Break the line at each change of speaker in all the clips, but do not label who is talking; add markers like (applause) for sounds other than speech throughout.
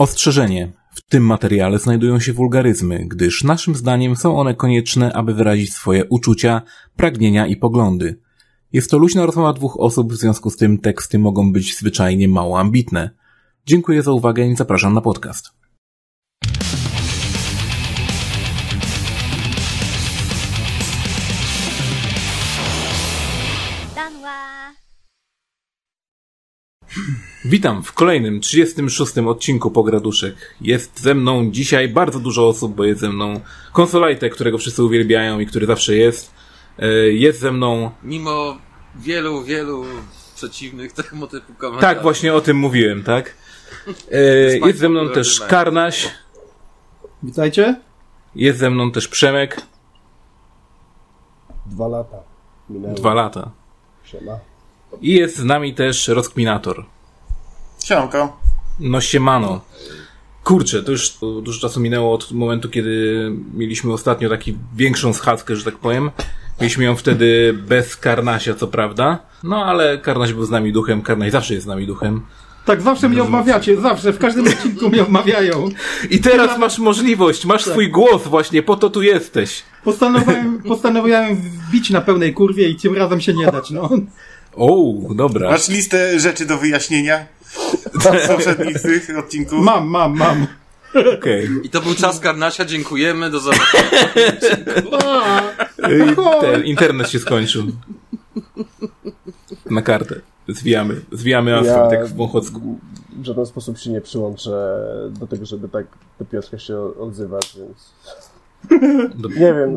Ostrzeżenie. W tym materiale znajdują się wulgaryzmy, gdyż naszym zdaniem są one konieczne, aby wyrazić swoje uczucia, pragnienia i poglądy. Jest to luźna rozmowa dwóch osób, w związku z tym teksty mogą być zwyczajnie mało ambitne. Dziękuję za uwagę i zapraszam na podcast. Witam w kolejnym 36 odcinku Pograduszek. Jest ze mną dzisiaj bardzo dużo osób, bo jest ze mną konsolajtek, którego wszyscy uwielbiają i który zawsze jest. E, jest ze mną.
Mimo wielu, wielu przeciwnych tego typu komentarzy.
Tak, właśnie o tym mówiłem, tak? E, jest ze mną też Karnaś.
Witajcie.
Jest ze mną też Przemek.
Dwa lata. Minęły.
Dwa lata.
Siema.
I jest z nami też Rozkminator.
Siemanko.
No siemano. Kurczę, to już dużo czasu minęło od momentu, kiedy mieliśmy ostatnio taki większą schadzkę, że tak powiem. Mieliśmy ją wtedy bez Karnasia, co prawda. No ale Karnaś był z nami duchem, Karnaś zawsze jest z nami duchem.
Tak, zawsze mnie omawiacie, zawsze, w każdym odcinku mnie omawiają.
I teraz masz możliwość, masz swój głos właśnie, po to tu jesteś.
Postanowiłem, postanowiłem wbić na pełnej kurwie i tym razem się nie dać, no.
O, dobra.
Masz listę rzeczy do wyjaśnienia z poprzednich tych odcinków?
Mam, mam, mam.
Okej.
I to był czas Karnasia, dziękujemy, do zobaczenia. (laughs)
Okay. Ten internet się skończył. Na kartę. Zwijamy. Zwijamy asfalt, jak w Wąchocku.
W żaden sposób się nie przyłączę do tego, żeby tak do Piotrka się odzywać, więc... Nie wiem.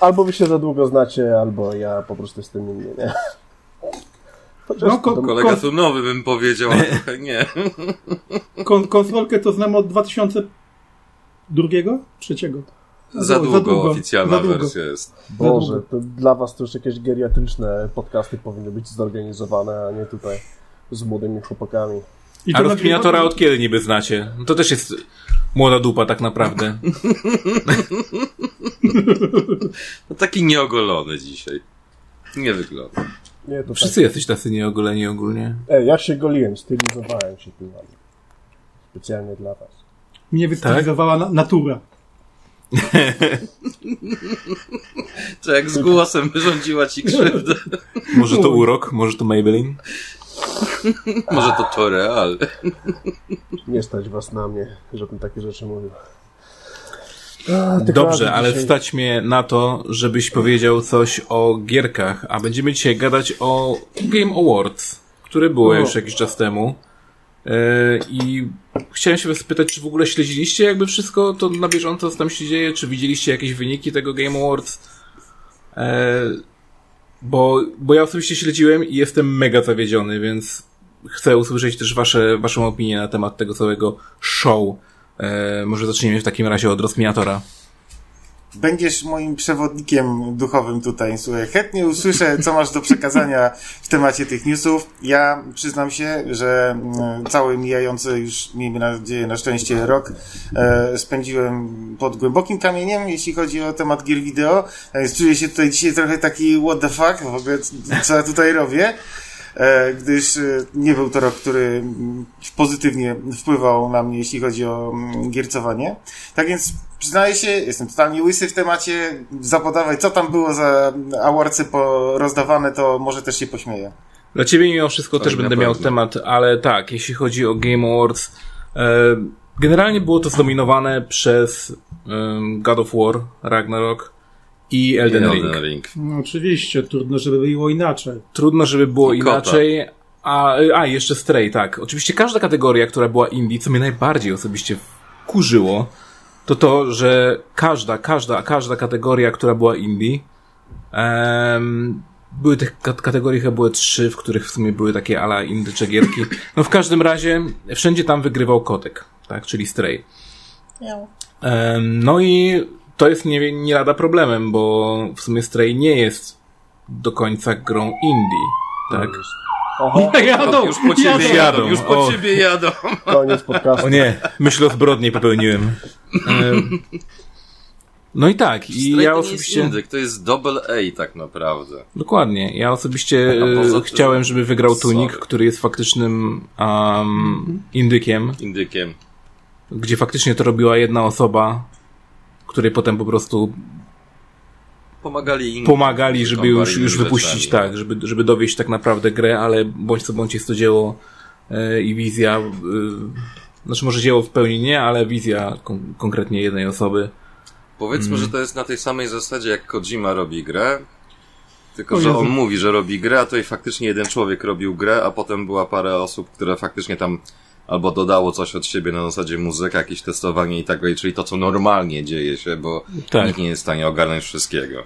Albo wy się za długo znacie, albo ja po prostu jestem inny, nie?
Chociaż no, ko-
kolega tu nowy bym powiedział, ale trochę nie. (laughs)
Kon- konsolkę to znam od 2002? Trzeciego?
Za, za, długo, za długo, oficjalna za długo. wersja jest.
Boże, to dla was to już jakieś geriatryczne podcasty powinny być zorganizowane, a nie tutaj z młodymi chłopakami.
I a rozkminiatora od kiedy niby znacie? No to też jest młoda dupa tak naprawdę. (laughs)
no taki nieogolony dzisiaj. Nie wygląda.
Nie, to Wszyscy tak. jesteś tacy nieogoleni ogólnie.
Ej, ja się goliłem, stylizowałem się tym Specjalnie dla was.
Mnie wystylizowała tak? natura. (laughs)
To jak z głosem wyrządziła ci krzywdę.
Może to urok, może to Maybelline.
Może to Toreal.
Nie stać was na mnie, żebym takie rzeczy mówił.
A, Dobrze, ale dzisiaj... wstać mnie na to, żebyś powiedział coś o gierkach, a będziemy dzisiaj gadać o Game Awards, które były już jakiś czas temu. Yy, I chciałem się was spytać, czy w ogóle śledziliście jakby wszystko to na bieżąco, co tam się dzieje? Czy widzieliście jakieś wyniki tego Game Awards? Yy, bo, bo ja osobiście śledziłem i jestem mega zawiedziony, więc chcę usłyszeć też wasze, waszą opinię na temat tego całego show. Yy, może zaczniemy w takim razie od Rozmiatora.
Będziesz moim przewodnikiem duchowym tutaj, słuchaj. Chętnie usłyszę, co masz do przekazania w temacie tych newsów. Ja przyznam się, że mm, cały mijający już, miejmy nadzieję, na szczęście rok e, spędziłem pod głębokim kamieniem, jeśli chodzi o temat gier wideo. Więc czuję się tutaj dzisiaj trochę taki what the fuck, w ogóle co ja tutaj robię. E, gdyż e, nie był to rok, który mm, pozytywnie wpływał na mnie, jeśli chodzi o mm, giercowanie. Tak więc przyznaję się, jestem totalnie łysy w temacie. Zapodawaj, co tam było za awardcy rozdawane, to może też się pośmieję.
Dla ciebie mimo wszystko tak, też będę miał temat, ale tak, jeśli chodzi o Game Awards, e, generalnie było to zdominowane przez God of War, Ragnarok, i Elden, Ring. Elden Ring.
No oczywiście, trudno, żeby było inaczej.
Trudno, żeby było I inaczej. A, a, jeszcze Stray, tak. Oczywiście każda kategoria, która była indie, co mnie najbardziej osobiście kurzyło, to to, że każda, każda, każda kategoria, która była indie, um, były tych kategorii chyba były trzy, w których w sumie były takie ala indycze gierki. (coughs) No w każdym razie, wszędzie tam wygrywał kotek, tak, czyli Stray. Um, no i to jest nie, nie lada problemem, bo w sumie Stray nie jest do końca grą indie, tak?
Oho. Jadą,
już po ciebie jadą, jadą. już po o. ciebie jadą. (laughs)
Koniec podcastu.
O nie, myślę o zbrodni popełniłem. No i tak, i
Straight
ja osobiście...
jest indyk, to jest double A tak naprawdę.
Dokładnie. Ja osobiście e,
tym-
chciałem, żeby wygrał Tunik, który jest faktycznym um, indykiem,
Indykiem.
gdzie faktycznie to robiła jedna osoba, której potem po prostu
Pomagali inni.
pomagali, żeby już, już wypuścić,
rzeczami.
tak, żeby, żeby dowieść tak naprawdę grę, ale bądź co bądź jest to dzieło e, i wizja, e, znaczy może dzieło w pełni nie, ale wizja kon konkretnie jednej osoby.
Powiedzmy,
Mm.
że to jest na tej samej zasadzie, jak Kojima robi grę. Tylko, że on mówi, że robi grę, a to i faktycznie jeden człowiek robił grę, a potem była parę osób, które faktycznie tam albo dodało coś od siebie na zasadzie muzyka, jakieś testowanie i tak dalej, czyli to, co normalnie dzieje się, bo
Tak.
nikt nie jest w stanie ogarnąć wszystkiego.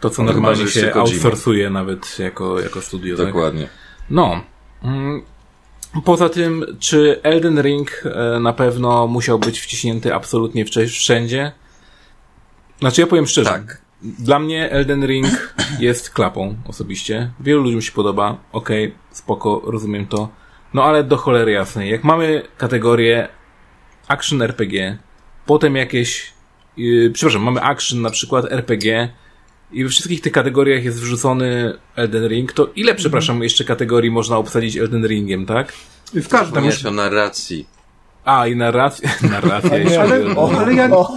To, co
No,
normalnie
że
się
Kojima.
outsourcuje nawet jako, jako studio. tak?
Dokładnie.
No. Mm, Poza tym, czy Elden Ring e, na pewno musiał być wciśnięty absolutnie wszędzie? Znaczy, ja powiem szczerze.
Tak.
Dla mnie Elden Ring jest klapą osobiście. Wielu ludziom się podoba. Okej, spoko, rozumiem to. No ale do cholery jasnej. Jak mamy kategorię action RPG, potem jakieś, yy, przepraszam, mamy action na przykład RPG i we wszystkich tych kategoriach jest wrzucony Elden Ring, to ile, przepraszam, jeszcze kategorii można obsadzić Elden Ringiem, tak?
W każdym.
Wspomniałeś o narracji.
A, i narracja, (laughs) narracja, jeszcze
Ale,
mówię.
ale ja,
O.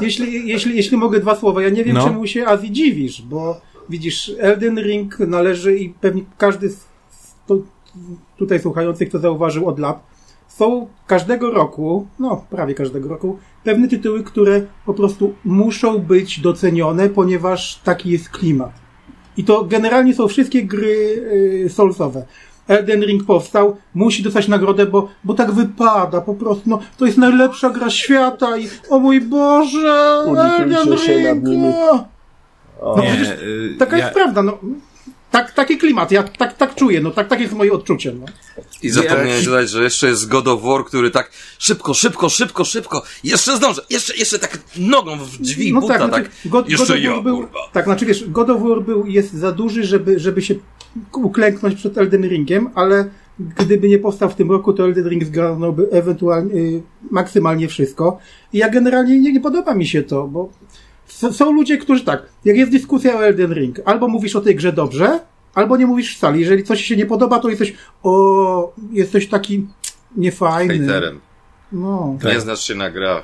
jeśli, jeśli, jeśli mogę dwa słowa, ja nie wiem,
No.
czemu się Azji dziwisz, bo widzisz, Elden Ring należy i pewnie każdy z tutaj słuchających to zauważył od lat. Są każdego roku, no prawie każdego roku, pewne tytuły, które po prostu muszą być docenione, ponieważ taki jest klimat. I to generalnie są wszystkie gry y, Soulsowe. Elden Ring powstał, musi dostać nagrodę, bo, bo tak wypada, po prostu, no, to jest najlepsza gra świata i o mój Boże, Elden
się nad
Ring,
nimi.
no.
O,
No
Nie,
przecież
y,
Taka
ja-
jest prawda, no. Tak, taki klimat, ja tak, tak czuję, no tak, tak jest moje odczucie, no.
I zapomniałeś dodać, że jeszcze jest God of War, który tak szybko, szybko, szybko, szybko, jeszcze zdążę, jeszcze, jeszcze tak nogą w drzwi
no
buta,
tak,
tak,
znaczy, God,
jeszcze
God of
ja,
War był,
kurwa.
tak, znaczy wiesz, God of War był, jest za duży, żeby, żeby się uklęknąć przed Elden Ringiem, ale gdyby nie powstał w tym roku, to Elden Ring zgarnąłby ewentualnie, y, maksymalnie wszystko. I ja generalnie nie, nie podoba mi się to, bo s- są ludzie, którzy tak, jak jest dyskusja o Elden Ring, albo mówisz o tej grze dobrze, albo nie mówisz wcale. Jeżeli coś się nie podoba, to jesteś, o, jesteś taki niefajny.
Hejterem.
No.
Tak.
Nie znasz się na grach.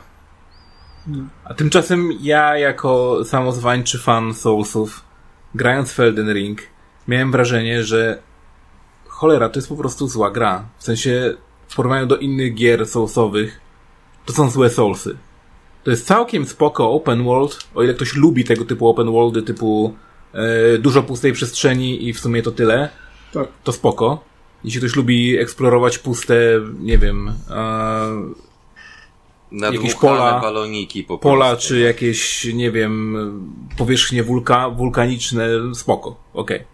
A tymczasem ja, jako samozwańczy fan Soulsów, grając w Elden Ring, miałem wrażenie, że cholera, to jest po prostu zła gra. W sensie, w porównaniu do innych gier Soulsowych, to są złe Soulsy. To jest całkiem spoko open world, o ile ktoś lubi tego typu open worldy, typu e, dużo pustej przestrzeni i w sumie to tyle,
Tak.
to spoko. Jeśli ktoś lubi eksplorować puste, nie wiem, e,
Nadmuchane
pola-
baloniki po
pola, czy jakieś, nie wiem, powierzchnie wulka, wulkaniczne, spoko, okej,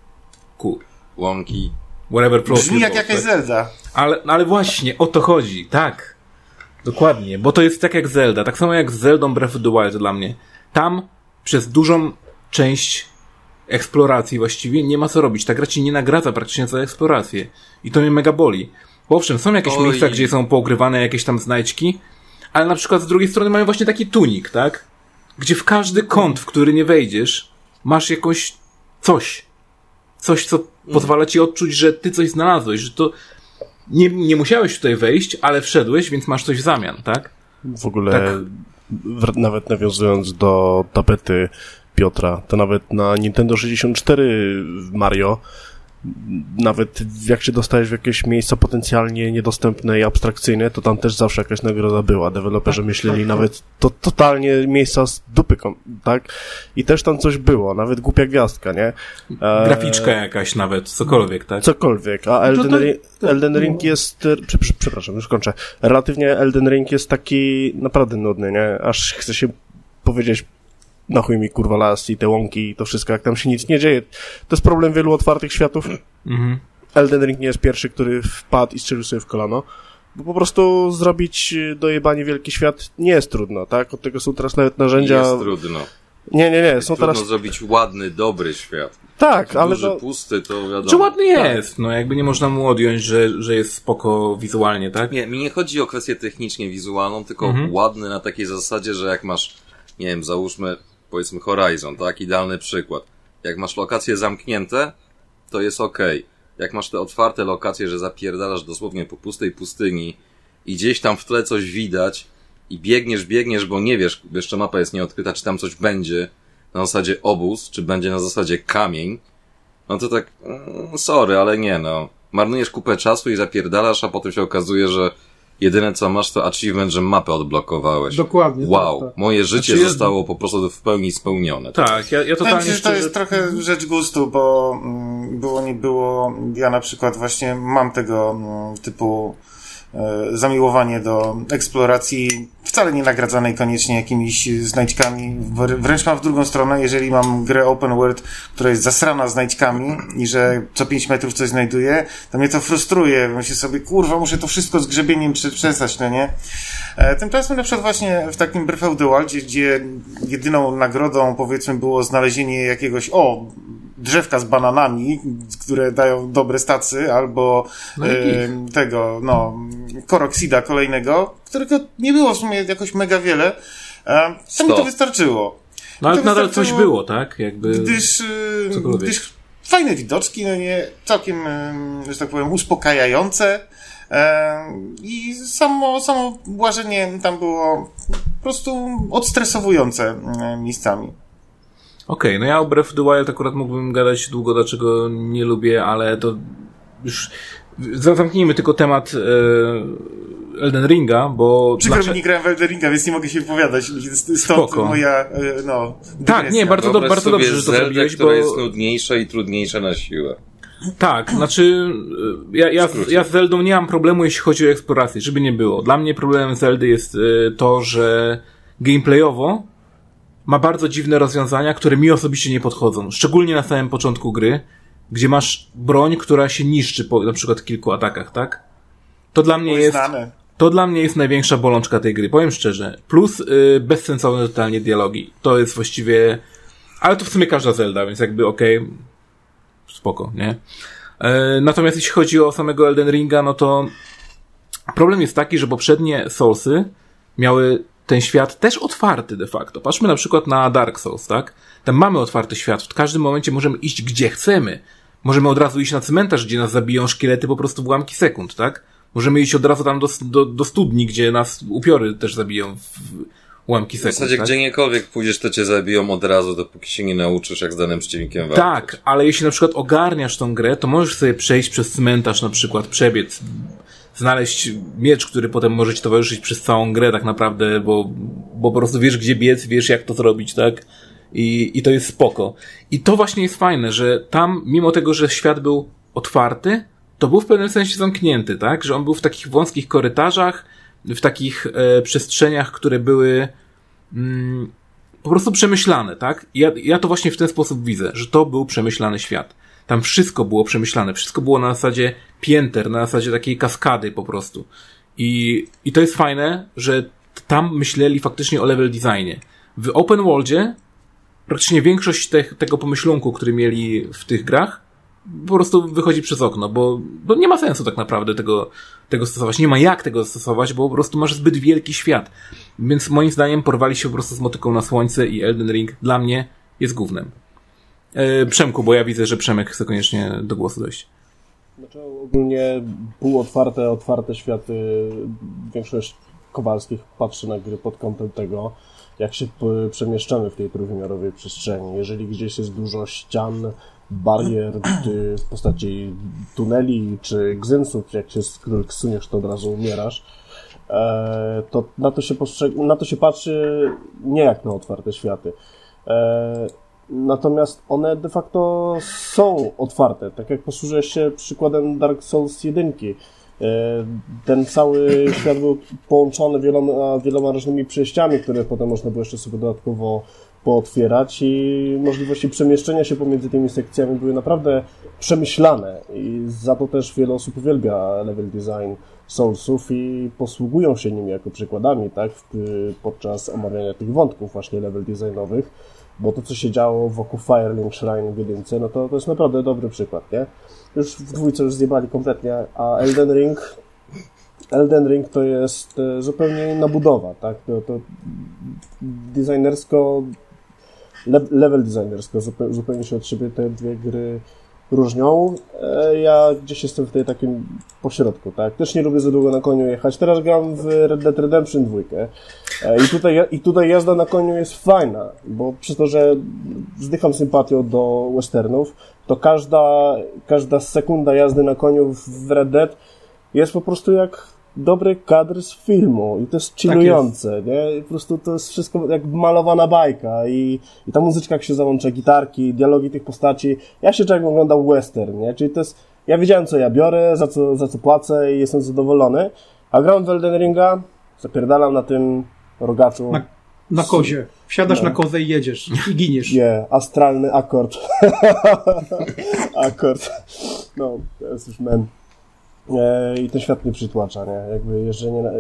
cool.
Łąki.
Whatever
Brzmi jak jakaś
tak?
Zelda.
Ale, ale właśnie, o to chodzi, tak. Dokładnie, bo to jest tak jak Zelda, tak samo jak z Zeldą Breath of the Wild dla mnie. Tam przez dużą część eksploracji właściwie nie ma co robić. Ta gra ci nie nagradza praktycznie za eksplorację. I to mnie mega boli. Bo owszem, są jakieś
Oj.
miejsca, gdzie są poukrywane jakieś tam znajdźki, ale na przykład z drugiej strony mają właśnie taki tunik, tak? Gdzie w każdy kąt, w który nie wejdziesz, masz jakąś coś. Coś, co pozwala ci odczuć, że ty coś znalazłeś, że to nie, nie musiałeś tutaj wejść, ale wszedłeś, więc masz coś w zamian, tak?
W ogóle,
Tak.
w, nawet nawiązując do tapety Piotra, to nawet na Nintendo 64 Mario, nawet jak się dostajesz w jakieś miejsca potencjalnie niedostępne i abstrakcyjne, to tam też zawsze jakaś nagroda była. Deweloperzy myśleli nawet to totalnie miejsca z dupy, kom- tak? I też tam coś było, nawet głupia gwiazdka, nie? E,
Graficzka jakaś nawet, cokolwiek, tak?
Cokolwiek, a Elden,
to-
Elden Ring jest, e, prze, prze, przepraszam, już kończę, relatywnie Elden Ring jest taki naprawdę nudny, nie? Aż chce się powiedzieć na chuj mi kurwa las i te łąki i to wszystko, jak tam się nic nie dzieje. To jest problem wielu otwartych światów.
Mhm.
Elden Ring nie jest pierwszy, który wpadł i strzelił sobie w kolano. Bo po prostu zrobić dojebanie wielki świat nie jest trudno, tak? Od tego są teraz nawet narzędzia...
Jest trudno.
Nie, nie, nie, są
Trudno
teraz...
zrobić ładny, dobry świat.
Tak, ale
Duży,
no,
pusty, to wiadomo.
Czy ładny jest? No jakby nie można mu odjąć, że, że jest spoko wizualnie, tak?
Nie, mi nie chodzi o kwestię technicznie wizualną, tylko
Mhm.
ładny na takiej zasadzie, że jak masz, nie wiem, załóżmy, powiedzmy Horizon, tak? Idealny przykład. Jak masz lokacje zamknięte, to jest ok. Jak masz te otwarte lokacje, że zapierdalasz dosłownie po pustej pustyni i gdzieś tam w tle coś widać i biegniesz, biegniesz, bo nie wiesz, jeszcze mapa jest nieodkryta, czy tam coś będzie na zasadzie obóz, czy będzie na zasadzie kamień, no to tak, mm, sorry, ale nie no. Marnujesz kupę czasu i zapierdalasz, a potem się okazuje, że jedyne co masz to achievement, że mapę odblokowałeś.
Dokładnie.
Wow,
tak, tak.
moje życie
Znaczy,
zostało po prostu w pełni spełnione.
Tak, ja, ja totalnie
się, że to
szczerze...
jest trochę rzecz gustu, bo mm, było nie było, ja na przykład właśnie mam tego mm, typu zamiłowanie do eksploracji, wcale nie nagradzanej koniecznie jakimiś znajdźkami. Wr- Wręcz mam w drugą stronę, jeżeli mam grę open world, która jest zasrana znajdźkami i że co 5 metrów coś znajduję, to mnie to frustruje. Myślę sobie, kurwa, muszę to wszystko z grzebieniem prze- przestać, no nie? E, Tymczasem na przykład właśnie w takim Breath of the Wild, gdzie, gdzie jedyną nagrodą powiedzmy było znalezienie jakiegoś, o, drzewka z bananami, które dają dobre stacy, albo
No
e, tego, no, koroksida kolejnego, którego nie było w sumie jakoś mega wiele, e, to mi to wystarczyło.
No ale
to
nadal coś było, tak? Jakby...
Gdyż,
Cokolwiek.
gdyż fajne widoczki, no nie, całkiem, że tak powiem, uspokajające. E, I samo, samo łażenie tam było po prostu odstresowujące miejscami.
Okej, no ja o Breath of the Wild akurat mógłbym gadać długo, dlaczego nie lubię, ale to już zamknijmy tylko temat e, Elden Ringa, bo...
Przykro
dlaczego-
mi nie grałem w Elden Ringa, więc nie mogę się wypowiadać. Stąd
Spoko.
moja, e, no...
Tak, nie, bardzo, do,
Wyobraź
bardzo dobrze, że to zrobiłeś,
która
bo...
jest nudniejsza i trudniejsza na siłę.
Tak, znaczy y, ja, ja,
skrócie.
ja z Zeldą nie mam problemu, jeśli chodzi o eksplorację, żeby nie było. Dla mnie problemem Zeldy jest to, że gameplayowo ma bardzo dziwne rozwiązania, które mi osobiście nie podchodzą. Szczególnie na samym początku gry, gdzie masz broń, która się niszczy po na przykład kilku atakach, tak? To dla mnie jest... To dla mnie jest największa bolączka tej gry, powiem szczerze. Plus y, bezsensowne totalnie dialogi. To jest właściwie... Ale to w sumie każda Zelda, więc jakby okej, spoko, nie? E, natomiast jeśli chodzi o samego Elden Ringa, no to problem jest taki, że poprzednie Soulsy miały ten świat też otwarty de facto. Patrzmy na przykład na Dark Souls, tak? Tam mamy otwarty świat. W każdym momencie możemy iść gdzie chcemy. Możemy od razu iść na cmentarz, gdzie nas zabiją szkielety po prostu w ułamki sekund, tak? Możemy iść od razu tam do, do, do studni, gdzie nas upiory też zabiją w ułamki
W
sekund.
zasadzie
tak?
gdziekolwiek pójdziesz, to cię zabiją od razu, dopóki się nie nauczysz, jak z danym przeciwnikiem walczyć.
Tak, ale jeśli na przykład ogarniasz tą grę, to możesz sobie przejść przez cmentarz na przykład, przebiec, znaleźć miecz, który potem może ci towarzyszyć przez całą grę tak naprawdę, bo, bo po prostu wiesz gdzie biec, wiesz jak to zrobić, tak? I, I to jest spoko. I to właśnie jest fajne, że tam, mimo tego, że świat był otwarty, to był w pewnym sensie zamknięty, tak? Że on był w takich wąskich korytarzach, w takich e, przestrzeniach, które były mm, po prostu przemyślane, tak? Ja, ja to właśnie w ten sposób widzę, że to był przemyślany świat. Tam wszystko było przemyślane, wszystko było na zasadzie pięter, na zasadzie takiej kaskady po prostu. I, i to jest fajne, że tam myśleli faktycznie o level designie. W open worldzie praktycznie większość te, tego pomyślunku, który mieli w tych grach, po prostu wychodzi przez okno, bo, bo nie ma sensu tak naprawdę tego, tego stosować. Nie ma jak tego stosować, bo po prostu masz zbyt wielki świat. Więc moim zdaniem porwali się po prostu z motyką na słońce i Elden Ring dla mnie jest głównym. E, Przemku, bo ja widzę, że Przemek chce koniecznie do głosu dojść.
Znaczy ogólnie półotwarte, otwarte światy, większość Kowalskich patrzy na gry pod kątem tego, jak się przemieszczamy w tej trójwymiarowej przestrzeni. Jeżeli gdzieś jest dużo ścian, barier (clears throat) w postaci tuneli czy gzynsów, jak się suniesz, to od razu umierasz, e, to na to, się postrzeg- na to się patrzy nie jak na otwarte światy. E, Natomiast one de facto są otwarte. Tak jak posłużyłeś się przykładem Dark Souls 1. E, Ten cały świat był połączony wieloma, wieloma różnymi przejściami, które potem można było jeszcze sobie dodatkowo pootwierać i możliwości przemieszczenia się pomiędzy tymi sekcjami były naprawdę przemyślane i za to też wiele osób uwielbia level design Soulsów i posługują się nimi jako przykładami, tak, podczas omawiania tych wątków właśnie level designowych, bo to, co się działo wokół Firelink Shrine w jedynce, no to, to jest naprawdę dobry przykład, nie? Już w dwójce już zjebali kompletnie, a Elden Ring Elden Ring to jest e, zupełnie inna budowa, tak? To, to designersko, level designersko zupełnie się od siebie te dwie gry różnią. E, ja gdzieś jestem w tej takim pośrodku, tak? Też nie lubię za długo na koniu jechać. Teraz gram w Red Dead Redemption 2. E, I tutaj, I tutaj jazda na koniu jest fajna, bo przez to, że zdycham sympatią do westernów, to każda, każda sekunda jazdy na koniu w Red Dead jest po prostu jak dobry kadr z filmu i to jest chillujące, tak nie? I po prostu to jest wszystko jak malowana bajka i, i ta muzyczka jak się załącza, gitarki, dialogi tych postaci. Ja się czuję oglądał western, nie? Czyli to jest, ja wiedziałem co ja biorę, za co, za co płacę i jestem zadowolony, a gram w Elden Ringa, zapierdalam na tym rogaczu.
Na, na kozie. Wsiadasz no. na kozę i jedziesz i giniesz. (laughs)
Nie, yeah, astralny akord. (laughs) akord. No, to jest już men. E, i ten świat nie przytłacza, nie? Jakby jeżdżenie na...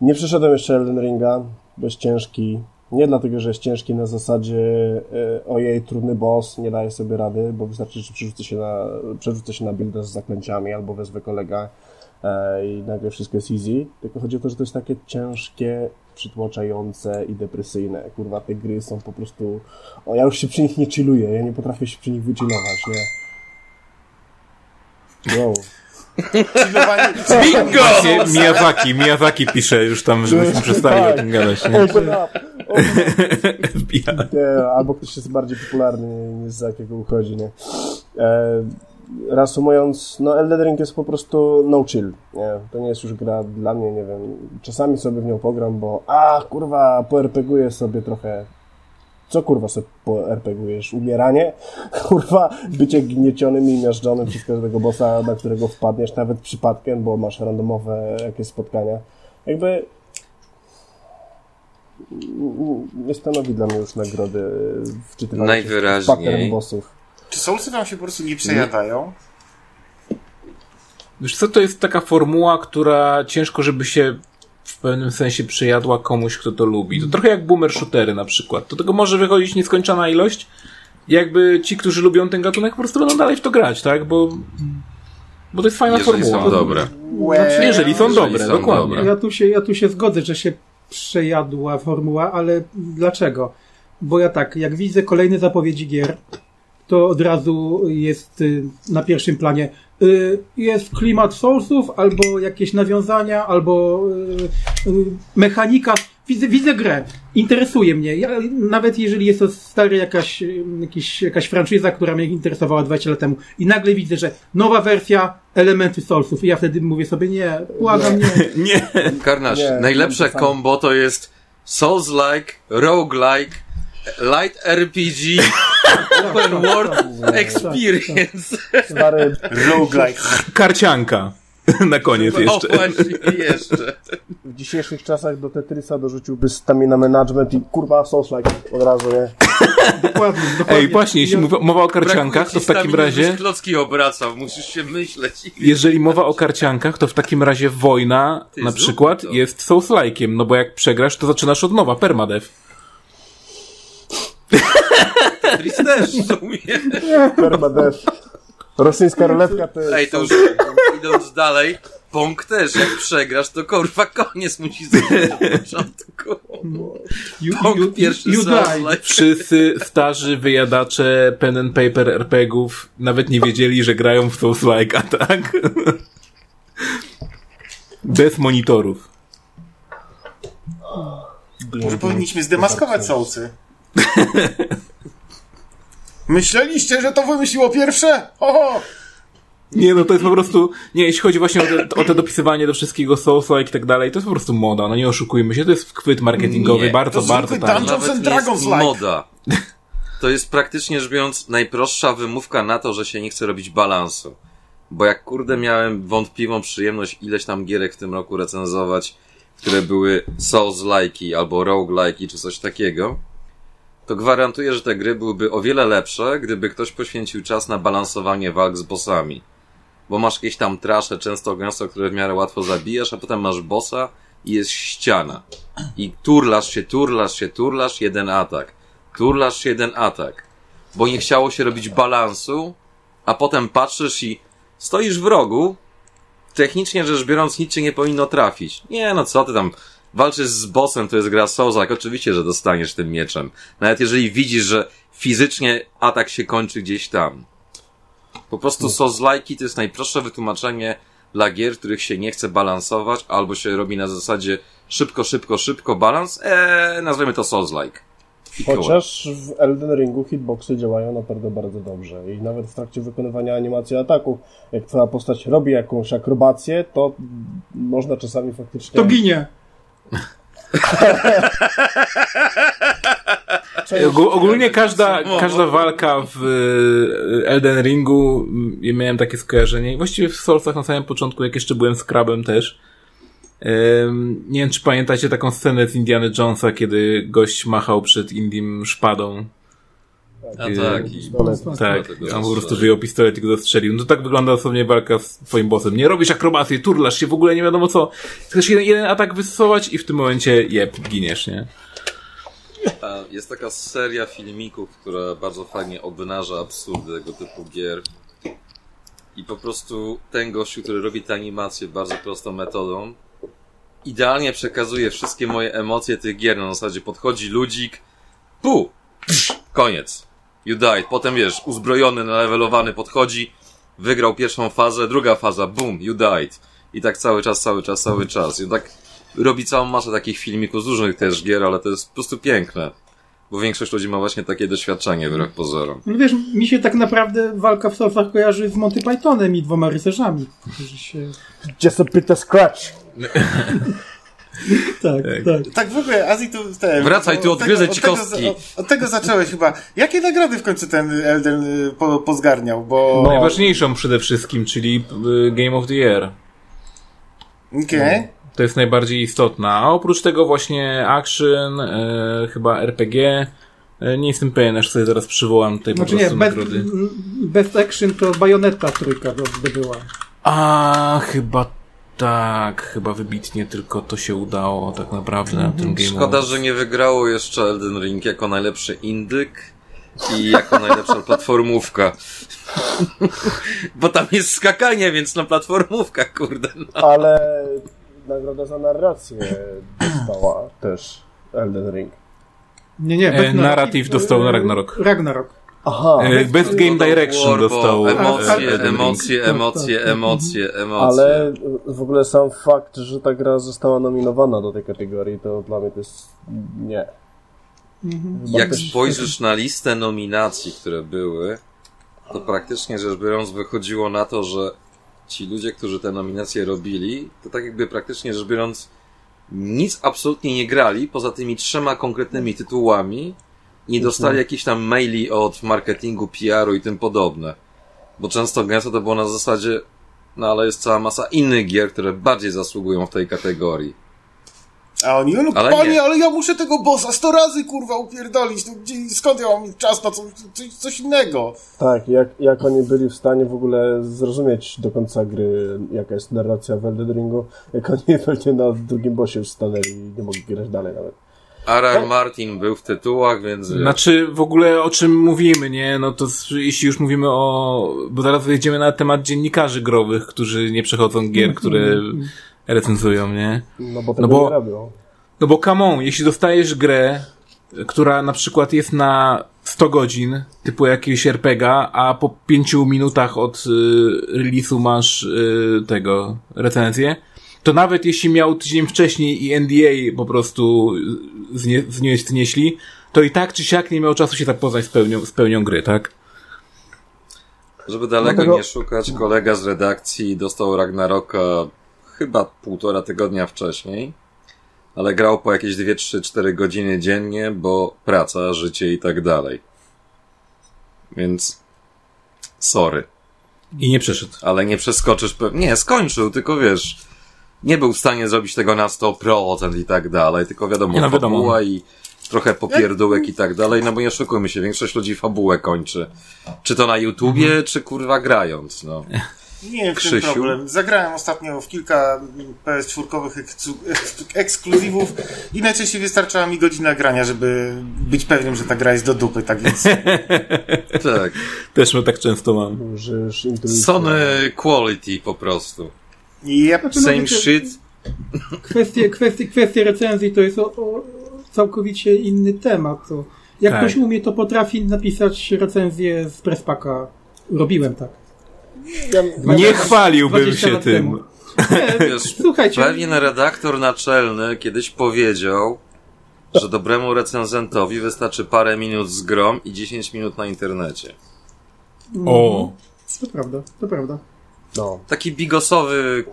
Nie przeszedłem jeszcze Elden Ringa, bo jest ciężki. Nie dlatego, że jest ciężki na zasadzie e, ojej, trudny boss, nie daje sobie rady, bo wystarczy, że przerzucę się na, przerzucę się na buildę z zaklęciami albo wezwę kolega i nagle wszystko jest easy. Tylko chodzi o to, że to jest takie ciężkie, przytłaczające i depresyjne. Kurwa, te gry są po prostu... O, ja już się przy nich nie chilluję, ja nie potrafię się przy nich wychillować, nie? Wow.
Bingo! Właśnie Miyazaki, Miyazaki pisze już tam, żebyśmy przestali o tym gadać. Nie? Open up! (laughs)
nie, albo ktoś jest bardziej popularny, nie z jakiego uchodzi, nie? E, reasumując, no Elden Ring jest po prostu no chill, nie? To nie jest już gra dla mnie, nie wiem, czasami sobie w nią pogram, bo a, kurwa, poerpeguję sobie trochę co kurwa sobie po RPGujesz? Umieranie? (laughs) Kurwa, bycie gniecionym i miażdżonym przez każdego bossa, na którego wpadniesz, nawet przypadkiem, bo masz randomowe jakieś spotkania. Jakby nie stanowi dla mnie już nagrody wczytywania
Najwyraźniej.
bossów.
Czy Soulsy wam się po prostu nie przejadają?
Wiesz co, to jest taka formuła, która ciężko, żeby się w pewnym sensie przejadła komuś, kto to lubi. To trochę jak boomer shootery na przykład. Do tego może wychodzić nieskończona ilość. Jakby ci, którzy lubią ten gatunek, po prostu będą dalej w to grać, tak? Bo, bo to jest fajna
jeżeli
formuła.
Są dobre.
Znaczy, jeżeli są jeżeli dobre, są dokładnie. Dobre.
Ja tu, się, ja tu się zgodzę, że się przejadła formuła, ale dlaczego? Bo ja tak, jak widzę kolejne zapowiedzi gier, to od razu jest y, na pierwszym planie y, jest klimat Soulsów, albo jakieś nawiązania, albo y, mechanika. Widzę, widzę grę, interesuje mnie. Ja, nawet jeżeli jest to stary jakaś, jakiś, jakaś franczyza, która mnie interesowała 20 lat temu i nagle widzę, że nowa wersja elementy Soulsów i ja wtedy mówię sobie nie, błagam, nie.
nie. (laughs)
Karnasz, najlepsze combo to jest Souls-like, roguelike, light RPG, (laughs) open world experience.
Stary roguelike.
Karcianka. (laughs) Na koniec no jeszcze.
właśnie, jeszcze.
W dzisiejszych czasach do Tetrisa dorzuciłby stamina management i kurwa Souls-like od razu, nie? (laughs)
Dokładnie, dokładnie.
Ej, właśnie, jeśli mowa o karciankach, to w takim razie...
klocki obracał, musisz się myśleć.
Jeżeli mowa o karciankach, to w takim razie wojna, Ty, na przykład, jest Souls-like'iem, no bo jak przegrasz, to zaczynasz od nowa, permadeath.
Tetris też w sumie.
Permadeath. Rosyjska ruletka to jest...
Ej, to już idąc dalej, Pong też, jak przegrasz, to kurwa koniec musi zrobić na początku. Pong pierwszy you
Wszyscy starzy wyjadacze pen and paper RPGów nawet nie wiedzieli, że grają w Souls Like, tak? Bez monitorów.
Może powinniśmy zdemaskować Soulsy. (laughs) Myśleliście, że to wymyśliło pierwsze? Oho!
Nie, no to jest po prostu, nie, jeśli chodzi właśnie o te, o te dopisywanie do wszystkiego Soulsa i tak dalej, to jest po prostu moda, no nie oszukujmy się, to jest chwyt marketingowy nie, bardzo, to bardzo
tani. Dungeons and Dragons like.
moda. (laughs) To jest praktycznie rzecz biorąc najprostsza wymówka na to, że się nie chce robić balansu. Bo jak kurde miałem wątpliwą przyjemność ileś tam gierek w tym roku recenzować, które były Souls-like albo rogue-like czy coś takiego, to gwarantuję, że te gry byłyby o wiele lepsze, gdyby ktoś poświęcił czas na balansowanie walk z bossami. Bo masz jakieś tam trasze, często gęsto, które w miarę łatwo zabijasz, a potem masz bossa i jest ściana. I turlasz się, turlasz się, turlasz, jeden atak. Turlasz się, jeden atak. Bo nie chciało się robić balansu, a potem patrzysz i Stoisz w rogu, technicznie rzecz biorąc nic cię nie powinno trafić. Nie, no co ty tam, walczysz z bossem, to jest gra Souls'ak, oczywiście, że dostaniesz tym mieczem. Nawet jeżeli widzisz, że fizycznie atak się kończy gdzieś tam. Po prostu Souls-like'i to jest najprostsze wytłumaczenie dla gier, których się nie chce balansować, albo się robi na zasadzie szybko, szybko, szybko balans, eee, nazwijmy to Souls-like.
Chociaż w Elden Ringu hitboxy działają naprawdę bardzo dobrze i nawet w trakcie wykonywania animacji ataków, jak twoja postać robi jakąś akrobację, to można czasami faktycznie...
To ginie.
Ogólnie każda, każda walka w y, Elden Ringu, mm, ja miałem takie skojarzenie, właściwie w Soulsach na samym początku, jak jeszcze byłem Scrubem też. Nie wiem, czy pamiętacie taką scenę z Indiana Jonesa, kiedy gość machał przed Indim szpadą.
A tak, i...
Pistolet.
Tak,
tego
on po prostu
zastrzelił.
wyjął pistolet i go zastrzelił. No tak wygląda dosłownie walka z twoim bossem. Nie robisz akrobacji, turlasz się, w ogóle nie wiadomo co. Chcesz jeden, jeden atak wystosować i w tym momencie jeb, giniesz, nie?
Jest taka seria filmików, która bardzo fajnie obnaża absurdy tego typu gier. I po prostu ten gościu, który robi te animacje bardzo prostą metodą, idealnie przekazuje wszystkie moje emocje tych gier. Na zasadzie podchodzi ludzik, pu, koniec. You died. Potem wiesz, uzbrojony, nalewelowany podchodzi, wygrał pierwszą fazę, druga faza, boom, you died. I tak cały czas, cały czas, cały czas. I tak robi całą masę takich filmików z różnych też gier, ale to jest po prostu piękne. Bo większość ludzi ma właśnie takie doświadczenie wbrew pozorom.
No wiesz, mi się tak naprawdę walka w Soulsach kojarzy z Monty Pythonem i dwoma rycerzami. się...
Just a bit of scratch. (laughs) (laughs)
Tak, tak.
Tak w ogóle, Azji tu ten...
Wracaj, tu
od
odgryzę ci
od tego-
kostki.
Od, od tego zacząłeś chyba. Jakie nagrody w końcu ten Elden y, po, pozgarniał? Bo...
No.
Najważniejszą przede wszystkim, czyli y, Game of the Year.
Okej.
To jest najbardziej istotna. A oprócz tego właśnie action, e, chyba RPG. E, nie jestem pewien, aż sobie zaraz przywołam tutaj
Znaczy
po
nie,
prostu
best,
nagrody.
best Action to Bayonetta trójka to zdobyła.
A chyba tak, chyba wybitnie tylko to się udało tak naprawdę na tym Game
Szkoda, że nie wygrało jeszcze Elden Ring jako najlepszy indyk i jako najlepsza (laughs) platformówka. Bo tam jest skakanie, więc na platformówka, kurde. No.
Ale nagroda za narrację dostała też Elden Ring.
Nie, nie,
E, narrative dostał na Ragnarok.
Ragnarok.
Aha,
E, Best Game Direction
War,
dostał.
Emocje,
Elden Ring.
emocje,
Tak,
emocje,
tak.
emocje, emocje.
ale w ogóle sam fakt, że ta gra została nominowana do tej kategorii, to dla mnie to jest nie. Chyba
Jak
też-
spojrzysz na listę nominacji, które były, to praktycznie rzecz biorąc wychodziło na to, że ci ludzie, którzy te nominacje robili, to tak jakby praktycznie rzecz biorąc nic absolutnie nie grali, poza tymi trzema konkretnymi tytułami i nie dostali jakichś tam maili od marketingu, PR-u i tym podobne. Bo często gęsto to było na zasadzie, no ale jest cała masa innych gier, które bardziej zasługują w tej kategorii.
A oni, no
Ale
panie,
nie.
ale ja muszę tego bossa sto razy kurwa upierdolić. No, gdzie, skąd ja mam czas na co, coś, coś innego?
Tak, jak, jak oni byli w stanie w ogóle zrozumieć do końca gry, jaka jest narracja w Elden Ringu, jak oni (laughs) pewnie na drugim bossie już stanęli i nie mogli grać dalej nawet.
R.R. Martin był w tytułach, więc...
Znaczy, w ogóle o czym mówimy, nie? No to jeśli już mówimy o... Bo zaraz wyjdziemy na temat dziennikarzy growych, którzy nie przechodzą gier, które (laughs) recenzują, nie?
No bo tego
bo-
nie robią.
No bo come on, jeśli dostajesz grę, która na przykład jest na 100 godzin, typu jakiegoś RPGa, a po 5 minutach od y, release'u masz y, tego recenzję, to nawet jeśli miał tydzień wcześniej i NDA po prostu znie, znie, znieśli, to i tak czy siak nie miał czasu się tak poznać z pełnią, z pełnią gry, tak?
Żeby daleko
Dlatego-
nie szukać, kolega z redakcji dostał Ragnaroka chyba półtora tygodnia wcześniej, ale grał po jakieś 2, 3, 4 godziny dziennie, bo praca, życie i tak dalej. Więc sorry,
I nie przeszedł.
ale nie przeskoczysz pewnie. Nie, skończył, tylko wiesz, nie był w stanie zrobić tego na 100% i tak dalej, tylko wiadomo,
Nie, no wiadomo.
fabuła i trochę popierdółek i tak dalej, no bo nie oszukujmy się, większość ludzi fabułę kończy. Czy to na YouTubie,
Mhm.
czy kurwa grając, no.
Nie wiem,
Krzysiu?
problem. Zagrałem ostatnio w kilka PS4 (laughs) ekskluzywów i najczęściej wystarczała mi godzina grania, żeby być pewnym, że ta gra jest do dupy, tak więc
Tak. (laughs)
Też my tak często mam.
Sony quality po prostu.
Yep.
Znaczy, no
Same
wiecie,
shit.
Kwestie, kwestie, kwestie recenzji to jest o, o całkowicie inny temat. To jak
Tak.
ktoś umie, to potrafi napisać recenzję z Presspaka. Robiłem tak.
Nie chwaliłbym
20
się tym. (laughs)
Nie,
Wiesz,
słuchajcie,
Pewien redaktor naczelny kiedyś powiedział, że dobremu recenzentowi wystarczy parę minut z grom i 10 minut na internecie.
O,
to prawda, to prawda.
No.
Taki bigosowy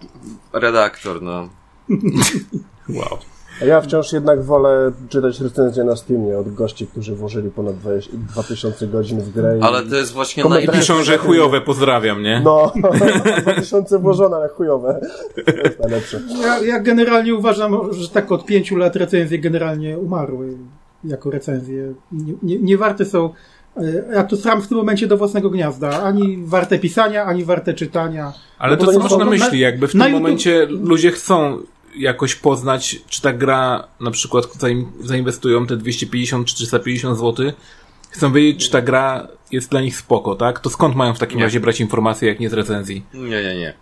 redaktor, no. (laughs)
wow.
A ja wciąż jednak wolę czytać recenzje na Steamie od gości, którzy włożyli ponad 20 2000 godzin w grę.
Ale to jest właśnie najlepsze.
Piszą, że chujowe, pozdrawiam, nie?
No, (laughs) 2000 włożone, ale chujowe. To jest najlepsze.
Ja, ja generalnie uważam, że tak od pięciu lat recenzje generalnie umarły jako recenzje. Nie, nie, nie warte są. E, Ja tu sam w tym momencie do własnego gniazda. Ani warte pisania, ani warte czytania.
Ale
No
to co masz na myśli? Jakby w tym
YouTube-
momencie ludzie chcą jakoś poznać, czy ta gra na przykład zaim- zainwestują te 250 czy 350 zł, chcą wiedzieć, czy ta gra jest dla nich spoko, tak? To skąd mają w takim
Nie.
razie brać informacje, jak nie z recenzji?
Nie, nie, nie.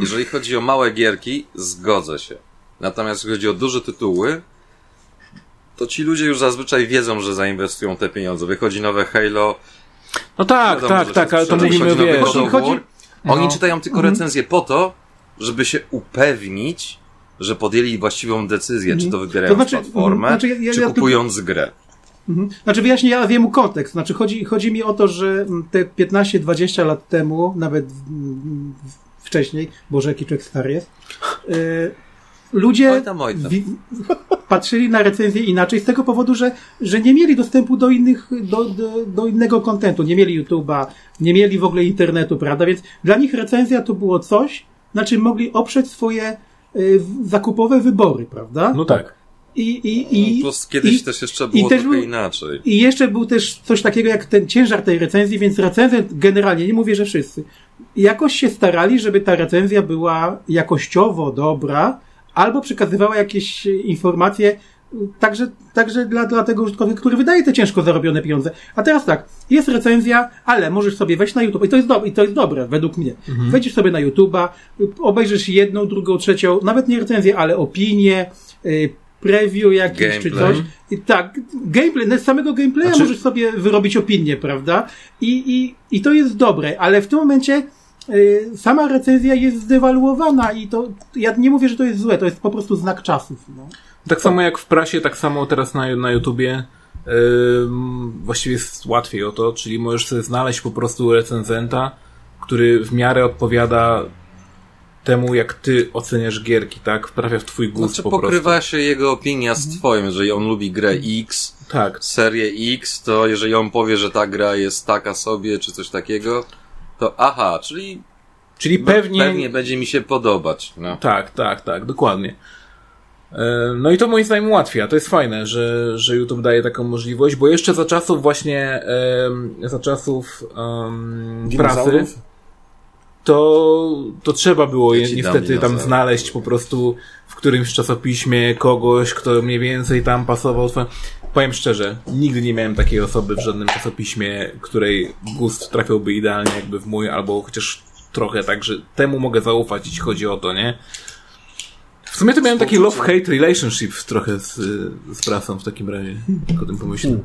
Jeżeli chodzi o małe gierki, zgodzę się. Natomiast jeżeli chodzi o duże tytuły, to ci ludzie już zazwyczaj wiedzą, że zainwestują te pieniądze. Wychodzi nowe Halo.
No tak,
wiadomo,
tak, tak, ale to mówimy, wiesz...
God of
chodzi-
War. Oni
No.
czytają tylko recenzje po to, żeby się upewnić, że podjęli właściwą decyzję, czy to wybierając
To znaczy-
platformę,
znaczy ja- ja-
czy
ja
kupując grę.
Mhm. Znaczy wyjaśnię, ja wiem kontekst. Znaczy chodzi, chodzi mi o to, że te 15-20 lat temu, nawet wcześniej, Boże, jaki człowiek stary jest, y, ludzie
Oj tam, oj tam.
wi- patrzyli na recenzję inaczej z tego powodu, że, że nie mieli dostępu do innych, do, do, do innego kontentu, nie mieli YouTube'a, nie mieli w ogóle internetu, prawda? Więc dla nich recenzja to było coś, na czym mogli oprzeć swoje y, zakupowe wybory, prawda?
No tak.
I, i, i,
Plus kiedyś
i,
też jeszcze było
też
trochę
był-
inaczej.
i jeszcze był też coś takiego jak ten ciężar tej recenzji, więc recenzent generalnie, nie mówię, że wszyscy, jakoś się starali, żeby ta recenzja była jakościowo dobra, albo przekazywała jakieś informacje także, także dla, dla tego użytkownika, który wydaje te ciężko zarobione pieniądze. A teraz tak, jest recenzja, ale możesz sobie wejść na YouTube i to jest, do, i to jest dobre, według mnie. Wejdziesz sobie na YouTube'a, obejrzysz jedną, drugą, trzecią, nawet nie recenzję, ale opinię, y, preview jakieś czy
Gameplay.
coś. I tak, gameplay, z samego gameplaya
Znaczy-
możesz sobie wyrobić opinię, prawda? I, i, I to jest dobre, ale w tym momencie sama recenzja jest zdewaluowana i to, ja nie mówię, że to jest złe, to jest po prostu znak czasów. No.
Tak samo jak w prasie, tak samo teraz na, na YouTubie ym, właściwie jest łatwiej o to, czyli możesz sobie znaleźć po prostu recenzenta, który w miarę odpowiada temu, jak ty oceniasz gierki, tak? Wprawia w twój gust
Znaczy
po prostu.
pokrywa się jego opinia z twoją, jeżeli on lubi grę X,
Tak.
serię X, to jeżeli on powie, że ta gra jest taka sobie, czy coś takiego, to aha, czyli
Czyli pewnie...
pewnie będzie mi się podobać. No.
Tak, tak, tak, dokładnie. E, No i to moim zdaniem ułatwia. To jest fajne, że, że YouTube daje taką możliwość, bo jeszcze za czasów właśnie, za czasów um, prasy,
Dinozaurów?
to, to trzeba było
Ja
niestety tam znaleźć po prostu w którymś czasopiśmie kogoś, kto mniej więcej tam pasował. Powiem szczerze, nigdy nie miałem takiej osoby w żadnym czasopiśmie, której gust trafiałby idealnie jakby w mój, albo chociaż trochę tak, że temu mogę zaufać, jeśli chodzi o to, nie? W sumie to miałem taki love-hate relationship trochę z, z prasą w takim razie. Jak o tym pomyślę. (laughs)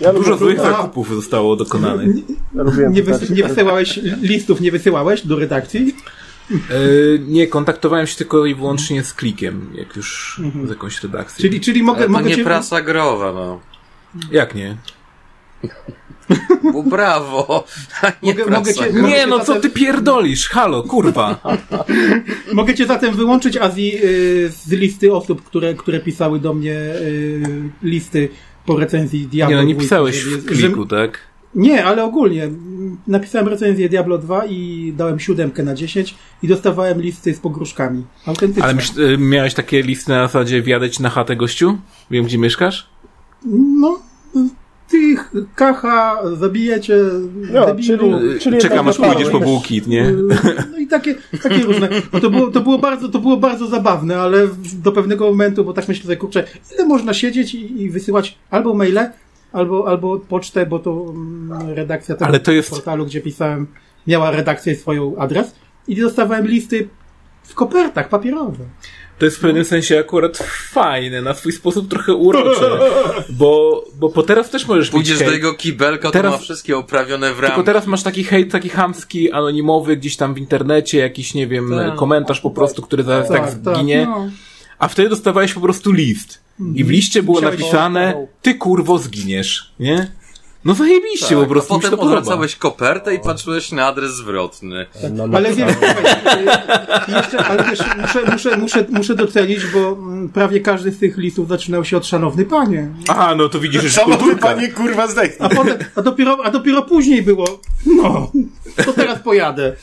Ja
Dużo złych zakupów zostało dokonanych.
Ja
Nie,
czytać-
wys- nie wysyłałeś listów, nie wysyłałeś do redakcji?
E, nie, kontaktowałem się tylko i wyłącznie z klikiem, jak już z jakąś redakcją.
Czyli, czyli mogę,
to
mogę
nie
cię...
prasa growa, no.
Jak nie?
Bo brawo! a Nie
Mogę- mogę cię-.
Nie, no co ty pierdolisz? Halo, kurwa. (laughs)
Mogę cię zatem wyłączyć Azji y, z listy osób, które, które pisały do mnie y, listy po recenzji Diablo
Nie, no nie
2,
pisałeś w kliku, tak?
Nie, ale ogólnie. Napisałem recenzję Diablo 2 i dałem siódemkę na 10 i dostawałem listy z pogróżkami. Autentyczne.
Ale myśl, e, miałeś takie listy na zasadzie wjadę ci na chatę, gościu? Wiem, gdzie mieszkasz?
No, tych kacha, zabijecie no, debilu.
Czyli, czyli Czekam aż pójdziesz po bułki, nie?
No i takie, takie różne. No to, było, to, było bardzo, to było bardzo zabawne, ale do pewnego momentu, bo tak myślę sobie, kurczę, ile można siedzieć i, i wysyłać albo maile, albo, albo pocztę, bo to mm, redakcja tego ale to jest... portalu, gdzie pisałem, miała redakcję swoją adres i dostawałem listy w kopertach papierowych
to jest w pewnym sensie akurat fajne, na swój sposób trochę urocze, (laughs) bo, bo po teraz też możesz
Pójdziesz do jego kibelka, teraz, to ma wszystkie oprawione w ramki.
Tylko teraz masz taki hejt, taki hamski, anonimowy, gdzieś tam w internecie, jakiś, nie wiem, tak. komentarz po prostu, który zaraz tak, tak, tak zginie, no. a wtedy dostawałeś po prostu list. I w liście było napisane, ty kurwo zginiesz, nie? No zajebiście tak, po prostu.
A potem odwracałeś kopertę i patrzyłeś na adres zwrotny.
No, no, ale wiem, jeszcze, ale wiesz, muszę, muszę, muszę, muszę docenić, bo mm, prawie każdy z tych listów zaczynał się od szanowny panie.
Aha, no to widzisz, że
Szanowny panie, kurwa, zdechnij.
A, potem, a, dopiero, a dopiero później było, no, to teraz pojadę.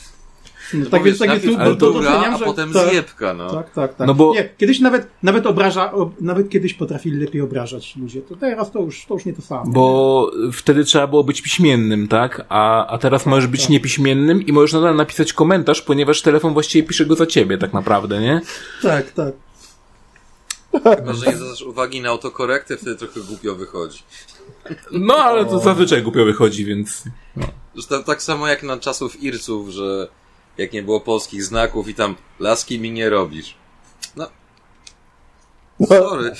No, tak więc, tak jest, to, to doceniam, a potem tak, zjebka, no.
Tak, tak, tak. No bo... Nie, kiedyś nawet, nawet obraża, nawet kiedyś potrafili lepiej obrażać ludzie. To teraz to już, to już nie to samo.
Bo wtedy trzeba było być piśmiennym, tak? A, a teraz tak, możesz być tak. niepiśmiennym i możesz nadal napisać komentarz, ponieważ telefon właściwie pisze go za ciebie, tak naprawdę, nie?
Tak, tak.
Chyba, że nie zwracasz uwagi na autokorektę, wtedy trochę głupio wychodzi.
No, ale to zazwyczaj głupio wychodzi, więc... No.
Zresztą tak samo jak na czasów Irców, że jak nie było polskich znaków i tam laski mi nie robisz. No. Sorry.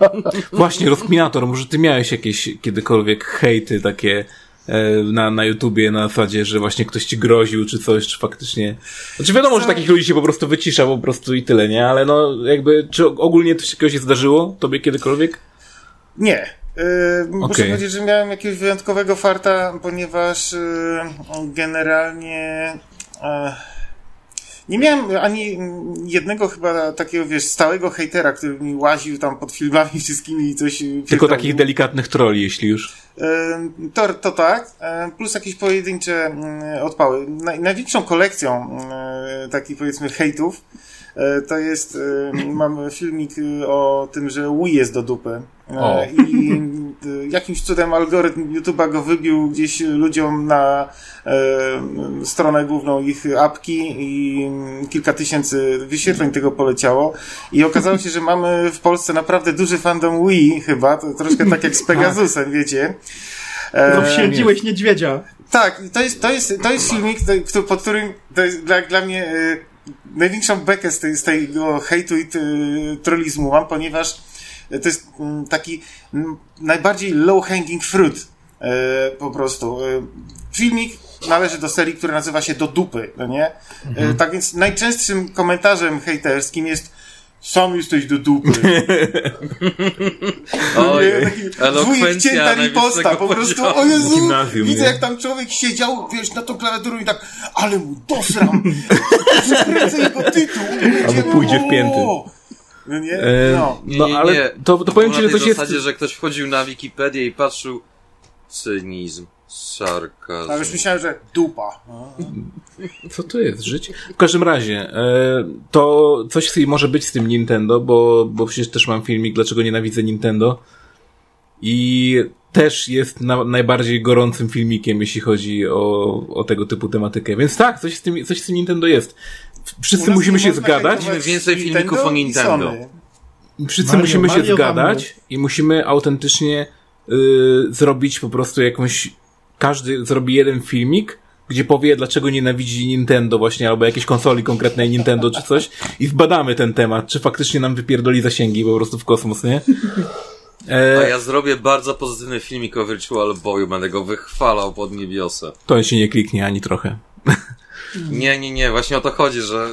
(laughs)
Właśnie, rozkminator, może ty miałeś jakieś kiedykolwiek hejty takie e, na, na YouTubie na zasadzie, że właśnie ktoś ci groził czy coś, czy faktycznie... Znaczy wiadomo, że takich ludzi się po prostu wycisza po prostu i tyle, nie? Ale no jakby, czy ogólnie coś takiego się zdarzyło tobie kiedykolwiek?
Nie. Yy, okay. Muszę powiedzieć, że miałem jakiegoś wyjątkowego farta, ponieważ yy, generalnie nie miałem ani jednego chyba takiego, wiesz, stałego hejtera, który mi łaził tam pod filmami (laughs) wszystkimi i coś...
Tylko takich delikatnych troli, jeśli już.
To, to tak, plus jakieś pojedyncze odpały. Największą kolekcją takich, powiedzmy, hejtów E, to jest, e, mam filmik e, o tym, że Wii jest do dupy. O. I jakimś cudem algorytm YouTube'a go wybił gdzieś ludziom na stronę główną ich apki i kilka tysięcy wyświetleń tego poleciało. I okazało się, że mamy w Polsce naprawdę duży fandom Wii chyba, to troszkę tak jak z Pegasusem, wiecie.
No wsiędziłeś niedźwiedzia.
Tak, to jest, to jest, to jest filmik, pod którym to jest dla, dla mnie największą bekę z, tej, z tego hejtu i trollizmu mam, ponieważ to jest mm, taki mm, najbardziej low-hanging fruit e, po prostu. Filmik należy do serii, która nazywa się Do dupy, no nie? Mhm. Tak więc najczęstszym komentarzem hejterskim jest sam jesteś do dupy. (laughs)
Oj, Taki wcięta
riposta, po prostu, o Jezu, Gimnazjum, widzę nie? jak tam człowiek siedział, wiesz, na tą klawiaturą i tak, ale mu dosram, przekręcę jego tytuł.
Albo pójdzie w pięty.
No nie? E, no.
no ale nie. To, to powiem ci, że coś
jest... zasadzie, że ktoś wchodził na Wikipedię i patrzył cynizm. Sarkazm.
Ale już myślałem, że dupa.
Co to jest? Życie? W każdym razie, e, to coś może być z tym Nintendo, bo, bo przecież też mam filmik, dlaczego nienawidzę Nintendo. I też jest na, najbardziej gorącym filmikiem, jeśli chodzi o, o tego typu tematykę. Więc tak, coś z tym, coś z tym Nintendo jest. Wszyscy musimy się zgadać.
Musimy więcej filmików o Nintendo.
Wszyscy Mario, musimy się Mario zgadać i musimy autentycznie y, zrobić po prostu jakąś każdy zrobi jeden filmik, gdzie powie, dlaczego nienawidzi Nintendo właśnie, albo jakiejś konsoli konkretnej Nintendo czy coś i zbadamy ten temat, czy faktycznie nam wypierdoli zasięgi po prostu w kosmos, nie?
E... A ja zrobię bardzo pozytywny filmik o Virtual Boyu, będę go wychwalał pod niebiosa.
To się nie kliknie ani trochę. (laughs)
Nie, nie, nie, właśnie o to chodzi, że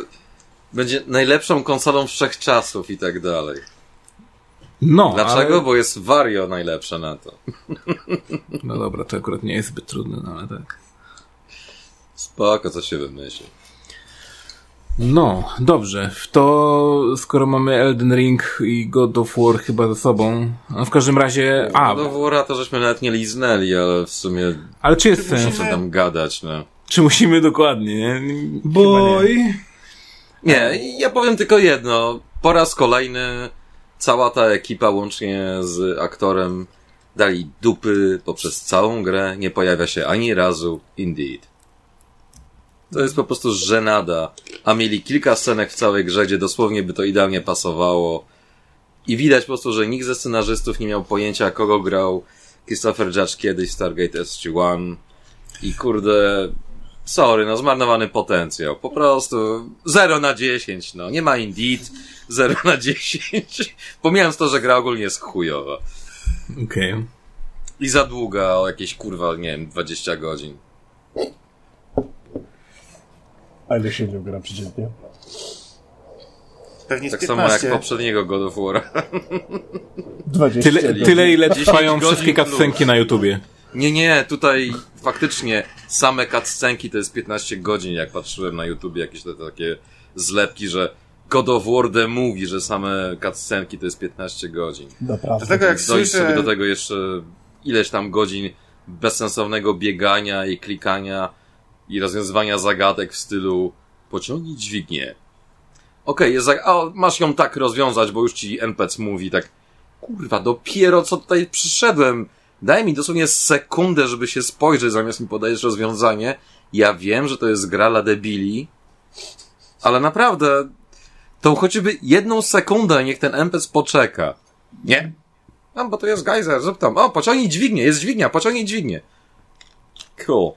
będzie najlepszą konsolą wszechczasów i tak dalej.
No.
Dlaczego? Ale... Bo jest Wario najlepsze na to.
No dobra, to akurat nie jest zbyt trudne, no ale tak.
Spoko, co się wymyśli.
No, dobrze. To skoro mamy Elden Ring i God of War chyba ze sobą, no w każdym razie...
A, God of War to żeśmy nawet nie liznęli, ale w sumie...
Ale czy jest sens?
Co tam gadać, no.
Czy musimy dokładnie, nie?
Boj.
Nie. nie, ja powiem tylko jedno. Po raz kolejny cała ta ekipa łącznie z aktorem Dali dupy poprzez całą grę, nie pojawia się ani razu, indeed. To jest po prostu żenada. A mieli kilka scenek w całej grze, gdzie dosłownie by to idealnie pasowało. I widać po prostu, że nikt ze scenarzystów nie miał pojęcia, kogo grał Christopher Judge kiedyś w Stargate SG-1. I kurde, sorry, no zmarnowany potencjał. Po prostu 0 na 10, no. Nie ma Indeed, 0 na 10. (laughs) Pomijając to, że gra ogólnie jest chujowa.
Okej. Okay.
I za długa, o jakieś kurwa, nie wiem, 20 godzin.
A ile się gra przeciętnie?
Pewnie
Tak
15.
samo jak poprzedniego God of War.
20
Tyle,
godzin.
tyle ile
10
trwają wszystkie cutscenki na YouTubie.
Nie, nie, tutaj faktycznie same cutscenki to jest 15 godzin, jak patrzyłem na YouTube jakieś te takie zlepki, że God of War The Movie, że same cutscenki to jest 15 godzin.
Naprawdę.
Dlatego jak
Dojść sobie
słyszę...
do tego jeszcze ileś tam godzin bezsensownego biegania i klikania i rozwiązywania zagadek w stylu pociągnij dźwignię. Okej, jest za... a, masz ją tak rozwiązać, bo już ci NPC mówi tak kurwa, dopiero co tutaj przyszedłem. Daj mi dosłownie sekundę, żeby się spojrzeć, zamiast mi podajesz rozwiązanie. Ja wiem, że to jest gra dla debili, ale naprawdę, to choćby jedną sekundę niech ten NPC poczeka. Nie. No, bo to jest geyser, zrób tam. O, pociągnij dźwignię, jest dźwignia, pociągnij dźwignię. Cool.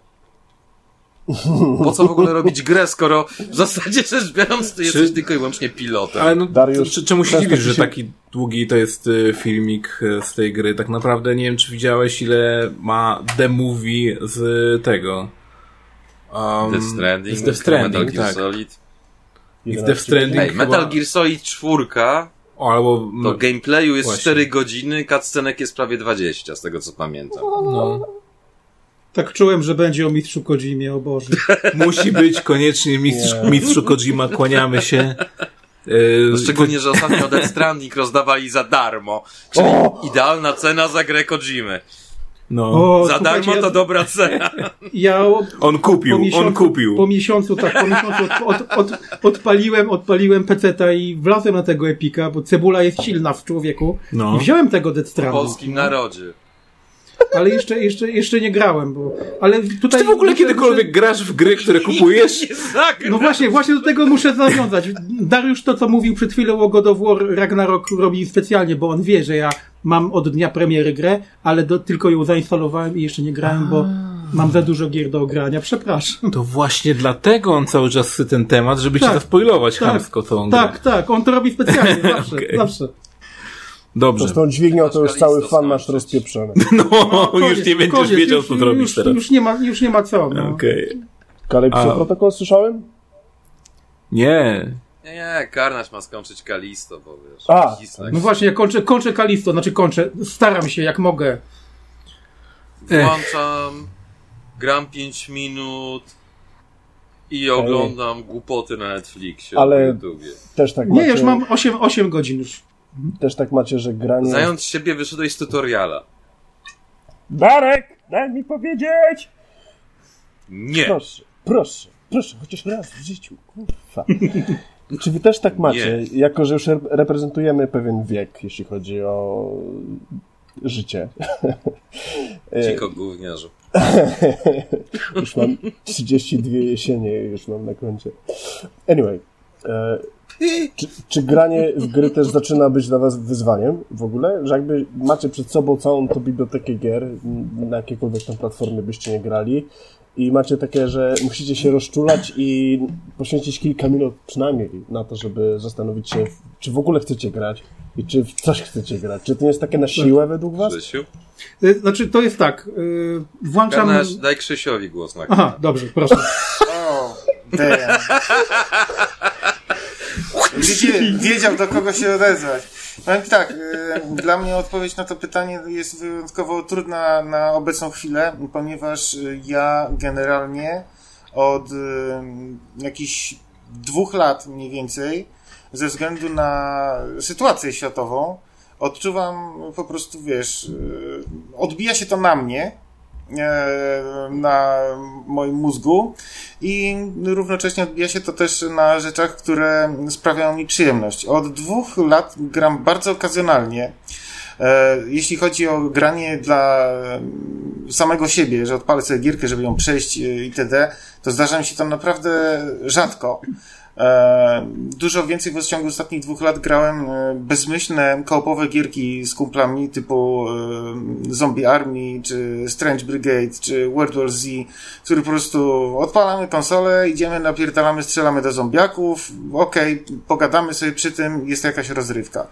Po co w ogóle robić grę, skoro w zasadzie rzecz biorąc, ty jesteś tylko i wyłącznie pilotem.
Ale no,
Dariusz,
czy, czemu się dziwisz,
ci
że
się-
taki długi to jest y, filmik y, z tej gry? Tak naprawdę nie wiem, czy widziałeś, ile ma The Movie z tego. Um,
Death Stranding,
z Death Stranding,
Metal Gear
tak.
Solid.
I z
11
Death Stranding
Ej,
chyba...
Metal Gear Solid 4
O, albo...
to gameplayu jest
właśnie.
4 godziny, cutscenek jest prawie 20, z tego co pamiętam.
no.
Tak czułem, że będzie o mistrzu Kojimie, o Boże. (laughs)
Musi być koniecznie mistrz, mistrzu Kojima, kłaniamy się. Y,
No, szczególnie, że ostatnio Death Stranding rozdawali za darmo. Czyli idealna cena za grę Kojimy.
No.
O,
Za darmo to
ja,
dobra cena. (laughs)
ja
On kupił,
po miesiącu,
on kupił.
Po miesiącu, tak, po miesiącu od, od, od, odpaliłem, odpaliłem peceta i wlazłem na tego epika, bo cebula jest silna w człowieku.
No.
I wziąłem tego Death
W
Stranding.
polskim narodzie.
Ale jeszcze, jeszcze, jeszcze nie grałem, bo... Ale tutaj...
Czy ty w ogóle
muszę-
kiedykolwiek grasz w gry, które (laughs) kupujesz?
No właśnie, właśnie do tego muszę nawiązać. Dariusz to, co mówił przed chwilą o God of War Ragnarok robi specjalnie, bo on wie, że ja mam od dnia premiery grę, ale do, tylko ją zainstalowałem i jeszcze nie grałem, bo mam za dużo gier do ogrania. Przepraszam.
To właśnie dlatego on cały czas chce ten temat, żeby cię
Tak,
zaspoilować
tak,
chamsko całą grę.
Tak, tak, on to robi specjalnie, (laughs) zawsze,
Okej.
zawsze.
Dobrze.
Z tą dźwignią to już cały fan masz rozpieprzony. (laughs)
No,
Koniec,
już nie będziesz
koniec,
wiedział,
już-
co zrobisz
już,
teraz.
Już nie ma, już nie ma co. No.
Okej.
Kalipso
A.
protokół słyszałem?
Nie.
Nie, nie, Karnaś ma skończyć Kalisto, bo wiesz.
A.
Kislak.
No właśnie, ja kończę, kończę Kalisto, znaczy kończę, staram się jak mogę.
Włączam, gram 5 minut i oglądam głupoty na Netflixie
Ale-. Też tak
Nie,
macie,
już mam 8, 8 godzin już.
Też tak macie, że granie...
Zając siebie wyszedłeś z tutoriala.
Darek, daj mi powiedzieć!
Nie.
Proszę, proszę, proszę, chociaż raz w życiu, kurwa. (laughs) Czy wy też tak macie? Jako, że już rep- reprezentujemy pewien wiek, jeśli chodzi o życie. (laughs) E,
Cicho gówniarzu. (laughs)
już mam 32 jesienie, już mam na koncie. Anyway, e, czy, czy granie w gry też zaczyna być dla was wyzwaniem w ogóle? Że jakby macie przed sobą całą tą bibliotekę gier, na jakiekolwiek tam platformy byście nie grali i macie takie, że musicie się rozczulać i poświęcić kilka minut przynajmniej na to, żeby zastanowić się, czy w ogóle chcecie grać i czy w coś chcecie grać. Czy to nie jest takie na siłę według was?
Krzysiu?
Y, Znaczy, to jest tak, y, włączam...
Karnaś, daj Krzysiowi głos na
Aha, dobrze, proszę. (laughs)
O, damn. Wiedzie, wiedział, do kogo się odezwać. Powiem tak, y, dla mnie odpowiedź na to pytanie jest wyjątkowo trudna na obecną chwilę, ponieważ ja generalnie od y, jakichś dwóch lat mniej więcej, ze względu na sytuację światową, odczuwam po prostu, wiesz, y, odbija się to na mnie, na moim mózgu i równocześnie odbija się to też na rzeczach, które sprawiają mi przyjemność. Od dwóch lat gram bardzo okazjonalnie E, jeśli chodzi o granie dla samego siebie, że odpalę sobie gierkę, żeby ją przejść e, itd., to zdarza mi się to naprawdę rzadko. E, dużo więcej w ciągu ostatnich dwóch lat grałem e, bezmyślne kołopowe gierki z kumplami typu e, Zombie Army, czy Strange Brigade, czy World War Z, który po prostu odpalamy konsolę, idziemy, napierdalamy, strzelamy do zombiaków, okej, okay, pogadamy sobie przy tym, jest jakaś rozrywka.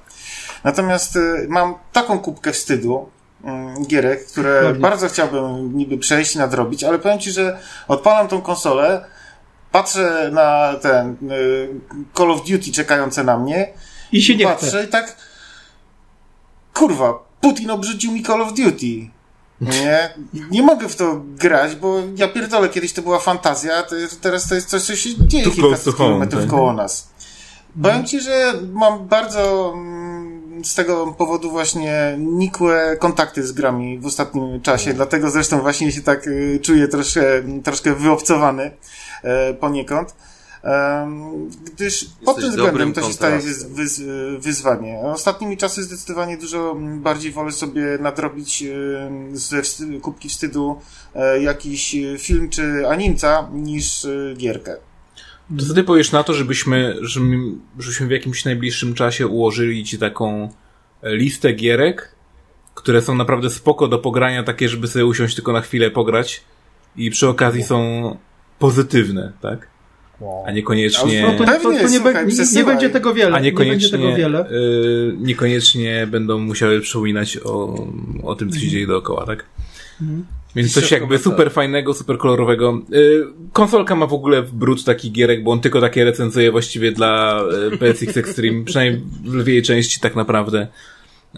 Natomiast mam taką kubkę wstydu, mm, gierek, które bardzo chciałbym niby przejść, nadrobić, ale powiem Ci, że odpalam tą konsolę, patrzę na ten y, Call of Duty czekające na mnie
i się nie
patrzę
chce.
i tak kurwa, Putin obrzucił mi Call of Duty. Nie, nie mogę w to grać, bo ja pierdolę, kiedyś to była fantazja, to teraz to jest coś, co się dzieje kilkaset kilometrów tak? koło nas. Powiem ci, że mam bardzo mm, z tego powodu właśnie nikłe kontakty z grami w ostatnim czasie, dlatego zresztą właśnie się tak y, czuję troszkę, troszkę wyobcowany. E, poniekąd. Gdyż Jesteś pod tym względem to się staje wyz, wyz, wyzwanie. Ostatnimi czasy zdecydowanie dużo bardziej wolę sobie nadrobić ze kubki wstydu e, jakiś film czy animca niż e, gierkę.
To co ty powiesz na to, żebyśmy, żebyśmy w jakimś najbliższym czasie ułożyli ci taką listę gierek, które są naprawdę spoko do pogrania, takie, żeby sobie usiąść tylko na chwilę pograć i przy okazji są pozytywne, tak? A niekoniecznie.
No to, to, to, nie, słuchaj, nie, nie, będzie tego wiele.
A niekoniecznie, nie tego wiele. Yy, niekoniecznie będą musiały przypominać o, o tym, co się dzieje dookoła, tak? Mhm. Więc coś jakby super fajnego, super kolorowego. Yy, konsolka ma w ogóle brud taki gierek, bo on tylko takie recenzuje właściwie dla yy, PSX Extreme, przynajmniej w lwiej części tak naprawdę.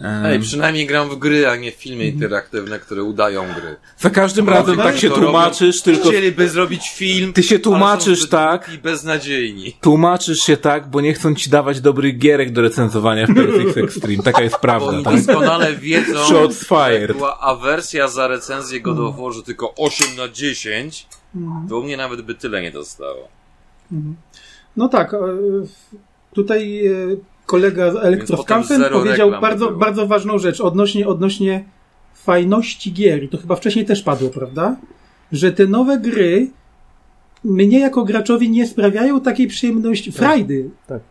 Ej, przynajmniej gram w gry, a nie w filmy interaktywne, które udają gry.
Za każdym razem tak się tłumaczysz, robią, tylko...
Chcieliby zrobić film,
Ty się tłumaczysz tak...
I beznadziejni.
Tłumaczysz się tak, bo nie chcą ci dawać dobrych gierek do recenzowania w PSX Extreme. Taka jest prawda, bo
tak? doskonale wiedzą,
Shots fired.
była awersja za recenzję God of War, że tylko 8 na 10, to u mnie nawet by tyle nie dostało.
No tak, e, tutaj e, kolega z Elektroskampen powiedział bardzo, bardzo ważną rzecz odnośnie, odnośnie fajności gier. I to chyba wcześniej też padło, prawda? Że te nowe gry mnie jako graczowi nie sprawiają takiej przyjemności, tak. frajdy. Tak.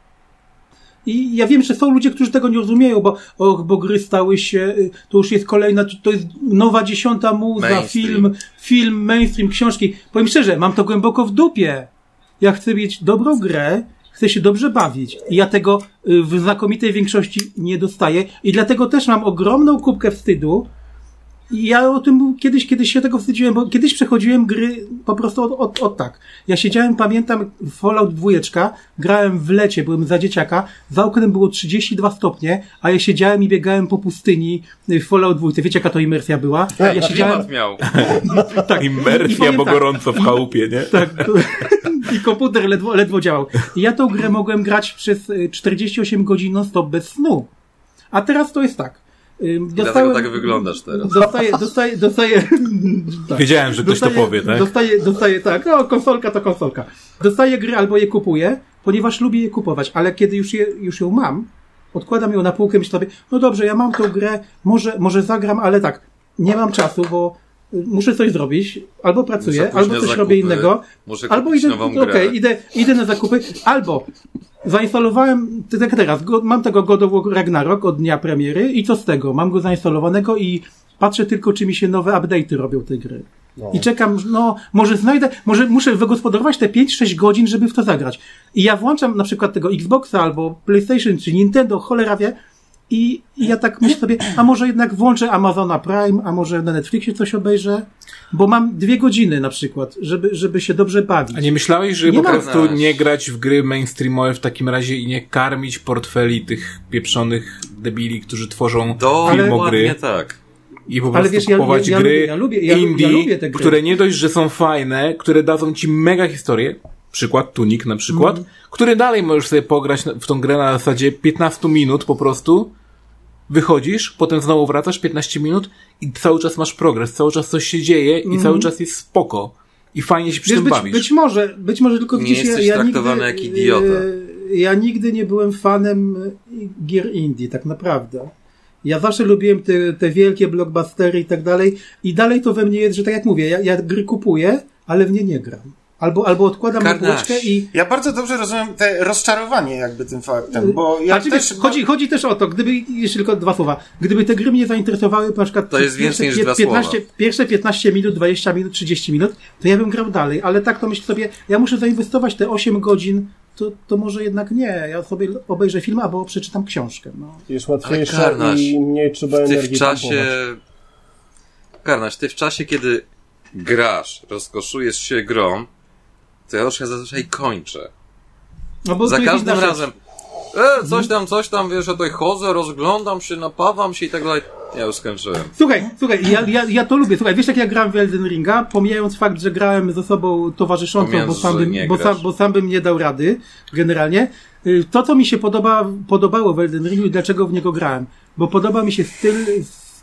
I ja wiem, że są ludzie, którzy tego nie rozumieją, bo, och, bo gry stały się, y, to już jest kolejna, to jest nowa dziesiąta muza, mainstream. film, film, mainstream, książki. Powiem szczerze, mam to głęboko w dupie. Ja chcę mieć dobrą grę, chcę się dobrze bawić. Ja tego y, w znakomitej większości nie dostaję. I dlatego też mam ogromną kubkę wstydu. I ja o tym kiedyś, kiedyś się tego wstydziłem, bo kiedyś przechodziłem gry po prostu od, od, od tak. Ja siedziałem, pamiętam, Fallout dwójeczka, grałem w lecie, byłem za dzieciaka, za oknem było 32 stopnie, a ja siedziałem i biegałem po pustyni w Fallout dwójce. Wiecie, jaka to imersja była?
Ja siedziałem... miał. (laughs)
tak, (laughs) imersja, bo tak, gorąco w chałupie, nie? (laughs)
Tak. I komputer ledwo, ledwo działał. I ja tą grę mogłem grać przez 48 y, godzin non-stop bez snu. A teraz to jest tak.
Dostałem, Dlatego tak wyglądasz teraz.
Dostaję, dostaję, dostaję.
Tak. (laughs) Wiedziałem, że ktoś dostaję, to powie, tak?
Dostaję, dostaję, tak. No, konsolka to konsolka. Dostaję gry albo je kupuję, ponieważ lubię je kupować, ale kiedy już, je, już ją mam, odkładam ją na półkę i myślę sobie, no dobrze, ja mam tą grę, może, może zagram, ale tak, nie mam czasu, bo muszę coś zrobić, albo pracuję, albo coś zakupy, robię innego, albo idę, okej, okay, idę, idę na zakupy, albo zainstalowałem, tak teraz, mam tego God of War Ragnarok od dnia premiery i co z tego? Mam go zainstalowanego i patrzę tylko, czy mi się nowe update'y robią tej gry. No. I czekam, no, może znajdę, może muszę wygospodarować te 5-6 godzin, żeby w to zagrać. I ja włączam na przykład tego Xboxa albo PlayStation czy Nintendo, cholera wie, i, ja tak myślę sobie, a może jednak włączę Amazona Prime, a może na Netflixie coś obejrzę? Bo mam dwie godziny na przykład, żeby, żeby się dobrze bawić.
A nie myślałeś, że nie po prostu nie grać w gry mainstreamowe w takim razie i nie karmić portfeli tych pieprzonych debili, którzy tworzą Do, filmogry?
tak.
I po prostu wiesz, kupować ja, ja, gry ja lubię, indie, które nie dość, że są fajne, które dadzą ci mega historię, przykład Tunik na przykład, mm. który dalej możesz sobie pograć w tą grę na zasadzie 15 minut po prostu, wychodzisz, potem znowu wracasz 15 minut i cały czas masz progres, cały czas coś się dzieje i mm. cały czas jest spoko. I fajnie się przy Wiesz, tym
być,
bawisz.
Być może, być może tylko
gdzieś
nie
ja, ja traktowany nigdy, jak idiota.
Ja nigdy nie byłem fanem gier indie, tak naprawdę. Ja zawsze lubiłem te, te wielkie blockbustery i tak dalej i dalej to we mnie jest, że tak jak mówię, ja, ja gry kupuję, ale w nie nie gram. Albo, albo odkładam półeczkę i...
Ja bardzo dobrze rozumiem te rozczarowanie jakby tym faktem, bo ja
znaczy,
też...
wiesz, chodzi, chodzi też o to, gdyby, jeszcze tylko dwa słowa, gdyby te gry mnie zainteresowały, na przykład
To jest więcej niż dwa
15, pierwsze 15 minut, 20 minut, 30 minut, to ja bym grał dalej, ale tak to myślę sobie, ja muszę zainwestować te 8 godzin, to, to może jednak nie, ja sobie obejrzę film albo przeczytam książkę. No.
Jest łatwiejsze i mniej trzeba
Ty
energii
w czasie...
pompować.
Karnaś, ty w czasie, kiedy grasz, rozkoszujesz się grą, to ja już ja zazwyczaj kończę.
No bo
Za każdym razem. E, coś tam, coś tam, wiesz, ja tutaj chodzę, rozglądam się, napawam się i tak dalej. Ja już skończyłem.
Słuchaj, słuchaj, ja, ja, ja to lubię. Słuchaj, wiesz jak ja grałem w Elden Ringa, pomijając fakt, że grałem ze sobą towarzyszącą,
Pomijając,
bo sam, bym,
nie
bo, sam, bo sam bym nie dał rady, generalnie. Y, To, co mi się podoba, podobało w Elden Ringu i dlaczego w niego grałem, bo podoba mi się styl,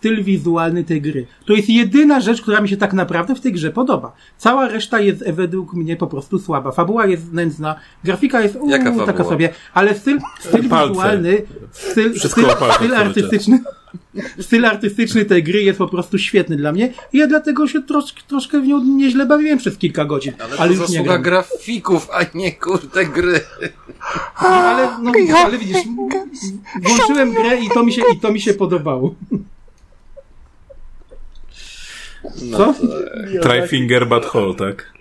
styl wizualny tej gry. To jest jedyna rzecz, która mi się tak naprawdę w tej grze podoba. Cała reszta jest według mnie po prostu słaba. Fabuła jest nędzna, grafika jest uu,
Jaka
taka sobie, ale styl, styl
Palce.
wizualny, styl, styl, styl artystyczny styl artystyczny tej gry jest po prostu świetny dla mnie i ja dlatego się trosz, troszkę w nią nieźle bawiłem przez kilka godzin.
Ale,
Ale,
to
już
zasługa grafików, a nie kurde gry.
Ale, no, widzisz, ale widzisz, włączyłem grę i to mi się, i to mi się podobało.
No
Co?
Try finger but hole, tak?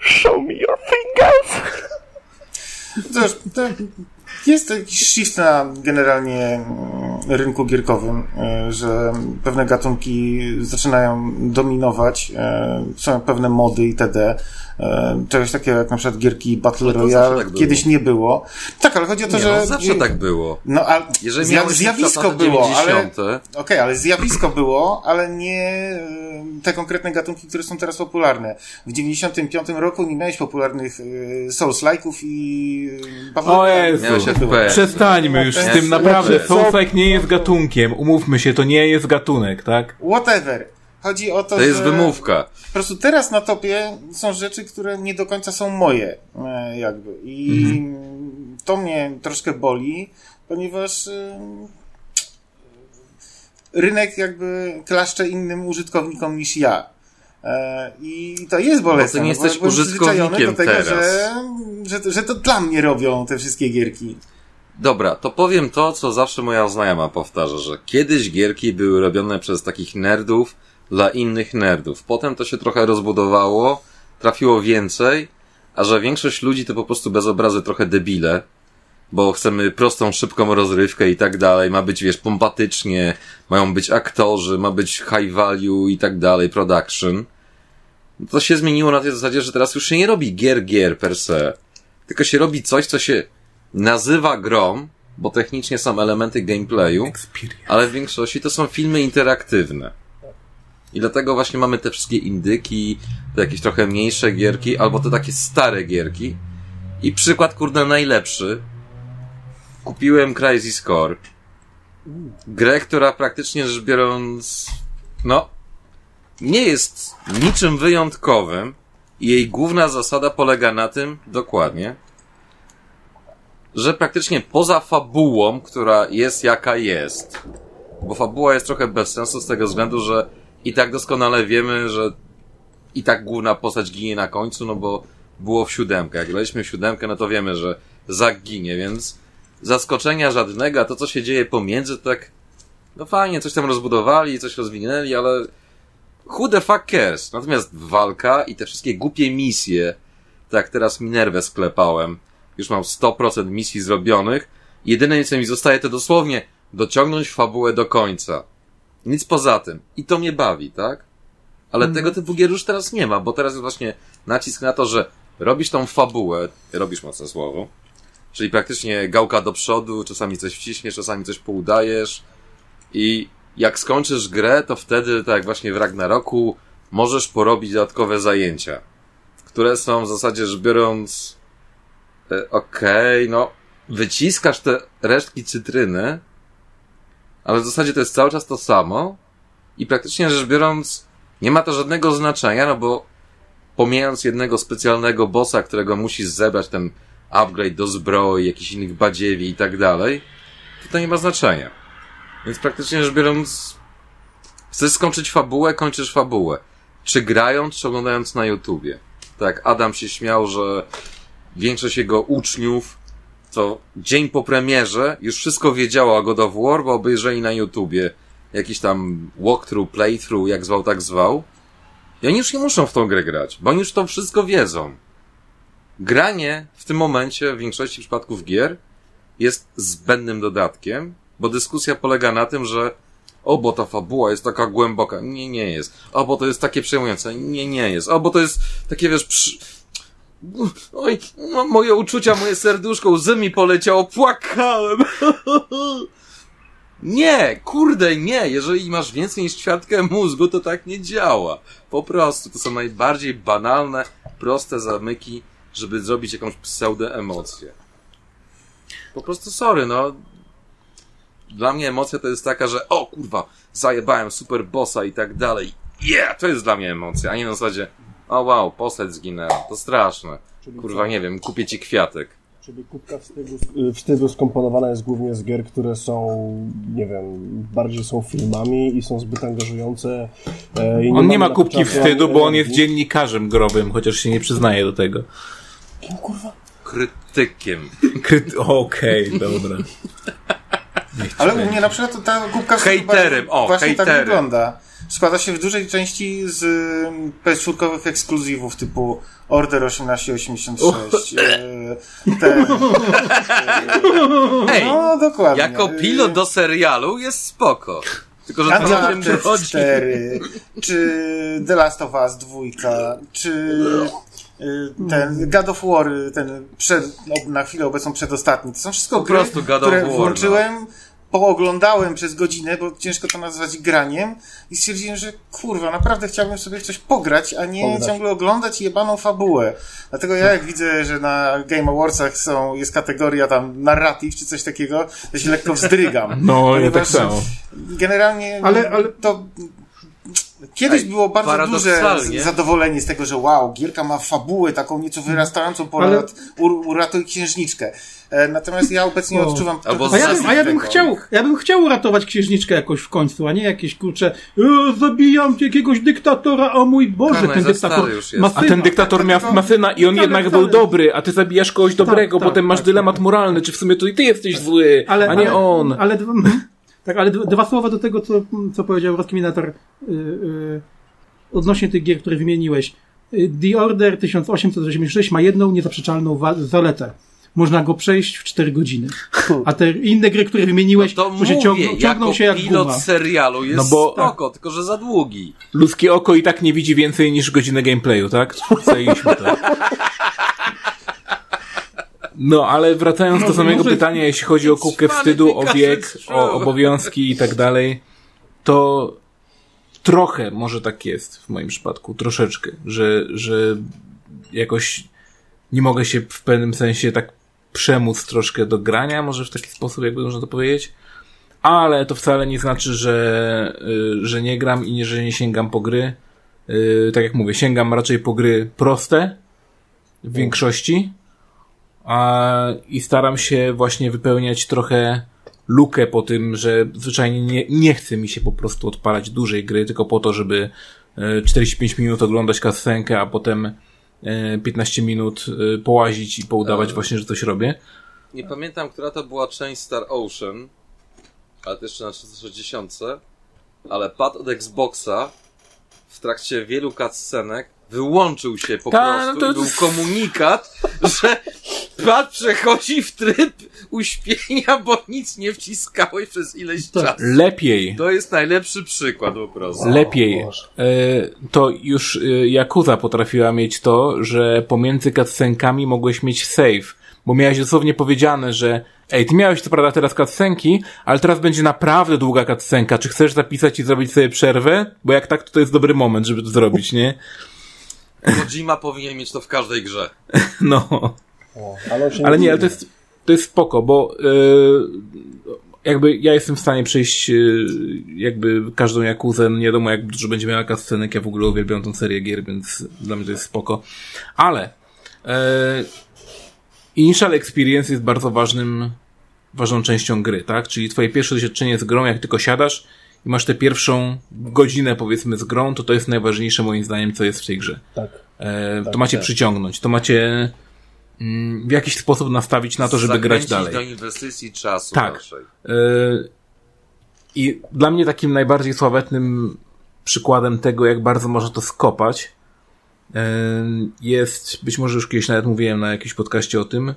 Cóż, to jest jakiś shift na generalnie rynku gierkowym, e, że pewne gatunki zaczynają dominować, e, są pewne mody itd. E, Czegoś takiego jak na przykład gierki Battle Royale
tak
kiedyś nie było. Tak, ale chodzi o to,
Nie,
że...
no, zawsze tak było.
No, a
Jeżeli
zja- zjawisko było, ale...
90.,
Okej, ale zjawisko było, ale nie e, te konkretne gatunki, które są teraz popularne. W 95 roku nie miałeś popularnych e, Souls-like'ów i... Battle
O
Royale.
Jezu. Przestańmy już z tym, naprawdę. Soulslike nie jest gatunkiem. Umówmy się, to nie jest gatunek, tak?
Whatever. Chodzi o to,
To jest
że
wymówka.
po prostu teraz na topie są rzeczy, które nie do końca są moje, e, jakby. I
Mhm.
to mnie troszkę boli, ponieważ e, rynek jakby klaszcze innym użytkownikom niż ja. E, I to jest bolesne.
nie
no
jesteś
ja byłem przyzwyczajony
użytkownikiem
do tego,
teraz.
Że, że, że to dla mnie robią te wszystkie gierki.
Dobra, to powiem to, co zawsze moja znajoma powtarza, że kiedyś gierki były robione przez takich nerdów dla innych nerdów. Potem to się trochę rozbudowało, trafiło więcej, a że większość ludzi to po prostu bez obrazy trochę debile, bo chcemy prostą, szybką rozrywkę i tak dalej, ma być, wiesz, pompatycznie, mają być aktorzy, ma być high value i tak dalej, production. To się zmieniło na tej zasadzie, że teraz już się nie robi gier gier per se, tylko się robi coś, co się nazywa grą, bo technicznie są elementy gameplayu,
Experience.
ale w większości to są filmy interaktywne. I dlatego właśnie mamy te wszystkie indyki, te jakieś trochę mniejsze gierki, albo te takie stare gierki. I przykład, kurde, najlepszy. Kupiłem Crisis Core. Grę, która praktycznie rzecz biorąc, no, nie jest niczym wyjątkowym. I jej główna zasada polega na tym, dokładnie, że praktycznie poza fabułą, która jest jaka jest, bo fabuła jest trochę bez sensu z tego względu, że i tak doskonale wiemy, że i tak główna postać ginie na końcu, no bo było w siódemkę. Jak graliśmy w siódemkę, no to wiemy, że Zak ginie, więc zaskoczenia żadnego, a to co się dzieje pomiędzy, to tak no fajnie, coś tam rozbudowali, coś rozwinęli, ale who the fuck cares? Natomiast walka i te wszystkie głupie misje, tak teraz Minerwę sklepałem, już mam 100% misji zrobionych, jedyne co mi zostaje to dosłownie dociągnąć fabułę do końca. Nic poza tym. I to mnie bawi, tak? Ale tego typu gier już teraz nie ma, bo teraz jest właśnie nacisk na to, że robisz tą fabułę, robisz mocne słowo, czyli praktycznie gałka do przodu, czasami coś wciśniesz, czasami coś poudajesz i jak skończysz grę, to wtedy, tak jak właśnie w Ragnaroku, możesz porobić dodatkowe zajęcia, które są w zasadzie rzecz biorąc e, okej, no wyciskasz te resztki cytryny, ale w zasadzie to jest cały czas to samo i praktycznie rzecz biorąc nie ma to żadnego znaczenia, no bo pomijając jednego specjalnego bossa, którego musisz zebrać ten upgrade do zbroi, jakichś innych badziewi i tak dalej, to to nie ma znaczenia. Więc praktycznie rzecz biorąc, chcesz skończyć fabułę, kończysz fabułę. Czy grając, czy oglądając na YouTubie. Tak, Adam się śmiał, że większość jego uczniów to dzień po premierze już wszystko wiedziała o God of War, bo obejrzeli na YouTubie jakiś tam walkthrough, playthrough, jak zwał, tak zwał. I oni już nie muszą w tą grę grać, bo oni już to wszystko wiedzą. Granie w tym momencie w większości przypadków gier jest zbędnym dodatkiem, bo dyskusja polega na tym, że o, bo ta fabuła jest taka głęboka. Nie, nie jest. O, bo to jest takie przejmujące. Nie, nie jest. O, bo to jest takie, wiesz, przy... Oj, moje uczucia, moje serduszko, łzy mi poleciało, płakałem. (laughs) Nie, kurde, nie. Jeżeli masz więcej niż ćwiartkę mózgu, to tak nie działa. Po prostu, to są najbardziej banalne, proste zamyki, żeby zrobić jakąś pseudo-emocję. Po prostu sorry, no. Dla mnie emocja to jest taka, że o kurwa, zajebałem super bossa i tak dalej. Yeah, to jest dla mnie emocja, a nie na zasadzie o wow, postać zginęła, to straszne. Kurwa, nie wiem, kupię ci kwiatek.
Czyli kubka wstydu, wstydu skomponowana jest głównie z gier, które są, nie wiem, bardziej są filmami i są zbyt angażujące.
E, on nie ma kubki wstydu, bo on jest dziennikarzem growym, chociaż się nie przyznaje do tego.
Kim kurwa?
Krytykiem.
Kryty (laughs) Okej, okay, dobra.
Ale u mnie na przykład ta kubka
hejterem, o,
właśnie
hejterem.
tak wygląda. Składa się w dużej części z PS4 ekskluzywów typu Order 1886. E, ten, (laughs)
Ej,
no, dokładnie.
Jako pilot do serialu jest spoko. Tylko, że to tym
Uncharted 4, czy The Last of Us 2, czy ten God of War, ten przed, no, na chwilę obecną przedostatni. To są wszystko
Po
gry,
prostu God of
które
War, no.
Pooglądałem przez godzinę, bo ciężko to nazwać graniem i stwierdziłem, że kurwa, naprawdę chciałbym sobie coś pograć, a nie
Pograć.
ciągle oglądać jebaną fabułę. Dlatego ja jak widzę, że na Game Awardsach są, jest kategoria tam narrative czy coś takiego, to się lekko wzdrygam. (laughs)
No, ja tak
Ponieważ
samo.
Generalnie
Ale- ale-
to Kiedyś
Ej,
było bardzo duże zadowolenie z tego, że wow, Gierka ma fabułę taką nieco wyrastającą ponad ur, uratuj księżniczkę. E, natomiast ja obecnie
O.
odczuwam
Albo
A ja, bym, a ja bym
tego.
chciał, ja bym chciał uratować księżniczkę jakoś w końcu, a nie jakieś kurcze, e, zabijam jakiegoś dyktatora, o mój Boże, ten dyktator
stary już jest.
ma
A
syna.
ten dyktator miał, ma syna i on
Wcale,
jednak był dobry, a ty zabijasz kogoś dobrego,
tak,
potem masz
tak,
dylemat moralny, czy w sumie to i ty jesteś zły,
ale,
a nie
ale,
on.
Ale tak, ale dwa, słowa do tego, co, co powiedział Rozkminator y, y, odnośnie tych gier, które wymieniłeś. Y, The Order 1886 ma jedną niezaprzeczalną zaletę. Można go przejść w 4 godziny. A te inne gry, które wymieniłeś,
No to
to
mówię,
się ciągną, ciągną
jako
się jak
pilot
guma.
serialu jest
No bo-
spoko, tylko że za długi.
Ludzkie oko i tak nie widzi więcej niż godzinę gameplayu, tak? Zajęliśmy to. (laughs) No, ale wracając do samego pytania, jeśli chodzi o kubkę wstydu, o wiek, o obowiązki i tak dalej, to trochę może tak jest w moim przypadku, troszeczkę, że, że jakoś nie mogę się w pewnym sensie tak przemóc troszkę do grania, może w taki sposób, jakby można to powiedzieć. Ale to wcale nie znaczy, że, y, że nie gram i nie, że nie sięgam po gry. Y, Tak jak mówię, sięgam raczej po gry proste w większości. A, I staram się właśnie wypełniać trochę lukę po tym, że zwyczajnie nie, nie chce mi się po prostu odpalać dużej gry, tylko po to, żeby y, 45 minut oglądać kasenkę, a potem y, 15 minut y, połazić i poudawać właśnie, że coś robię.
Nie pamiętam, która to była część Star Ocean, ale jeszcze na 360, ale pad od Xboxa w trakcie wielu cutscenek wyłączył się po
Ta,
prostu
no to-
i był komunikat, (laughs) że pad przechodzi w tryb uśpienia, bo nic nie wciskałeś przez ileś
Tak.
czasu.
Lepiej.
To jest najlepszy przykład po prostu.
Lepiej. E, to już e, Yakuza potrafiła mieć to, że pomiędzy cutscenkami mogłeś mieć save. Bo miałeś dosłownie powiedziane, że ej, ty miałeś co prawda teraz cutscenki, ale teraz będzie naprawdę długa cutscenka. Czy chcesz zapisać i zrobić sobie przerwę? Bo jak tak, to to jest dobry moment, żeby to zrobić, nie?
Kojima powinien mieć to w każdej grze. (laughs)
No.
O, ale, się
Ale nie, ale to jest, to jest spoko, bo yy, jakby ja jestem w stanie przejść yy, jakby każdą Jakuzę, no nie wiadomo jak dużo będzie miała cutscenek, ja w ogóle uwielbiam tą serię gier, więc dla mnie to jest spoko. Ale yy, Initial Experience jest bardzo ważnym ważną częścią gry, tak? Czyli twoje pierwsze doświadczenie z grą, jak tylko siadasz i masz tę pierwszą godzinę, powiedzmy, z grą, to to jest najważniejsze moim zdaniem, co jest w tej grze.
Tak.
E,
Tak,
to macie
tak.
przyciągnąć, to macie mm, w jakiś sposób nastawić na to, żeby grać
Zachęcić
dalej.
do inwestycji czasu
Tak. E, I dla mnie takim najbardziej sławetnym przykładem tego, jak bardzo można to skopać, e, jest, być może już kiedyś nawet mówiłem na jakimś podcaście o tym,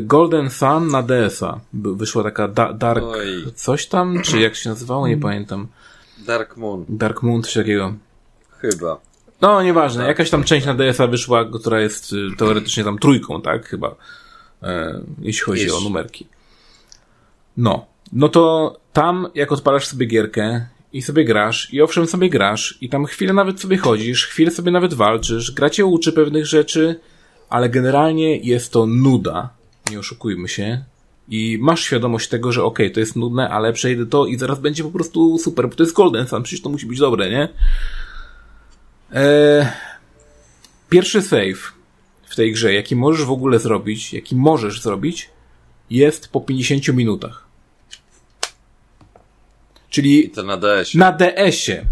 Golden Sun na DS-a. Wyszła taka da Dark
Oj.
coś tam, czy jak się nazywało, nie pamiętam.
Dark Moon,
Dark Moon, coś takiego.
chyba.
No, nieważne.
Tak.
Jakaś tam część na DS-a wyszła, która jest y, teoretycznie tam trójką, tak? Chyba. E, jeśli chodzi
Iż.
o numerki. No. No to tam, jak odpalasz sobie gierkę i sobie grasz, i owszem sobie grasz, i tam chwilę nawet sobie chodzisz, chwilę sobie nawet walczysz, gra cię uczy pewnych rzeczy, ale generalnie jest to nuda. Nie oszukujmy się. I masz świadomość tego, że okej, to jest nudne, ale przejdę to i zaraz będzie po prostu super, bo to jest Golden Sun, przecież to musi być dobre, nie? Eee, pierwszy save w tej grze, jaki możesz w ogóle zrobić, jaki możesz zrobić, jest po 50 minutach. Czyli
to na DS.
na DS-ie.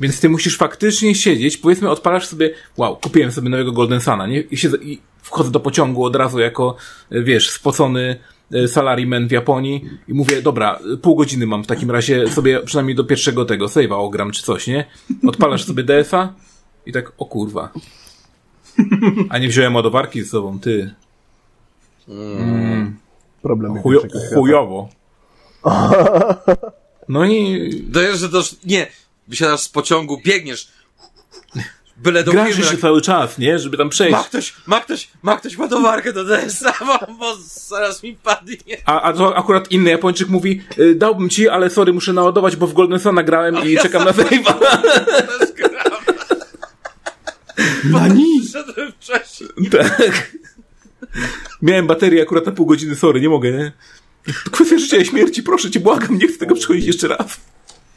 Więc ty musisz faktycznie siedzieć, powiedzmy odpalasz sobie, wow, kupiłem sobie nowego Golden Sana, nie? I, siedzę, i wchodzę do pociągu od razu jako, e, wiesz, spocony e, salaryman w Japonii i mówię, dobra, pół godziny mam w takim razie sobie przynajmniej do pierwszego tego save'a ogram czy coś, nie? Odpalasz sobie DS-a i tak, o kurwa. A nie wziąłem ładowarki ze sobą, ty.
Problemy
Chujo,
pierwszego świata.
chujowo. (laughs) No i
Dajesz, że to... Nie! Wysiadasz z pociągu, biegniesz. Byle do
grasz się cały czas, nie? Żeby tam przejść.
Ma ktoś, ma ktoś, ma ktoś ładowarkę do DS-a, (laughs) bo, bo zaraz mi padnie.
A, a to akurat inny Japończyk mówi, y, dałbym ci, ale sorry, muszę naładować, bo w Golden Sun nagrałem i (laughs) czekam na save'a. (laughs)
Też gram.
Pani!
Szedłem wcześniej.
tak. Miałem baterię akurat na pół godziny, sorry, nie mogę, nie? To kwestia życia i śmierci, proszę cię, błagam, nie chcę tego przechodzić jeszcze raz.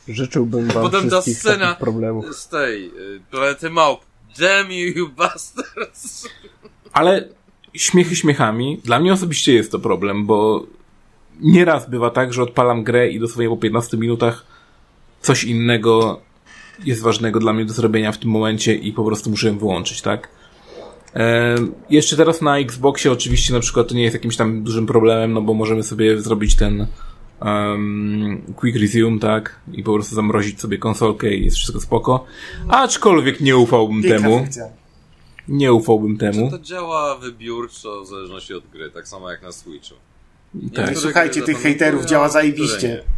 Życzyłbym wam
Potem ta
wszystkich
scena
problemów.
z tej y, planety małp. Damn you, you bastards.
Ale śmiechy śmiechami, dla mnie osobiście jest to problem, bo nieraz bywa tak, że odpalam grę i dosłownie po 15 minutach coś innego jest ważnego dla mnie do zrobienia w tym momencie i po prostu muszę ją wyłączyć, tak? E, jeszcze teraz na Xboxie oczywiście na przykład to nie jest jakimś tam dużym problemem, no bo możemy sobie zrobić ten um, quick resume, tak? I po prostu zamrozić sobie konsolkę i jest wszystko spoko. Aczkolwiek nie ufałbym
Piękna
temu.
funkcja.
Nie ufałbym temu.
To działa wybiórczo w zależności od gry, tak samo jak na Switchu.
Tak.
Niektóre
Słuchajcie, tych hejterów działa zajebiście.
nie.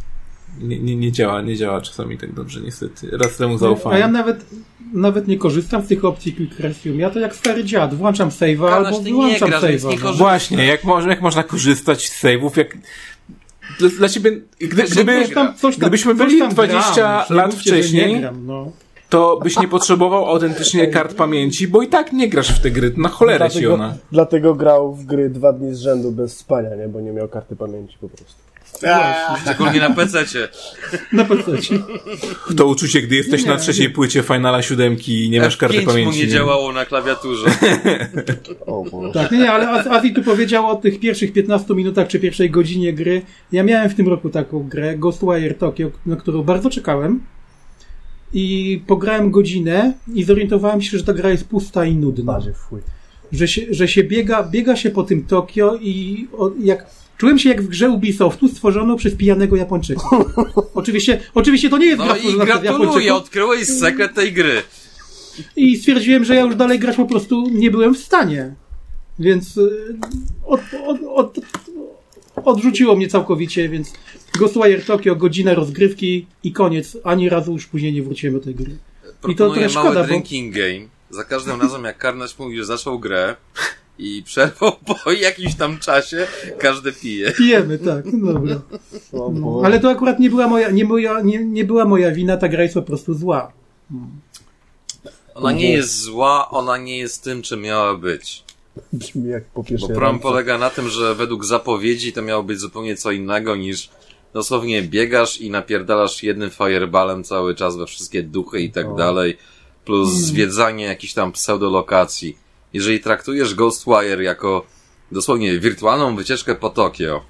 Nie, nie, nie działa, nie działa czasami tak dobrze, niestety. Raz temu
A ja
zaufałem.
nawet, nawet nie korzystam z tych opcji Quick Resume. Ja to jak stary dziad. Włączam save'a albo
nie
wyłączam save'a.
nie
no.
Właśnie, jak, można, jak można korzystać z save'ów, jak... Dla, dla ciebie, gdy, gdyby,
tam, tam,
gdybyśmy byli
tam
20
gram.
Lat wcześniej,
Nie gram, no.
To byś nie potrzebował autentycznie kart pamięci, bo i tak nie grasz w te gry, na cholerę ci
Dlatego,
ona.
dlatego grał w gry dwa dni z rzędu bez spania, nie? Bo nie miał karty pamięci po prostu.
Szczególnie na PC-cie.
Na PC.
To uczucie, gdy jesteś na
Nie,
trzeciej płycie Finala siódemki i nie masz karty
F5 mu
pamięci.
nie
nie?
działało na klawiaturze. (laughs)
O Boże.
Tak, nie, nie, ale Az- Azi tu powiedział o tych pierwszych 15 minutach czy pierwszej godzinie gry. Ja miałem w tym roku taką grę, Ghostwire Tokyo, na którą bardzo czekałem. I pograłem godzinę i zorientowałem się, że ta gra jest pusta i nudna. Że się, że się biega, biega się po tym Tokio i jak czułem się jak w grze Ubisoftu stworzoną przez pijanego Japończyka. (laughs) oczywiście, oczywiście to nie jest gra
No i
stworzona przez
gratuluję, odkryłeś sekret tej gry.
I stwierdziłem, że ja już dalej grać po prostu nie byłem w stanie. Więc y, od, od, od, odrzuciło mnie całkowicie, więc Ghostwire Tokyo, godzina rozgrywki i koniec. Ani razu już później nie wróciłem do tej gry. I to
Proponuję
trochę
mały
szkoda, bo-
drinking game. Za każdym razem, jak Karnaś mówi, że zaczął grę i przerwał (laughs) po jakimś tam czasie, każdy pije.
Pijemy, tak, no dobra. No, ale to akurat nie była moja, nie, moja, nie, nie była moja wina, ta gra jest po prostu zła.
Ona nie jest zła, ona nie jest tym, czym miała być.
Brzmi jak po
Bo problem polega na tym, że według zapowiedzi to miało być zupełnie co innego niż dosłownie biegasz i napierdalasz jednym fireballem cały czas we wszystkie duchy i tak
O.
dalej, plus
Mm.
zwiedzanie jakichś tam pseudolokacji. Jeżeli traktujesz Ghostwire jako dosłownie wirtualną wycieczkę po Tokio,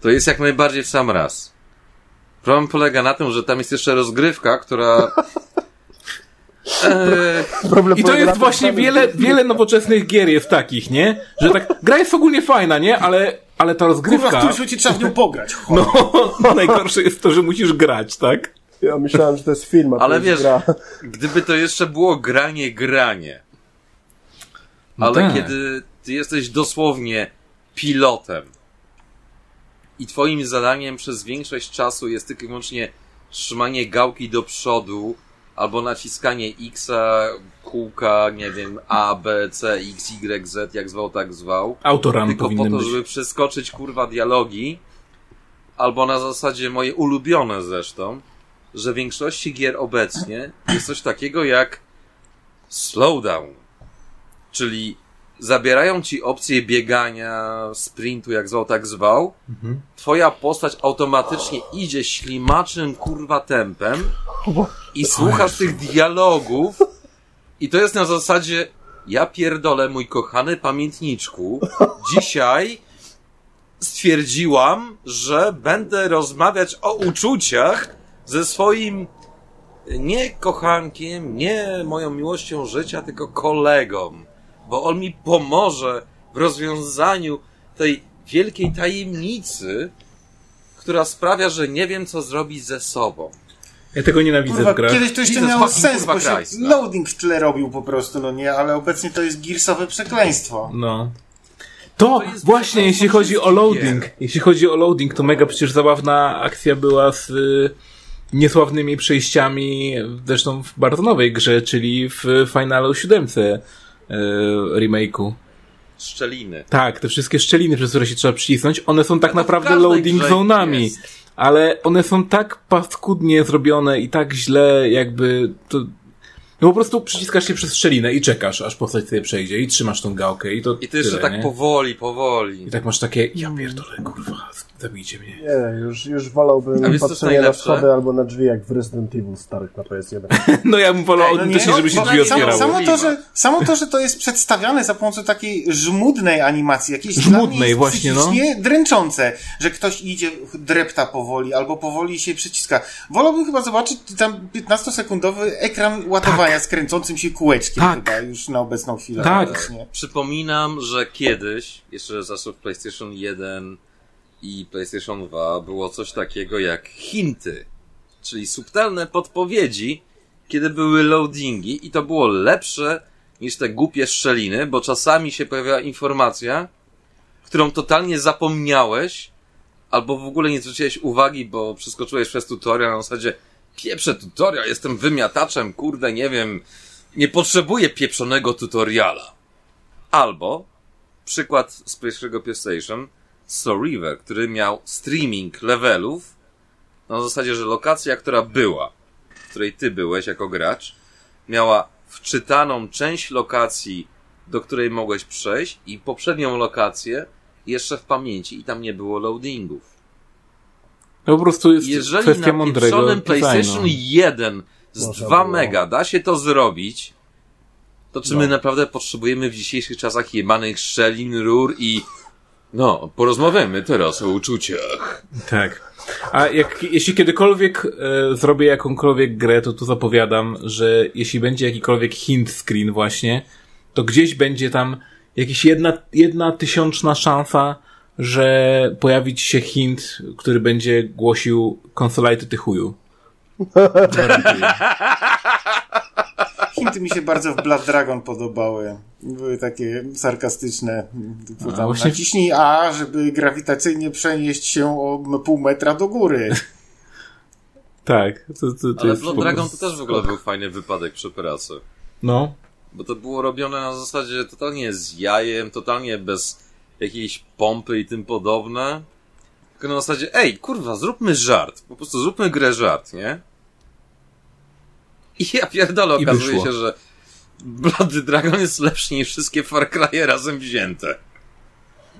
to jest jak najbardziej w sam raz. Problem polega na tym, że tam jest jeszcze rozgrywka, która... (laughs) Eee,
Problem
I to jest właśnie wiele, wiele nowoczesnych gier jest takich, nie? Że tak, gra jest ogólnie fajna, nie? Ale, ale ta
Kurwa, w
rozgrywka...
którymś momencie trzeba w nią pograć. (laughs)
No, najgorsze jest to, że musisz grać, tak?
Ja myślałem, że to jest film, a to
Ale
jest
wiesz,
gra.
gdyby to jeszcze było granie, granie. Ale
tak.
kiedy ty jesteś dosłownie pilotem i twoim zadaniem przez większość czasu jest tylko i wyłącznie trzymanie gałki do przodu albo naciskanie X, kółka, nie wiem, A, B, C, X, Y, Z, jak zwał, tak zwał.
Autoram
tylko po to,
być.
żeby przeskoczyć kurwa dialogi, albo na zasadzie moje ulubione zresztą, że w większości gier obecnie jest coś takiego jak slowdown. Czyli zabierają ci opcję biegania, sprintu, jak zwał, tak zwał. Twoja postać automatycznie idzie ślimaczym kurwa tempem i słuchasz tych dialogów i to jest na zasadzie ja pierdolę, mój kochany pamiętniczku, dzisiaj stwierdziłam, że będę rozmawiać o uczuciach ze swoim nie kochankiem, nie moją miłością życia, tylko kolegą, bo on mi pomoże w rozwiązaniu tej wielkiej tajemnicy, która sprawia, że nie wiem, co zrobić ze sobą.
Ja tego nienawidzę
Kurwa,
w grach.
kiedyś to jeszcze
Jesus
miało sens, bo się
Christ, no.
loading w tle robił po prostu, no nie, ale obecnie to jest girsowe przekleństwo.
No. To,
jest
właśnie, jeśli chodzi o loading,
gier.
jeśli chodzi o loading, to mega przecież zabawna akcja była z y, niesławnymi przejściami, zresztą w bardzo nowej grze, czyli w Finalu 7 y, remake'u.
Szczeliny.
Tak, te wszystkie szczeliny, przez które się trzeba przycisnąć, one są tak
to
naprawdę loading
grze
zone'ami.
jest.
Ale one są tak paskudnie zrobione i tak źle, jakby to... No po prostu przyciskasz się przez szczelinę i czekasz, aż postać sobie przejdzie i trzymasz tą gałkę i to
I to jeszcze
tyle,
tak
nie?
powoli, powoli.
I tak masz takie, ja pierdolę, kurwa, zabijcie mnie.
Nie, już, już wolałbym
A
patrzenie na schody albo na drzwi, jak w Resident Evil starych na PS1. (laughs)
No ja bym wolał
No
autentycznie,
nie,
żeby się drzwi
samo,
otwierały.
samo, to, że, samo to, że to jest przedstawiane za pomocą takiej żmudnej animacji, jakiejś
Żmudnej, właśnie, no.
dręczące, że ktoś idzie, drepta powoli, albo powoli się przyciska. Wolałbym chyba zobaczyć tam 15-sekundowy ekran ładowania z kręcącym się kółeczkiem
Tak.
chyba już na obecną chwilę.
Tak.
Przypominam, że kiedyś, jeszcze za czasów PlayStation 1 i PlayStation 2, było coś takiego jak hinty, czyli subtelne podpowiedzi, kiedy były loadingi i to było lepsze niż te głupie szczeliny, bo czasami się pojawiała informacja, którą totalnie zapomniałeś, albo w ogóle nie zwróciłeś uwagi, bo przeskoczyłeś przez tutorial na zasadzie pieprze tutorial, jestem wymiataczem, kurde, nie wiem, nie potrzebuję pieprzonego tutoriala. Albo przykład z pierwszego PlayStation, Soul River, który miał streaming levelów na zasadzie, że lokacja, która była, w której ty byłeś jako gracz, miała wczytaną część lokacji, do której mogłeś przejść i poprzednią lokację jeszcze w pamięci i tam nie było loadingów.
To po prostu jest
Jeżeli
kwestia
na pieprzonym PlayStation
designu.
1 z
Można
2
było.
mega da się to zrobić, to czy my
No.
naprawdę potrzebujemy w dzisiejszych czasach jebanych szczelin, rur i no, porozmawiamy teraz o uczuciach.
Tak. A jak, jeśli kiedykolwiek e, zrobię jakąkolwiek grę, to tu zapowiadam, że jeśli będzie jakikolwiek hint screen właśnie, to gdzieś będzie tam jakaś jedna, jedna tysiączna szansa, że pojawi ci się hint, który będzie głosił konsolajty ty chuju. (laughs)
Hinty mi się bardzo w Blood Dragon podobały. Były takie sarkastyczne. Typu
A,
tam,
właśnie-
Naciśnij A, żeby grawitacyjnie przenieść się o pół metra do góry.
tak. To, to, to
Ale
jest
Blood
po
Dragon to też w ogóle był fajny wypadek przy pracy.
No.
Bo to było robione na zasadzie totalnie z jajem, totalnie bez jakiejś pompy i tym podobne. Tylko na zasadzie, ej, kurwa, zróbmy żart. Po prostu zróbmy grę żart, nie? I ja pierdolę,
I
okazuje
wyszło.
się, że Blood Dragon jest lepszy niż wszystkie Far Cry'e razem wzięte.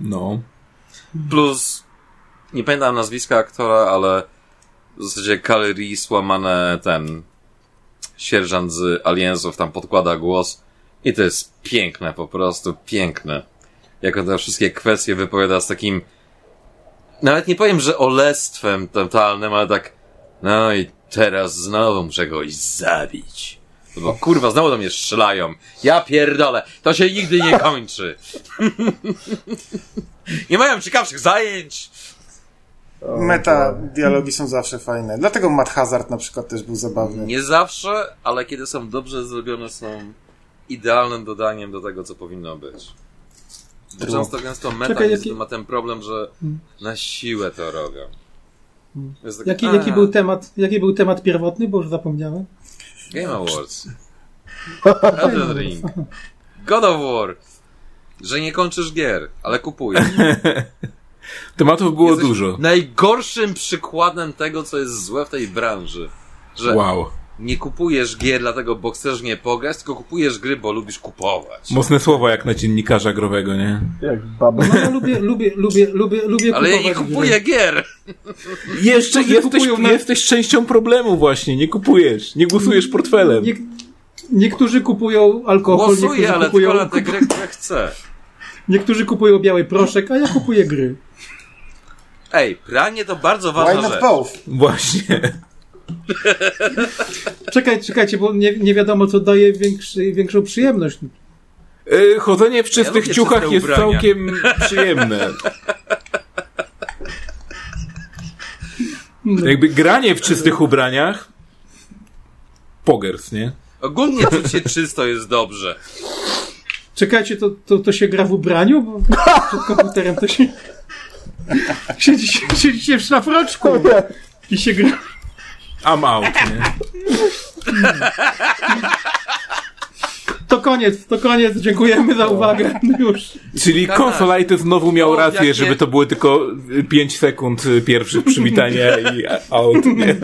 No.
Plus, nie pamiętam nazwiska aktora, ale w zasadzie Reese łamane ten sierżant z Aliensów tam podkłada głos i to jest piękne, po prostu piękne. Jak on te wszystkie kwestie wypowiada z takim nawet nie powiem, że olestwem totalnym, ale tak, no i teraz znowu muszę kogoś zabić. No bo kurwa, znowu do mnie strzelają. Ja pierdolę, to się nigdy nie kończy. (laughs) nie mają ciekawszych zajęć.
Meta dialogi są zawsze fajne. Dlatego Mad Hazard na przykład też był zabawny.
Nie zawsze, ale kiedy są dobrze zrobione, są idealnym dodaniem do tego, co powinno być. Bo często gęsto meta
Czekaj,
jest,
jaki-
ma ten problem, że na siłę to robią.
Jaki, jaki, był temat, jaki był temat pierwotny, bo już zapomniałem.
Game Awards. (laughs) Elden Ring. God of War. Że nie kończysz gier, ale kupujesz. (laughs)
Tematów było
Jesteś
dużo.
najgorszym przykładem tego, co jest złe w tej branży. Że
Wow.
Nie kupujesz gier dlatego, bo chcesz nie pograć, tylko kupujesz gry, bo lubisz kupować.
Mocne słowa jak na dziennikarza growego, nie?
Jak baba.
No ja lubię, lubię, lubię, lubię, lubię
Ale ja nie kupuję gier!
Jeszcze
Niektórzy
jesteś,
na-
jesteś częścią problemu właśnie, nie kupujesz, nie głosujesz portfelem.
Nie, niektórzy kupują alkohol, niektórzy
Głosuję, ale
kupują,
tylko na te gry, które chcę.
niektórzy kupują biały proszek, a ja kupuję gry.
Ej, pranie to bardzo
Why
ważna
not
rzecz.
both?
Właśnie.
Czekaj, czekajcie, bo nie, nie wiadomo, co daje większy, większą przyjemność.
Y, Chodzenie w czystych
lubię
ciuchach jest
ubrania.
całkiem przyjemne. Jakby granie w czystych ubraniach pogers, nie?
Ogólnie czuć się czysto jest dobrze.
Czekajcie, to, to, to się gra w ubraniu? Bo przed komputerem to się... Siedzi, siedzi się w szlafroczku i się gra...
I'm out, nie?
To koniec, to koniec, dziękujemy za uwagę. Już.
Czyli
Kanał.
Konsolajty znowu miał
O,
rację,
jakie-
żeby to były tylko 5 sekund y, pierwszych przywitania i out, nie?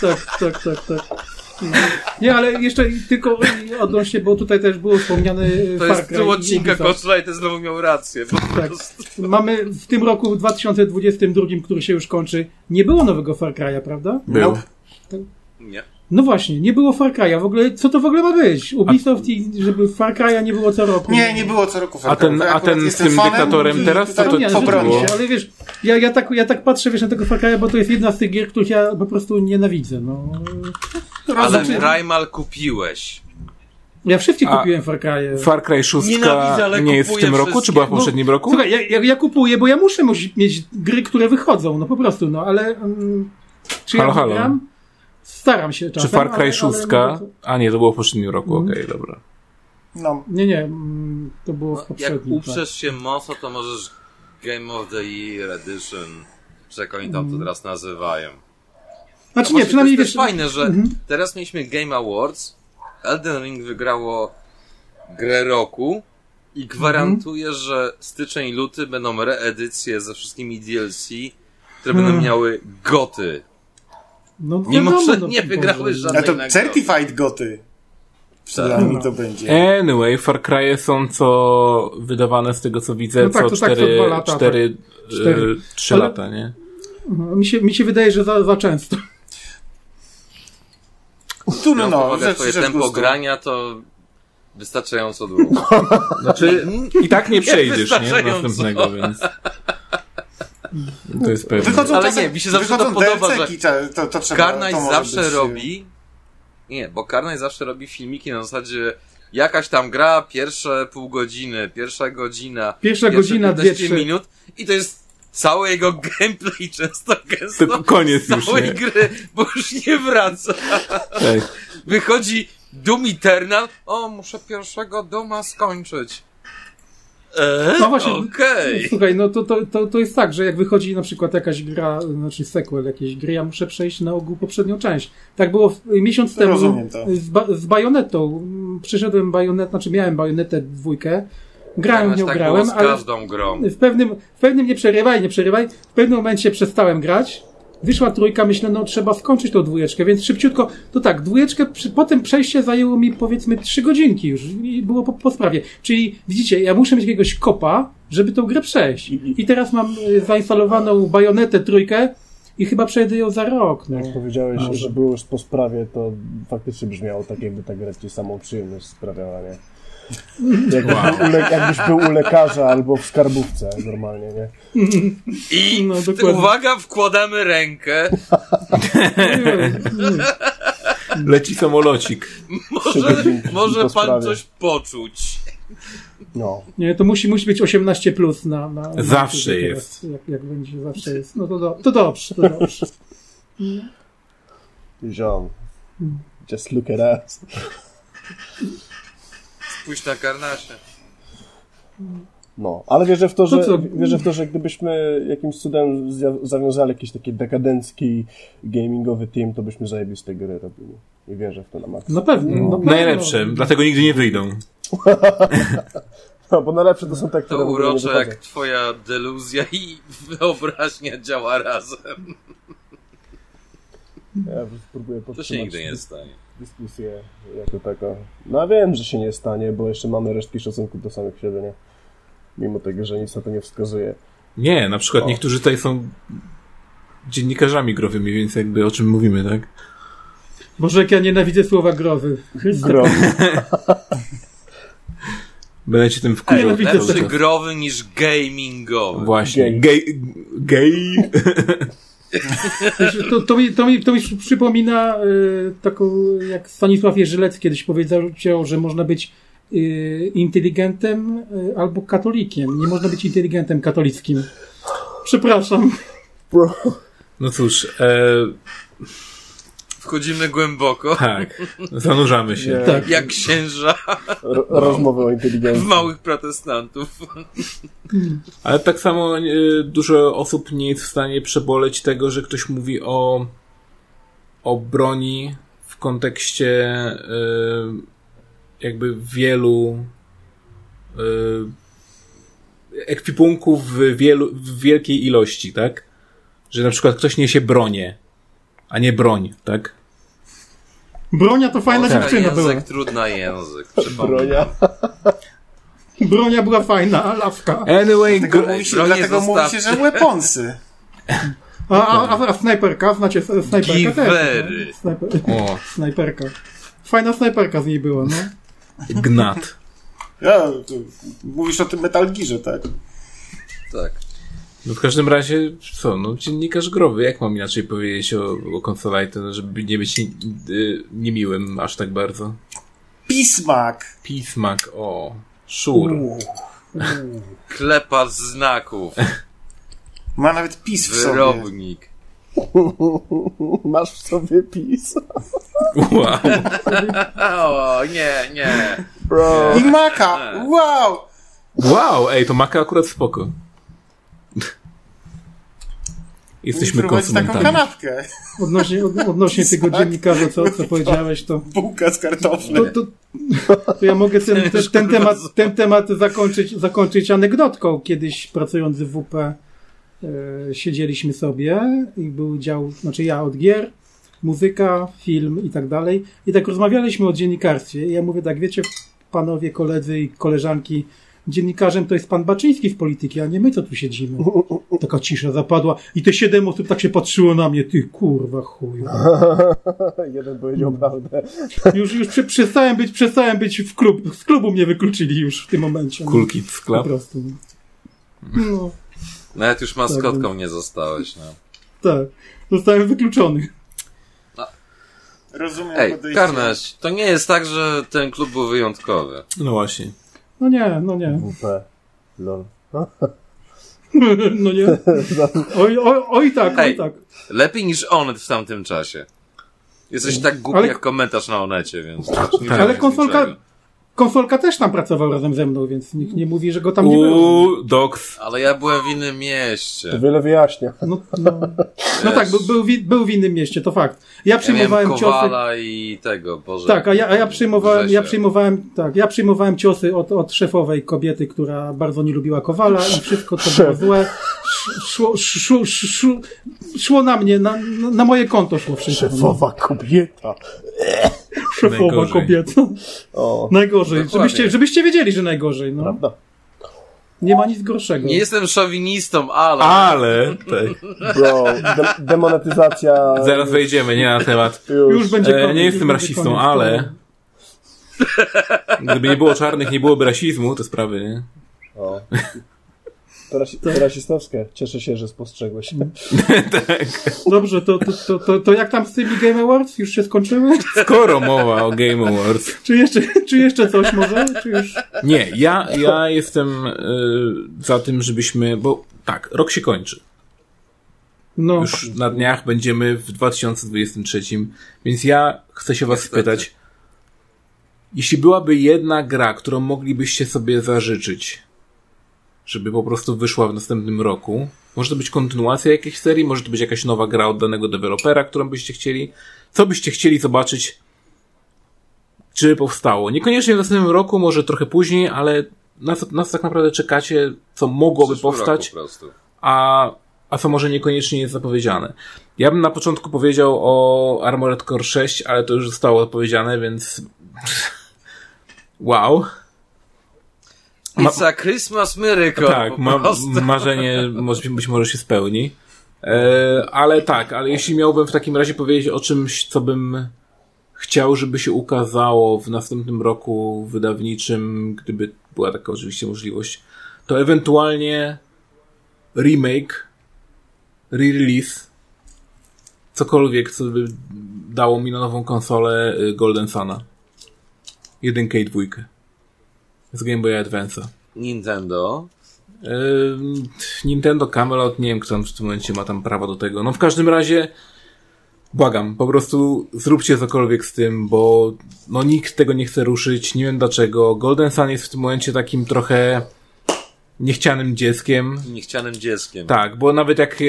Tak, tak, tak, tak. Nie, ale jeszcze tylko odnośnie, bo tutaj też było wspomniane
To
Far
jest
Cry
tył odcinka
Ubisoft.
Koszla i ty znowu miał rację. Po
Tak.
prostu.
Mamy w tym roku, w 2022, który się już kończy, nie było nowego Far Cry'a, prawda?
Był.
Nope.
Nie.
No właśnie, nie było Far Cry'a. W ogóle, co to w ogóle ma być? Ubisoft i żeby Far Cry'a nie było co roku.
Nie, nie było co roku
A ten,
Far Cry.
a
Akurat
ten z tym
fanem
dyktatorem
i
teraz, co
tutaj
to,
nie,
to było?
ale wiesz, ja, ja, tak, ja tak patrzę wiesz, na tego Far Cry'a, bo to jest jedna z tych gier, których ja po prostu nienawidzę. No.
Ale Primal kupiłeś.
ja wszystkie
A-
kupiłem Far Cry'e.
Far Cry 6
Nienawidzę, ale
nie jest w tym roku, czy była w
No,
poprzednim roku?
Słuchaj, ja, ja, ja kupuję, bo ja muszę mieć gry, które wychodzą, no po prostu, no ale mm, czy
Halo,
ja
halo.
gram? Staram się
Czy
czasem.
Far Cry
ale-
6?
ale-
A nie, to było w poprzednim roku,
Mhm.
okej, dobra.
No,
Nie, nie, mm, to było w
Jak
poprzednim. tak.
uprzesz się mocno, to możesz Game of the Year Edition, czy jak oni tam to teraz nazywają.
Znaczy
Właśnie
nie, przynajmniej
to
wiesz...
jest też fajne, że
Mhm.
teraz mieliśmy Game Awards, Elden Ring wygrało grę roku i gwarantuję,
Mhm.
że styczeń i luty będą reedycje ze wszystkimi DLC, które
Hmm.
będą miały goty.
No,
Mimo,
wiadomo,
że
no,
nie wygrały
Boże.
żadne-
a to
nagrody.
Certified Goty. Przynajmniej to będzie.
Anyway, Far Cry'e są co wydawane z tego co widzę,
No tak,
co
to tak, co
4,
dwa lata,
4,
Cztery.
3
Ale-
lata, nie?
No, Mi się, mi się wydaje, że za, za często.
Tu no, no, rzecz,
twoje tempo
gustu.
grania, to wystarczająco długo. (laughs)
Znaczy, i tak (laughs) nie przejdziesz, nie?
wystarczająco.
Następnego, więc... (laughs) To jest pewne.
Wychodzą
Ale
czasem,
nie, mi się zawsze to podoba,
cza- to, to trzeba,
Karnaj
to
zawsze
być,
robi. Nie, bo Karnaj zawsze robi filmiki na zasadzie jakaś tam gra, pierwsze pół godziny, pierwsza godzina,
Pierwsza godzina, dwie,
15
trzy.
minut i to jest cały jego gameplay (laughs) często gęsto
To koniec już,
całej
nie?
gry, bo już nie wraca.
Tak.
Wychodzi Doom Eternal, o, muszę pierwszego Duma skończyć. Eee,
No właśnie,
okej.
Słuchaj, no to, to, to, to jest tak, że jak wychodzi na przykład jakaś gra, znaczy sequel jakiejś gry, ja muszę przejść na ogół poprzednią część. Tak było w, miesiąc temu
Rozumiem to.
z, ba, z Bajonetą. Przyszedłem Bajonet, znaczy miałem Bajonetę dwójkę, grałem w nią,
tak
grałem, ale
każdą grą.
w pewnym, w pewnym nie przerywaj, nie przerywaj, w pewnym momencie przestałem grać. Wyszła trójka, myślę, no trzeba skończyć tą dwójeczkę, więc szybciutko, to tak, dwójeczkę, przy, potem przejście zajęło mi powiedzmy trzy godzinki już i było po, po sprawie. Czyli widzicie, ja muszę mieć jakiegoś kopa, żeby tą grę przejść. I teraz mam y, zainstalowaną bajonetę trójkę, i chyba przejdę ją za rok. No.
Jak powiedziałeś,
Może.
że było już po sprawie, to faktycznie brzmiało tak, jakby ta gra ci samą przyjemność sprawiała, nie? Jakbyś, był, jakbyś był u lekarza albo w skarbówce normalnie, nie?
I
No,
uwaga, wkładamy rękę.
Leci samolocik.
Może, może pan
sprawie.
coś poczuć.
No.
Nie, to musi, musi być 18 plus na, na, na
Zawsze
teraz,
jest.
Jak, jak będzie, zawsze jest. No to, do, to dobrze, to dobrze.
Ziom. Just look at us.
Spójrz na karnasie.
No, ale wierzę w to, że,
co?
wierzę w to, że zbyśmy jakimś cudem zawiązali jakiś taki dekadencki gamingowy team, to byśmy zajebiste gry robili. I wierzę w to na maksa.
No pewnie. No,
Najlepsze, dlatego nigdy nie wyjdą. (laughs)
No, bo najlepsze to są te, które
To urocze jak twoja deluzja i wyobraźnia działa razem.
Ja spróbuję
To się nigdy nie stanie.
Dyskusję jako taką. No wiem, że się nie stanie, bo jeszcze mamy resztki szacunku do samych siebie, nie? Mimo tego, że nic na to nie wskazuje.
Nie, na przykład
O.
niektórzy tutaj są dziennikarzami growymi, więc jakby o czym mówimy, tak?
Boże, jak ja nienawidzę słowa growy. (laughs) Chryste.
Gro.
Będę cię tym wkurzał.
lepszy growy niż gamingowy.
Właśnie.
Gej.
Gej. (laughs)
To, to, mi, to, mi, to mi przypomina y, taką, jak Stanisław Jerzylecki kiedyś powiedział, że można być y, inteligentem y, albo katolikiem. Nie można być inteligentem katolickim. Przepraszam.
Bro.
No cóż, e,
Wchodzimy głęboko,
tak. Zanurzamy się.
Nie.
Tak.
jak księża
Ro- rozmowy o
w
inteligencji.
małych protestantów.
Ale tak samo e, dużo osób nie jest w stanie przeboleć tego, że ktoś mówi o, o broni w kontekście e, jakby wielu e, ekwipunków w, wielu, w wielkiej ilości, tak? Że na przykład ktoś niesie bronię, a nie broń, tak?
Bronia to fajna
Trudna
dziewczyna była.
język, trudna język.
Bronia.
Bronia była fajna, lawka.
Anyway,
Dlatego
go,
mówi się, dlatego mówi się, że weaponsy.
A, a, a, a snajperka, znacie snajperka też.
Giwery.
no? Snajper,
o, (laughs)
snajperka. Fajna snajperka z niej była, no.
gnat.
Ja, mówisz o tym Metal Gearze, tak?
Tak.
No w każdym razie, co, no dziennikarz growy, jak mam inaczej powiedzieć o, o Consolite, no, żeby nie być ni- y, niemiłym aż tak bardzo.
Pismak!
Pismak, o, szur.
Klepa znaków. (laughs)
Ma nawet pis w sobie.
Wyrobnik. (laughs)
Masz w sobie pis.
Wow. (laughs)
O, nie, nie.
Bro.
I maka! Wow!
wow, ej, to maka akurat spoko. Jesteśmy
Prowadzi taką
konsumentami.
kanapkę.
Odnośnie, od, odnośnie (laughs) tego dziennikarza, co, co powiedziałeś, to,
Bułka z
to,
kartoflem.
to, to ja mogę ten, (laughs) ten, ten, temat, ten temat zakończyć, zakończyć anegdotką. Kiedyś pracując w WP e, siedzieliśmy sobie i był dział, znaczy ja od gier, muzyka, film i tak dalej. I tak rozmawialiśmy o dziennikarstwie. I ja mówię tak, wiecie, panowie, koledzy i koleżanki, dziennikarzem to jest pan Baczyński z polityki, a nie my, co tu siedzimy. Taka cisza zapadła i te siedem osób tak się patrzyło na mnie, ty kurwa chuju. (laughs)
Jeden powiedział prawdę.
Już, już prze, przestałem być, przestałem być w klub, z klubu mnie wykluczyli już w tym momencie. no.
Cool Kids
Po
Club.
prostu. No,
Nawet już maskotką nie zostałeś, no.
tak. Zostałem wykluczony.
Rozumiem
Ej,
podejście.
Karnaś, to nie jest tak, że ten klub był wyjątkowy.
No właśnie.
No nie, no nie.
WP. Lol. (laughs)
No nie. (laughs) Oj, oj, oj tak, oj
Ej.
tak.
Lepiej niż Onet w tamtym czasie. Jesteś tak głupi
Ale-
jak komentarz na Onecie, więc... nie
Ale konsolka,
niczego.
Konsolka też tam pracował razem ze mną, więc nikt nie mówi, że go tam nie było.
Dox.
Ale ja byłem w innym
To
mieście.
wiele wyjaśnia.
No, no. no tak, był, był, w- był w innym mieście, to fakt. Ja
Ja
przyjmowałem
miałem
ciosy.
Kowala i tego, Boże.
Tak, a ja, a ja przyjmowałem, ja przyjmowałem, tak, ja przyjmowałem ciosy od, od szefowej kobiety, która bardzo nie lubiła Kowala i wszystko to było złe. Sz- Szło, szło, szło, szło na mnie, na, na moje konto szło wszystko.
Szefowa kobieta.
Szefowa
Najgorzej.
kobieta.
O,
Najgorzej.
Dokładnie.
Żebyście, żebyście wiedzieli, że najgorzej, no.
prawda.
Nie ma nic gorszego.
Nie jestem szowinistą, ale...
Ale, tak.
Bro, de demonetyzacja...
Zaraz wejdziemy, nie na temat.
Już,
Już będzie
E,
koniec,
nie
już
jestem rasistą,
koniec.
ale... Gdyby nie było czarnych, nie byłoby rasizmu, to sprawy, nie?
O. To, rasi to rasistowskie. Cieszę się, że spostrzegłeś. (laughs)
Dobrze, to, to, to, to, to jak tam z tymi Game Awards? Już się skończyły?
Skoro mowa o Game Awards. (laughs)
Czy jeszcze, czy jeszcze coś może? Czy już...
Nie, ja, ja jestem y, za tym, żebyśmy... Bo tak, rok się kończy.
No,
Już na dniach będziemy w 2023, więc ja chcę się was spytać. Jeśli byłaby jedna gra, którą moglibyście sobie zażyczyć, żeby po prostu wyszła w następnym roku, może to być kontynuacja jakiejś serii, może to być jakaś nowa gra od danego dewelopera, którą byście chcieli, co byście chcieli zobaczyć, czy powstało. Niekoniecznie w następnym roku, może trochę później, ale na co, na co tak naprawdę czekacie, co mogłoby
Przyszły
powstać,
Po
a, a co może niekoniecznie jest zapowiedziane. Ja bym na początku powiedział o Armored Core 6, ale to już zostało odpowiedziane, więc (laughs) wow. Ma-
It's a Christmas miracle.
tak, ma, (laughs) marzenie może, być może się spełni. E, ale tak, ale jeśli miałbym w takim razie powiedzieć o czymś, co bym chciał, żeby się ukazało w następnym roku wydawniczym, gdyby była taka oczywiście możliwość, to ewentualnie remake, re-release, cokolwiek, co by dało mi na nową konsolę y, Golden Suna. Jedynkę i dwójkę. Z Game Boy Advance'a.
Nintendo.
Nintendo Camelot, nie wiem kto w tym momencie ma tam prawo do tego. No w każdym razie błagam, po prostu zróbcie cokolwiek z tym, bo no nikt tego nie chce ruszyć, nie wiem dlaczego. Golden Sun jest w tym momencie takim trochę niechcianym dzieckiem.
Niechcianym dzieckiem.
Tak, bo nawet jak e,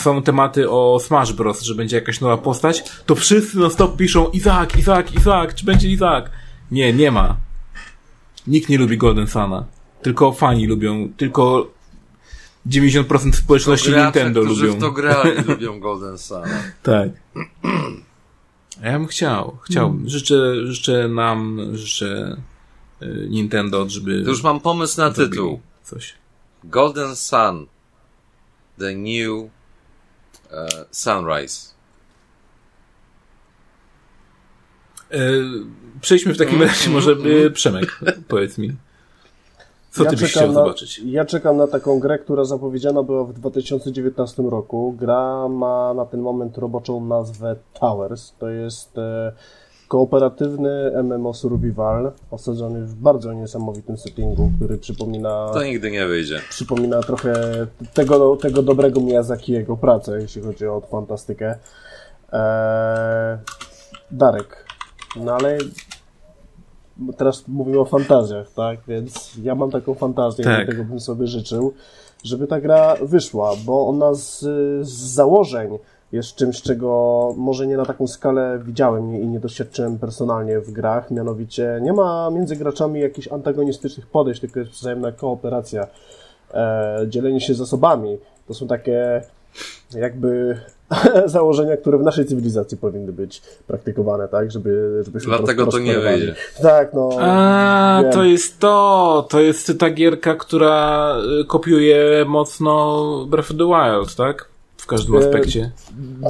są tematy o Smash Bros., że będzie jakaś nowa postać, to wszyscy no stop piszą Izak, Izak, Izak, czy będzie Izak? Nie, nie ma. Nikt nie lubi Golden Suna. Tylko fani lubią, tylko 90% społeczności
Gracze,
Nintendo
którzy
lubią.
w to grali, (laughs) lubią Golden Sun.
Tak. Ja bym chciał, chciałbym. Życzę, życzę nam, życzę y, Nintendo, żeby
To już mam pomysł na tytuł.
coś.
Golden Sun. The New e, Sunrise.
E, Przejdźmy w takim razie może e, Przemek, powiedz mi. Co ty byś chciał
na,
zobaczyć?
Ja czekam na taką grę, która zapowiedziana była w 2019 roku. Gra ma na ten moment roboczą nazwę Towers. To jest e, kooperatywny MMO Survival, osadzony w bardzo niesamowitym settingu, który przypomina,
To nigdy nie wyjdzie.
przypomina trochę tego, tego dobrego Miyazakiego pracę, jeśli chodzi o fantastykę. Eee, Darek, no ale teraz mówimy o fantazjach, tak? Więc ja mam taką fantazję,
Tak.
tego bym sobie życzył, żeby ta gra wyszła, bo ona z, z założeń jest czymś, czego może nie na taką skalę widziałem i nie doświadczyłem personalnie w grach, mianowicie nie ma między graczami jakichś antagonistycznych podejść, tylko jest wzajemna kooperacja, e, dzielenie się zasobami. To są takie jakby (laughs) założenia, które w naszej cywilizacji powinny być praktykowane, tak? Żeby, żebyśmy
Dlatego to nie wyjdzie.
Tak, no.
A,
wiem.
to jest to! To jest ta gierka, która y, kopiuje mocno Breath of the Wild, tak? W każdym
E,
aspekcie.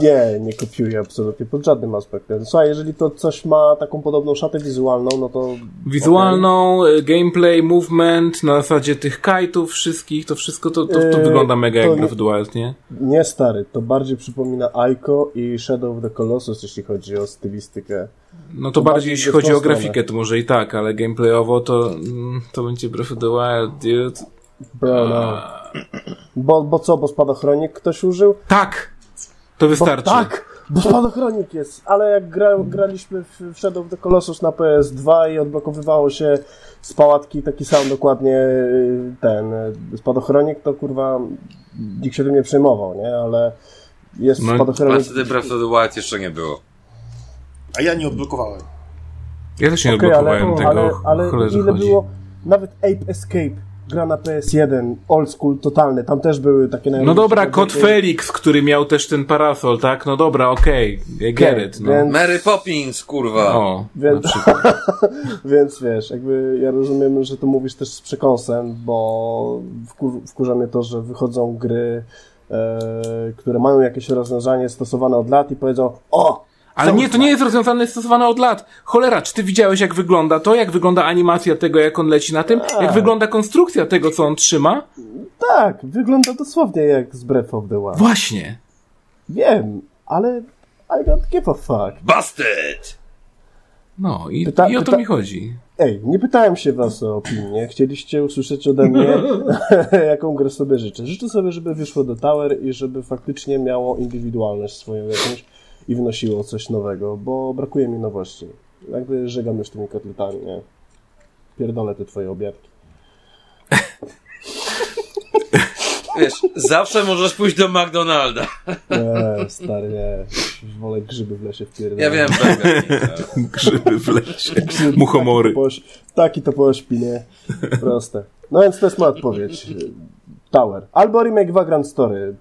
Nie, nie kopiuję absolutnie pod żadnym aspektem. Słuchaj, jeżeli to coś ma taką podobną szatę wizualną, no to...
Wizualną, y, gameplay, movement, na zasadzie tych kajtów wszystkich, to wszystko to, to, to
E,
wygląda mega
to
jak Breath of the Wild, nie?
Nie stary, to bardziej przypomina Ico i Shadow of the Colossus, jeśli chodzi o stylistykę.
No to
To
bardziej
bardziej
jeśli chodzi o grafikę, to może i tak, ale gameplayowo to, mm, to będzie Breath of the Wild, dude.
Bro, no. Bo, bo co, bo spadochronik ktoś użył?
Tak! To
Bo,
wystarczy.
tak, bo spadochronik jest, ale jak gra, graliśmy w Shadow of the Colossus na PS2 i odblokowywało się z pałatki taki sam dokładnie y, ten y, spadochronik, to kurwa nikt się tym nie przejmował, nie? Ale jest
No,
Ale
spadochronik.
wtedy Breath of the Wild jeszcze nie było.
A ja nie odblokowałem.
Ja też nie
Okej, ale,
odblokowałem tego,
ale, ale ile
chodzi.
było, nawet Ape Escape gra na PS1, old school, totalny, tam też były takie
No dobra, Kot Felix, który miał też ten parasol, tak? No dobra, okej, okay. get it, no.
Więc... Mary Poppins, kurwa.
O,
więc, (laughs) więc wiesz, jakby ja rozumiem, że to mówisz też z przekąsem, bo wkur wkurza mnie to, że wychodzą gry, e, które mają jakieś rozwiązanie stosowane od lat i powiedzą, o,
ale nie, to nie jest rozwiązane, stosowane od lat. Cholera, czy ty widziałeś, jak wygląda to, jak wygląda animacja tego, jak on leci na tym, jak wygląda konstrukcja tego, co on trzyma?
Tak, wygląda dosłownie jak z Breath of the Wild.
Właśnie.
Wiem, ale I don't give a fuck.
Busted!
No, i, pyta, i o to pyta... mi chodzi.
Ej, nie pytałem się was o opinię. Chcieliście usłyszeć ode mnie, (laughs) jaką grę sobie życzę. Życzę sobie, żeby wyszło do Tower i żeby faktycznie miało indywidualność swoją jakąś i wnosiło coś nowego, bo brakuje mi nowości. Jakby żegam już tymi kotletami, nie? Pierdolę te twoje obiadki.
Wiesz, zawsze możesz pójść do McDonalda.
Nie, stary, nie. Wolę grzyby w lesie wpierdolę.
Ja wiem, (laughs)
Grzyby w lesie. Muchomory.
Taki to, taki to pośpi, nie? Proste. No więc to jest moja odpowiedź. Tower. Albo remake Vagrant Story.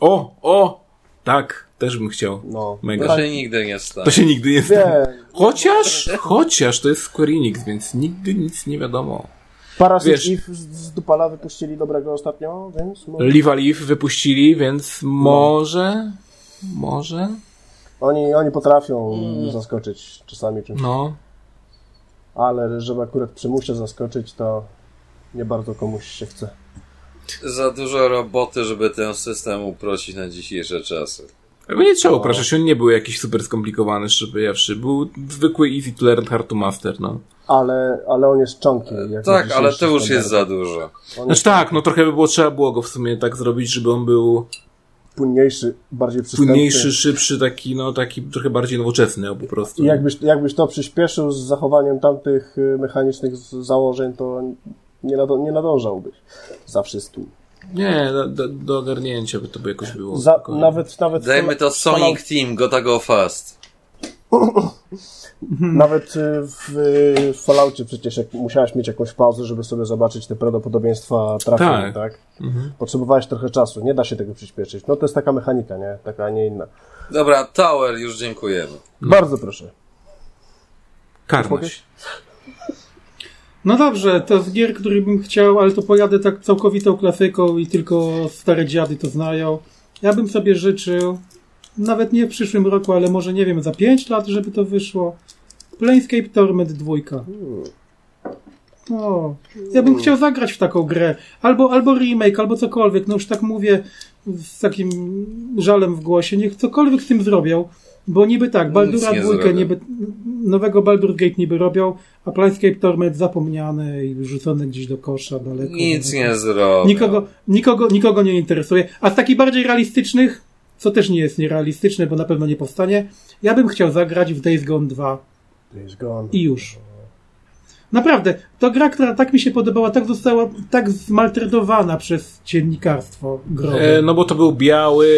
O, o! Tak, też bym chciał.
No, Mega. To się nigdy nie stanie.
To się nigdy nie stanie. Chociaż, chociaż to jest Square Enix, więc nigdy nic nie wiadomo.
Parasite Eve z Dupala wypuścili dobrego ostatnio, więc...
Może... Live Alive wypuścili, więc no. może... Może...
Oni, oni potrafią mm. zaskoczyć czasami czymś.
No.
Ale żeby akurat przymusie zaskoczyć, to nie bardzo komuś się chce
za dużo roboty, żeby ten system uprościć na dzisiejsze czasy.
Ale nie trzeba upraszać, on nie był jakiś super skomplikowany, żeby jawszy. Był zwykły easy to learn, hard to master, no.
Ale, ale on jest chunky.
tak, ale to już jest za dużo.
znaczy tak, no trochę by było, trzeba było go w sumie tak zrobić, żeby on był
płynniejszy, bardziej przystępny.
Płynniejszy, szybszy, taki, no, taki trochę bardziej nowoczesny po prostu.
I jakbyś, jakbyś to przyspieszył z zachowaniem tamtych y, mechanicznych założeń, to nie, nado, nie nadążałbyś za wszystkim.
Nie, do, do ogarnięcia by to by jakoś było.
Za, nawet, nawet
Dajmy to Sonic Team, gotta go fast. (laughs)
Nawet y, w, w Falloutie przecież jak musiałeś mieć jakąś pauzę, żeby sobie zobaczyć te prawdopodobieństwa trafienia, tak? tak? Mhm. Potrzebowałeś trochę czasu, nie da się tego przyspieszyć. No to jest taka mechanika, nie? Taka, a nie inna.
Dobra, Tower, już dziękujemy.
Bardzo proszę.
Karność.
No dobrze, to z gier, który bym chciał, ale to pojadę tak całkowitą klasyką i tylko stare dziady to znają. Ja bym sobie życzył, nawet nie w przyszłym roku, ale może nie wiem, za 5 lat, żeby to wyszło. Planescape Torment 2. O, ja bym chciał zagrać w taką grę. Albo, albo remake, albo cokolwiek. No już tak mówię z takim żalem w głosie. Niech cokolwiek z tym zrobią. Bo niby tak, Baldura dwójkę, niby, nowego Baldur Gate niby robią, a Planescape Torment zapomniany i wyrzucony gdzieś do kosza daleko.
Nic daleko. nie zrobią.
Nikogo, nikogo, nikogo nie interesuje. A z takich bardziej realistycznych, co też nie jest nierealistyczne, bo na pewno nie powstanie, ja bym chciał zagrać w Days Gone 2.
Days Gone.
I już. Naprawdę, to gra, która tak mi się podobała, tak została tak zmaltretowana przez dziennikarstwo growe.
E, no bo to był biały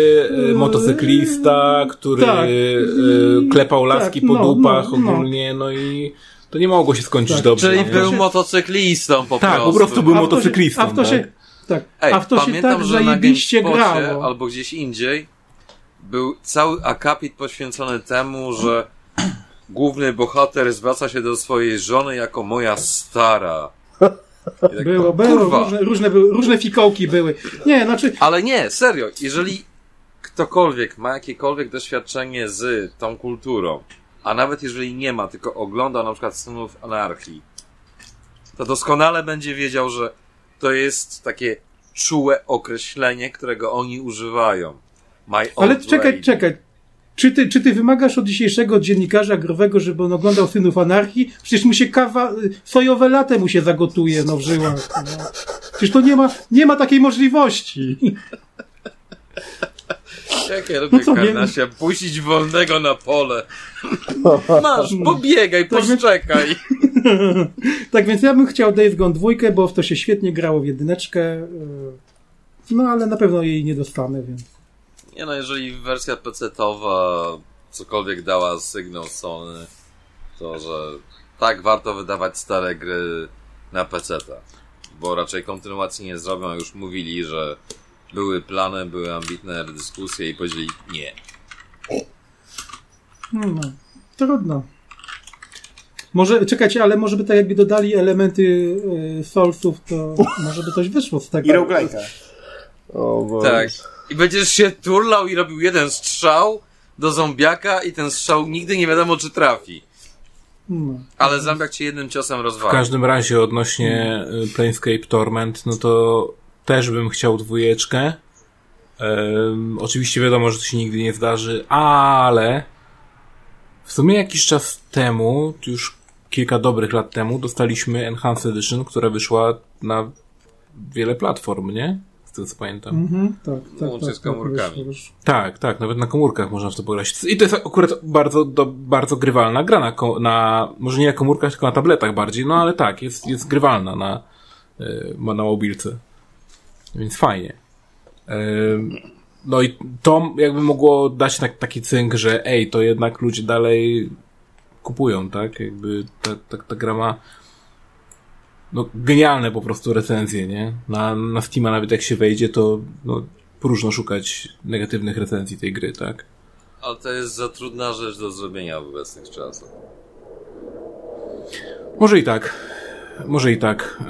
e, motocyklista, który tak. e, klepał laski tak, po no, dupach no, no. ogólnie, no i to nie mogło się skończyć tak. dobrze.
Czyli był się... motocyklistą po
tak,
prostu.
Tak, po prostu był a motocyklistą.
A w to się, tak. Ej, a w to się tak że zajebiście grało.
Albo gdzieś indziej był cały akapit poświęcony temu, że główny bohater zwraca się do swojej żony jako moja stara.
Tak, było, było, różne, różne, były, różne fikołki były. Nie, znaczy...
Ale nie, serio, jeżeli ktokolwiek ma jakiekolwiek doświadczenie z tą kulturą, a nawet jeżeli nie ma, tylko ogląda na przykład synów anarchii, to doskonale będzie wiedział, że to jest takie czułe określenie, którego oni używają.
Ale czekaj, lady. czekaj. Czy ty, czy ty wymagasz od dzisiejszego dziennikarza growego, żeby on oglądał Synów Anarchii? Przecież mu się kawa, sojowe late mu się zagotuje, no w żyłach. No. Przecież to nie ma, nie ma takiej możliwości.
Jak ja lubię no Karnasia, puścić wolnego na pole. (laughs) Masz, pobiegaj, tak poszczekaj. (laughs)
tak więc ja bym chciał Days Gone dwójkę, bo w to się świetnie grało w jedyneczkę. No ale na pewno jej nie dostanę, więc...
Nie no, jeżeli wersja PC-towa cokolwiek dała sygnał Sony, to że tak warto wydawać stare gry na PC-ta. bo raczej kontynuacji nie zrobią, już mówili, że były plany, były ambitne dyskusje i powiedzieli nie.
No, no. Trudno. Może, czekajcie, ale może by tak jakby dodali elementy y, Soulsów, to może by coś wyszło z tego.
I roguelike'a.
O, bo...
Tak. I będziesz się turlał i robił jeden strzał do zombiaka i ten strzał nigdy nie wiadomo czy trafi.
No.
Ale zombiak cię jednym ciosem
W
rozwali.
każdym razie odnośnie y, Planescape Torment, no to też bym chciał dwójeczkę. Em, oczywiście wiadomo, że to się nigdy nie zdarzy, ale w sumie jakiś czas temu, już kilka dobrych lat temu, dostaliśmy Enhanced Edition, która wyszła na wiele platform, nie? Z tego co pamiętam.
Mhm, tak, tak,
Łącznie
tak,
z
tak,
komórkami.
wyszło.
Tak, tak, nawet na komórkach można w to pograć. I to jest akurat bardzo, do, bardzo grywalna gra na, na, może nie na komórkach, tylko na tabletach bardziej, no ale tak, jest, jest grywalna na, y, na mobilce. Więc fajnie. No i to jakby mogło dać tak, taki cynk, że ej, to jednak ludzie dalej kupują, tak? Jakby ta, ta, ta gra ma no, genialne po prostu recenzje, nie? Na, na Steama nawet jak się wejdzie, to no, próżno szukać negatywnych recenzji tej gry, tak?
Ale to jest za trudna rzecz do zrobienia w obecnych czasach.
Może i tak. Może i tak.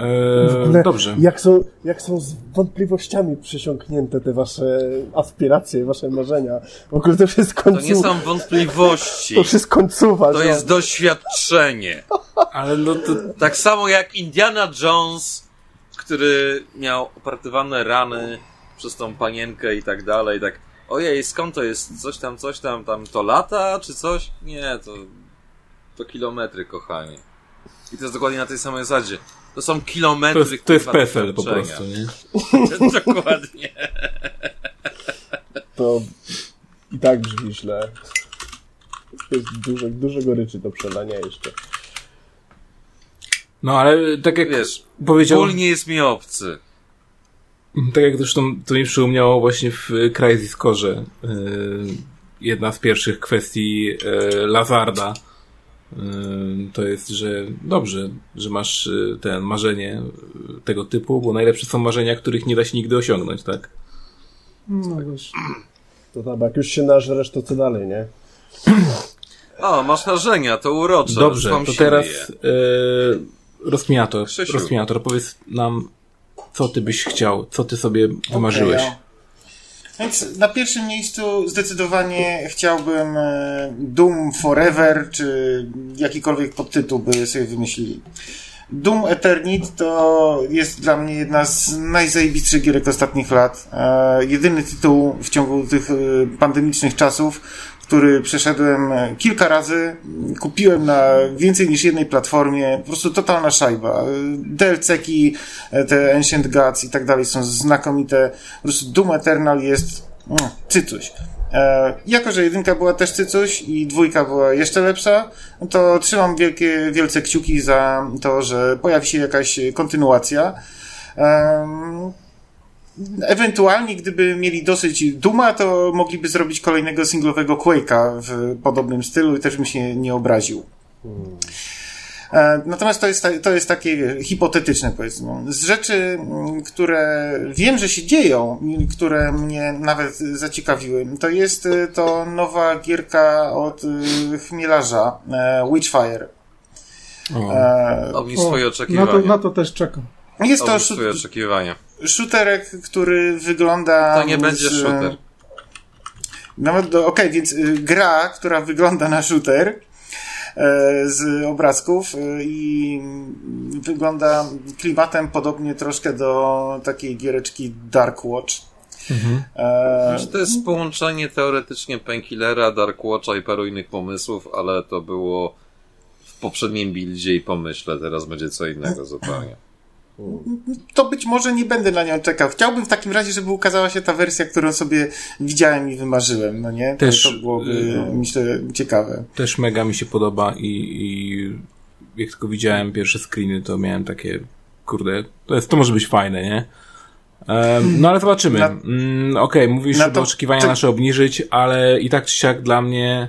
Eee, dobrze.
Jak są, jak są z wątpliwościami przesiąknięte te wasze aspiracje, wasze marzenia. W ogóle to już jest
To
końcu...
nie są wątpliwości.
To już jest końcowa.
To jest doświadczenie.
Ale no to...
Tak samo jak Indiana Jones, który miał opratywane rany przez tą panienkę i tak dalej, tak ojej, skąd to jest? Coś tam, coś tam, tam to lata, czy coś? Nie, to, to kilometry, kochanie. I to jest dokładnie na tej samej zasadzie. To są
To
kilometry,
jest, to jest PESEL po prostu, nie? (laughs)
Dokładnie.
To i tak brzmi źle. Jest dużo, dużo goryczy do przelania jeszcze.
No ale tak jak
Wiesz,
powiedział...
ból nie jest mi obcy.
Tak jak zresztą to mi przypomniało właśnie w Crysis Core. Yy, jedna z pierwszych kwestii yy, Lazarda to jest, że dobrze, że masz yy, ten marzenie yy, tego typu, bo najlepsze są marzenia, których nie da się nigdy osiągnąć, tak?
No wiesz.
To tam, jak już się nażresz, to co dalej, nie?
O, masz marzenia, to urocze.
Dobrze, to teraz
się
yy, rozkmiator,
Krzysiu.
rozkmiator, powiedz nam, co ty byś chciał, co ty sobie wymarzyłeś.
Okej, ja. Więc na pierwszym miejscu zdecydowanie chciałbym e, Doom Forever, czy jakikolwiek podtytuł by sobie wymyślili. Doom Eternit to jest dla mnie jedna z najzajebistszych gierek ostatnich lat. E, jedyny tytuł w ciągu tych e, pandemicznych czasów, który przeszedłem e, kilka razy, kupiłem na więcej niż jednej platformie, po prostu totalna szajba. E, DLC-ki, e, te Ancient Gods i tak dalej są znakomite. Po prostu Doom Eternal jest mm, cycuś. E, jako, że jedynka była też cycuś i dwójka była jeszcze lepsza, to trzymam wielkie, wielce kciuki za to, że pojawi się jakaś kontynuacja. Em, Ewentualnie, gdyby mieli dosyć Duma, to mogliby zrobić kolejnego singlowego Quake'a w podobnym stylu i też bym się nie obraził. E, Natomiast to jest, to jest takie wie, hipotetyczne, powiedzmy. Z rzeczy, mm, które wiem, że się dzieją, i które mnie nawet zaciekawiły, to jest y, to nowa gierka od y, chmielarza, e, Witchfire.
O.
E,
swoje
na,
oczekiwania.
to, na to też czekam.
Jest to
swoje oczekiwania.
Shooterek, który wygląda...
To nie będzie
z-
shooter.
Nawet do, okej, więc y, gra, która wygląda na shooter e, z obrazków y, i wygląda klimatem podobnie troszkę do takiej giereczki Dark Watch. E,
Znaczy, to jest połączenie teoretycznie Painkillera, Dark Watcha i paru innych pomysłów, ale to było w poprzednim buildzie i pomyśle, teraz będzie co innego zupełnie.
To być może nie będę na nią czekał. Chciałbym w takim razie, żeby ukazała się ta wersja, którą sobie widziałem i wymarzyłem, no nie?
Też,
to, to byłoby,
y,
myślę, ciekawe.
Też mega mi się podoba i, i jak tylko widziałem pierwsze screeny, to miałem takie, kurde, to, jest, to może być fajne, nie? No ale zobaczymy.
Na-
Mm, Okej, mówisz,
na
żeby
to-
oczekiwania nasze obniżyć, ale i tak czy siak dla mnie e,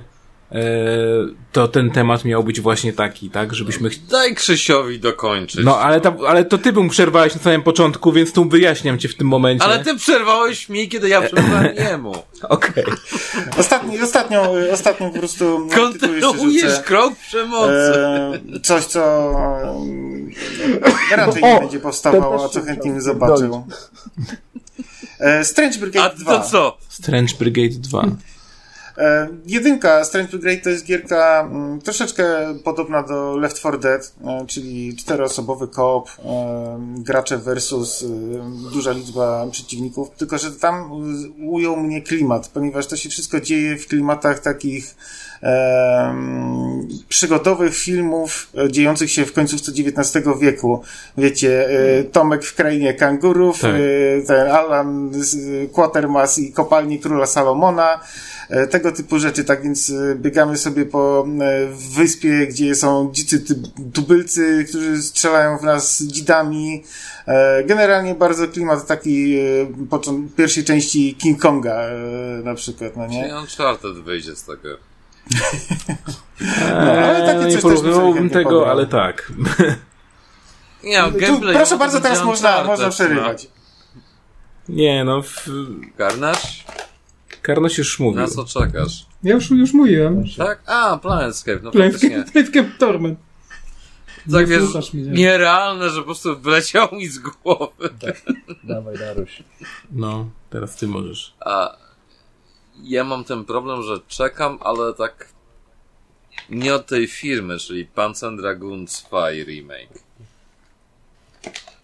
to ten temat miał być właśnie taki, tak? Żebyśmy...
Daj Krzysiowi dokończyć.
No, ale, ta, ale to ty mu przerwałeś na samym początku, więc tu wyjaśniam cię w tym momencie.
Ale ty przerwałeś mi, kiedy ja przerwałem (laughs) jemu.
Okej.
Ostatni, ostatnią, ostatnią po prostu... (laughs)
Kontynuujesz
rzucę.
krok przemocy.
E, coś, co e, raczej nie
O,
będzie powstawało, a co chętnie bym zobaczył. E, Strange
A
Brigade 2.
to co?
Strange Brigade 2.
E, jedynka Strange Brigade to jest gierka mm, troszeczkę podobna do Left 4 Dead, e, czyli czteroosobowy koop, e, gracze versus duża liczba przeciwników, tylko że tam ujął mnie klimat, ponieważ to się wszystko dzieje w klimatach takich przygodowych filmów dziejących się w końcówce XIX wieku. Wiecie, Tomek w krainie kangurów,
Tak.
ten Alan Quatermass i kopalni króla Salomona, tego typu rzeczy, tak więc e, biegamy sobie po e, wyspie, gdzie są dzicy tubylcy, którzy strzelają w nas dzidami. E, Generalnie bardzo klimat taki e, pierwszej części King Konga e, na przykład, no
Nie?
nie?
Uncharted wyjdzie z tego.
ale takie
Eee,
coś
nie porównywałbym tego,
pobrał.
ale tak.
Nie, no,
Tu,
gameplay...
proszę
no,
bardzo, teraz można, można przerywać.
Nie, no, w...
No.
Karnoś już mówił.
Na co czekasz?
Ja już, już mówiłem.
Tak? A, Planetscape, no faktycznie.
Planescape Planescape Torment.
Tak
Nie
wiesz,
mnie.
nierealne, że po prostu wyleciało mi z głowy.
Dawaj, Daruś.
No, teraz ty możesz.
A ja mam ten problem, że czekam, ale tak nie od tej firmy, czyli Panzer Dragoon 2 remake.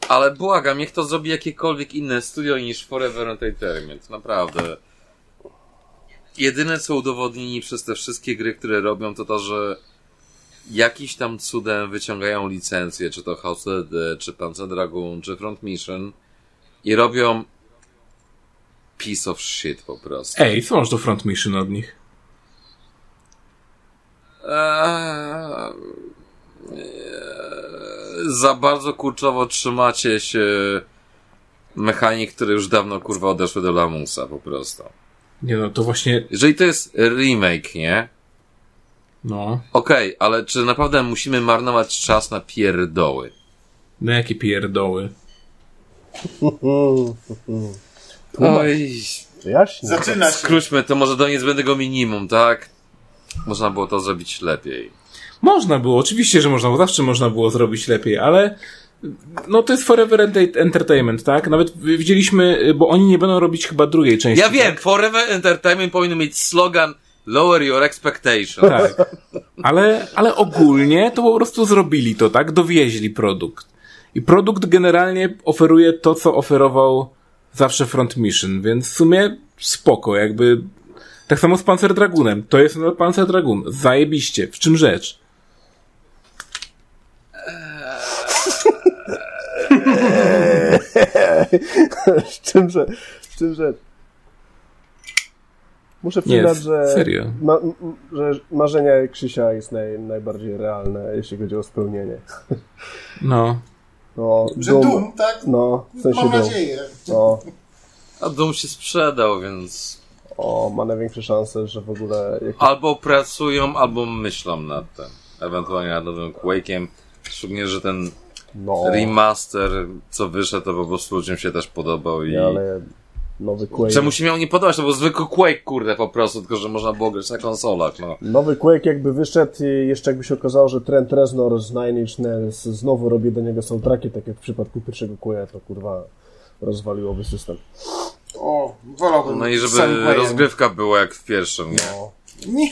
Ale błagam, niech to zrobi jakiekolwiek inne studio niż Forever Entertainment. Naprawdę. Jedyne co udowodnili przez te wszystkie gry, które robią, to to, że jakiś tam cudem wyciągają licencje, czy to House Dead, czy Panzer Dragoon, czy Front Mission i robią piece of shit po prostu.
Ej, co masz do front mission od nich?
Eee, za bardzo kurczowo trzymacie się mechanik, które już dawno kurwa odeszły do lamusa po prostu.
Nie no, to właśnie,
Jeżeli to jest remake, nie?
no,
Okej, ale czy naprawdę musimy marnować czas na pierdoły?
no jakie pierdoły. (laughs)
Oj,
Jaśnie.
Zaczyna się.
skróćmy to może do niezbędnego minimum, tak? Można było to zrobić lepiej.
Można było, oczywiście, że można, bo zawsze można było zrobić lepiej, ale no to jest Forever Ent- Entertainment, tak? Nawet widzieliśmy, bo oni nie będą robić chyba drugiej części.
Ja wiem,
Tak?
Forever Entertainment powinien mieć slogan Lower your expectations.
tak. Ale, ale ogólnie to po prostu zrobili to, tak? Dowieźli produkt. I produkt generalnie oferuje to, co oferował zawsze Front Mission, więc w sumie spoko, jakby tak samo z Panzer Dragunem. To jest Panzer Dragun. Zajebiście. W czym rzecz? (laughs)
z czym, że, z czym, że Muszę
Nie,
przyznać, że,
serio.
ma, że marzenia Krzysia jest naj, najbardziej realne, jeśli chodzi o spełnienie. (laughs)
No.
No,
Że
dum-
dum, tak?
No, w sensie
Mam
dum.
nadzieję.
No,
A dom się sprzedał, więc
o, ma największe szanse, że w ogóle...
Albo pracują, albo myślą nad tym. Ewentualnie nad nowym Quake'iem. Szczególnie, że ten
No,
remaster, co wyszedł, to po prostu ludziom się też podobał i...
ale nowy Quake...
Czemu się miał nie podobać? To był zwykły Quake, kurde, po prostu, tylko że można było grać na konsolach, no.
Nowy Quake jakby wyszedł i jeszcze jakby się okazało, że Trent Reznor z Nine Inch Nails znowu robi do niego soundtracki, tak jak w przypadku pierwszego Quake'a, to kurwa rozwaliłoby system.
O, wolałbym
No i żeby rozgrywka była jak w pierwszym, nie?
No,
Nie,